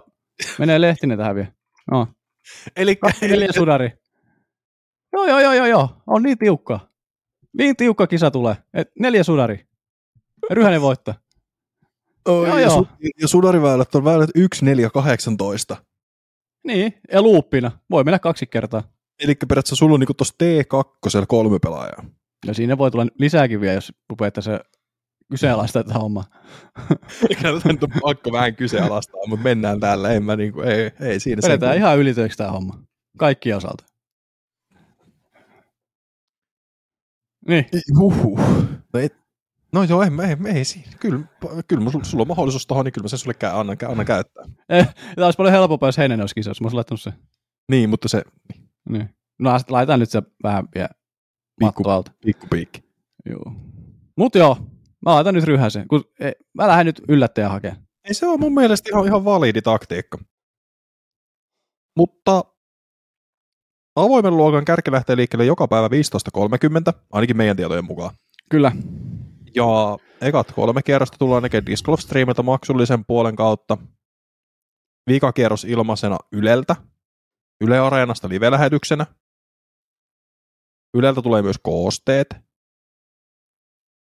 Menee Lehtinen tähän vielä. No. Eli Neljä sudari. Joo, joo, joo, joo, joo. On niin tiukka. Niin tiukka kisa tulee. Et neljä sudari. Ryhänen voittaa. Oi, Joo, ja, joo. su- ja sudariväylät on väylät 1, 4, 18. Niin, ja luuppina. Voi mennä kaksi kertaa. Eli periaatteessa sulla on niinku tuossa T2 kolme pelaajaa. Ja siinä voi tulla lisääkin vielä, jos rupeatte se kyseenalaistaa tätä hommaa. Eikä nyt on pakko vähän kyseenalaistaa, mutta mennään täällä. En mä niinku, ei, ei siinä sen Vedetään kun- ihan ylitöiksi tämä homma. Kaikki osalta. Niin, Huhhuh. No, et, no joo, ei, ei, ei siinä. Kyllä, kyllä mulla- sulla on mahdollisuus tuohon, niin kyllä mä sen sulle käy, annan, annan käyttää. eh, tämä olisi paljon helpompaa, jos Heinen olisi kisassa. Mä olisin laittanut se. Niin, mutta se Niin. No sit laitetaan nyt se vähän vielä Pikku- matto alta. pikkupiikki. Joo. Mut joo, mä laitan nyt ryhäsen, kun ei, mä lähden nyt yllättäjä hakemaan. Ei se ole mun mielestä ihan, ihan validi taktiikka. Mutta avoimen luokan kärki lähtee liikkeelle joka päivä 15.30, ainakin meidän tietojen mukaan. Kyllä. Ja ekat kolme kierrosta tullaan näkemään Disc Golf Streamilta maksullisen puolen kautta. Viikakierros ilmaisena Yleltä. Yle Areenasta live-lähetyksenä. Yleltä tulee myös koosteet.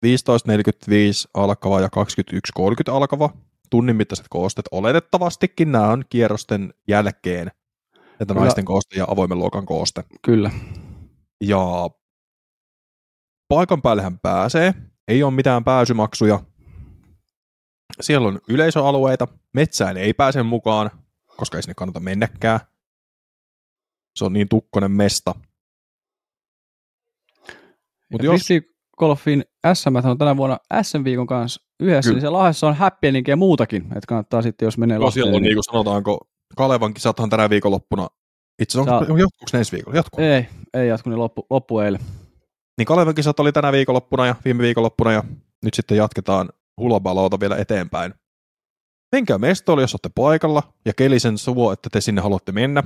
15.45 alkava ja 21.30 alkava. Tunnin mittaiset koosteet oletettavastikin. Nämä on kierrosten jälkeen. Että Kyllä. naisten kooste ja avoimen luokan kooste. Kyllä. Ja paikan päälle hän pääsee. Ei ole mitään pääsymaksuja. Siellä on yleisöalueita. Metsään ei pääse mukaan, koska ei sinne kannata mennäkään. Se on niin tukkonen mesta. Mut jos, Golfin SM on tänä vuonna SM-viikon kanssa yhdessä, Kyllä. niin se Lahdessa on happeningia ja muutakin, että kannattaa sitten, jos menee no, siellä on Lahteen, niin kuin sanotaanko, Kalevan kisathan tänä viikonloppuna. Itse asiassa Saa- jatkuuko ne ensi viikolla? Jatkuu. Ei, ei jatku, niin loppu, loppu eilen. Niin Kalevan kisat oli tänä viikonloppuna ja viime viikonloppuna ja nyt sitten jatketaan hulabaloota vielä eteenpäin. Menkää mestoille, jos olette paikalla ja keli sen suo, että te sinne haluatte mennä.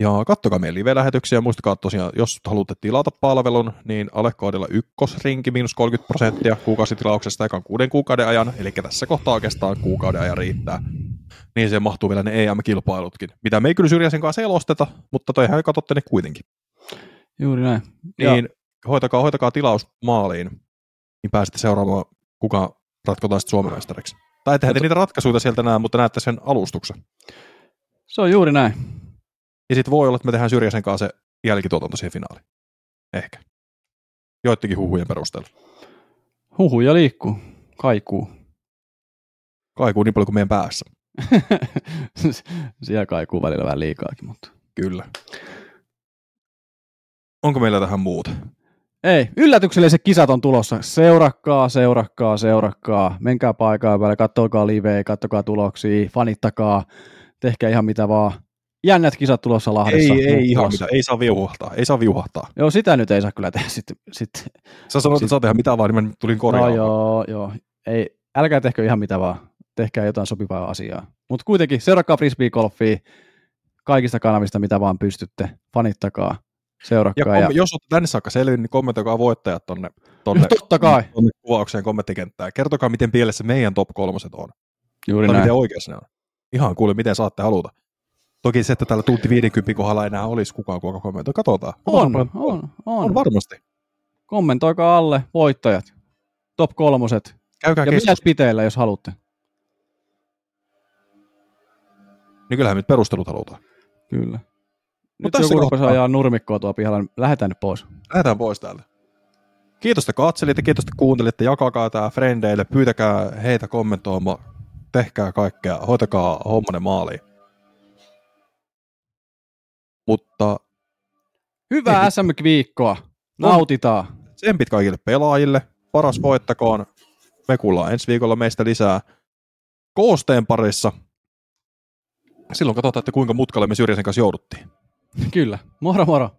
Ja kattokaa meidän live-lähetyksiä. Muistakaa tosiaan, jos haluatte tilata palvelun, niin alekoodilla ykkösrinki miinus 30 prosenttia kuukausitilauksesta ekan kuuden kuukauden ajan. Eli tässä kohtaa oikeastaan kuukauden ajan riittää. Niin se mahtuu vielä ne EM-kilpailutkin. Mitä me ei kyllä syrjäisen kanssa selosteta, mutta toihan katsotte ne kuitenkin. Juuri näin. Niin hoitakaa, hoitakaa tilaus maaliin, niin pääsette seuraamaan, kuka ratkotaan sitten Suomen mestariksi. Tai ettehän te niitä ratkaisuja sieltä näe, mutta näette sen alustuksen. Se on juuri näin. Ja sitten voi olla, että me tehdään Syrjäsen kanssa se jälkituotanto siihen finaaliin. Ehkä. Joittenkin huhujen perusteella. Huhuja liikkuu. Kaikuu. Kaikuu niin paljon kuin meidän päässä. Siellä kaikuu välillä vähän liikaakin, mutta... Kyllä. Onko meillä tähän muuta? Ei, yllätykselliset kisat on tulossa. Seurakkaa, seurakkaa, seurakkaa. Menkää paikan päälle, kattokaa liveä, kattokaa tuloksia, fanittakaa, tehkää ihan mitä vaan. Jännät kisat tulossa Lahdessa. Ei, ei ihan Tulossa. mitä. Ei saa viuhahtaa. Ei saa viuhahtaa. Joo, sitä nyt ei saa kyllä tehdä sitten. Sit. Sä sanoit, että saa tehdä mitä vaan, niin mä tulin korjaamaan. No joo, joo. Ei, älkää tehkö ihan mitä vaan. Tehkää jotain sopivaa asiaa. Mutta kuitenkin, seurakkaa frisbee-golfia kaikista kanavista, mitä vaan pystytte. Fanittakaa, Ja seurakkaa. kom- jos olette tänne saakka selvinnyt, niin kommentoikaa voittajat tonne, tonne, Totta kai. tonne kuvaukseen kommenttikenttään. Kertokaa, miten pielessä meidän top kolmoset on. Juuri Tai näin. miten oikeassa ne on. Ihan kuule, miten saatte haluta. Toki se, että täällä tunti 50 kohdalla enää olisi kukaan, kuka kommentoi. Katsotaan. On, on, on, on. on varmasti. Kommentoikaa alle voittajat, top kolmoset Käykää ja bilet piteillä, jos haluatte. Niin kyllähän nyt perustelut halutaan. Kyllä. Nyt Mutta tässä joku rupesi ajaa nurmikkoa tuolla pihalla, niin lähdetään nyt pois. Lähdetään pois täältä. Kiitos, että katselitte, kiitos, että kuuntelitte, jakakaa tämä frendeille, pyytäkää heitä kommentoimaan, tehkää kaikkea, hoitakaa hommanne maaliin. Mutta Hyvää SM-viikkoa. Nautitaan. tsempit kaikille pelaajille, paras voittakoon, me kuullaan ensi viikolla meistä lisää koosteen parissa. Silloin katsotaan, että kuinka mutkalle me Syrjäsen kanssa jouduttiin. Kyllä. Moro moro.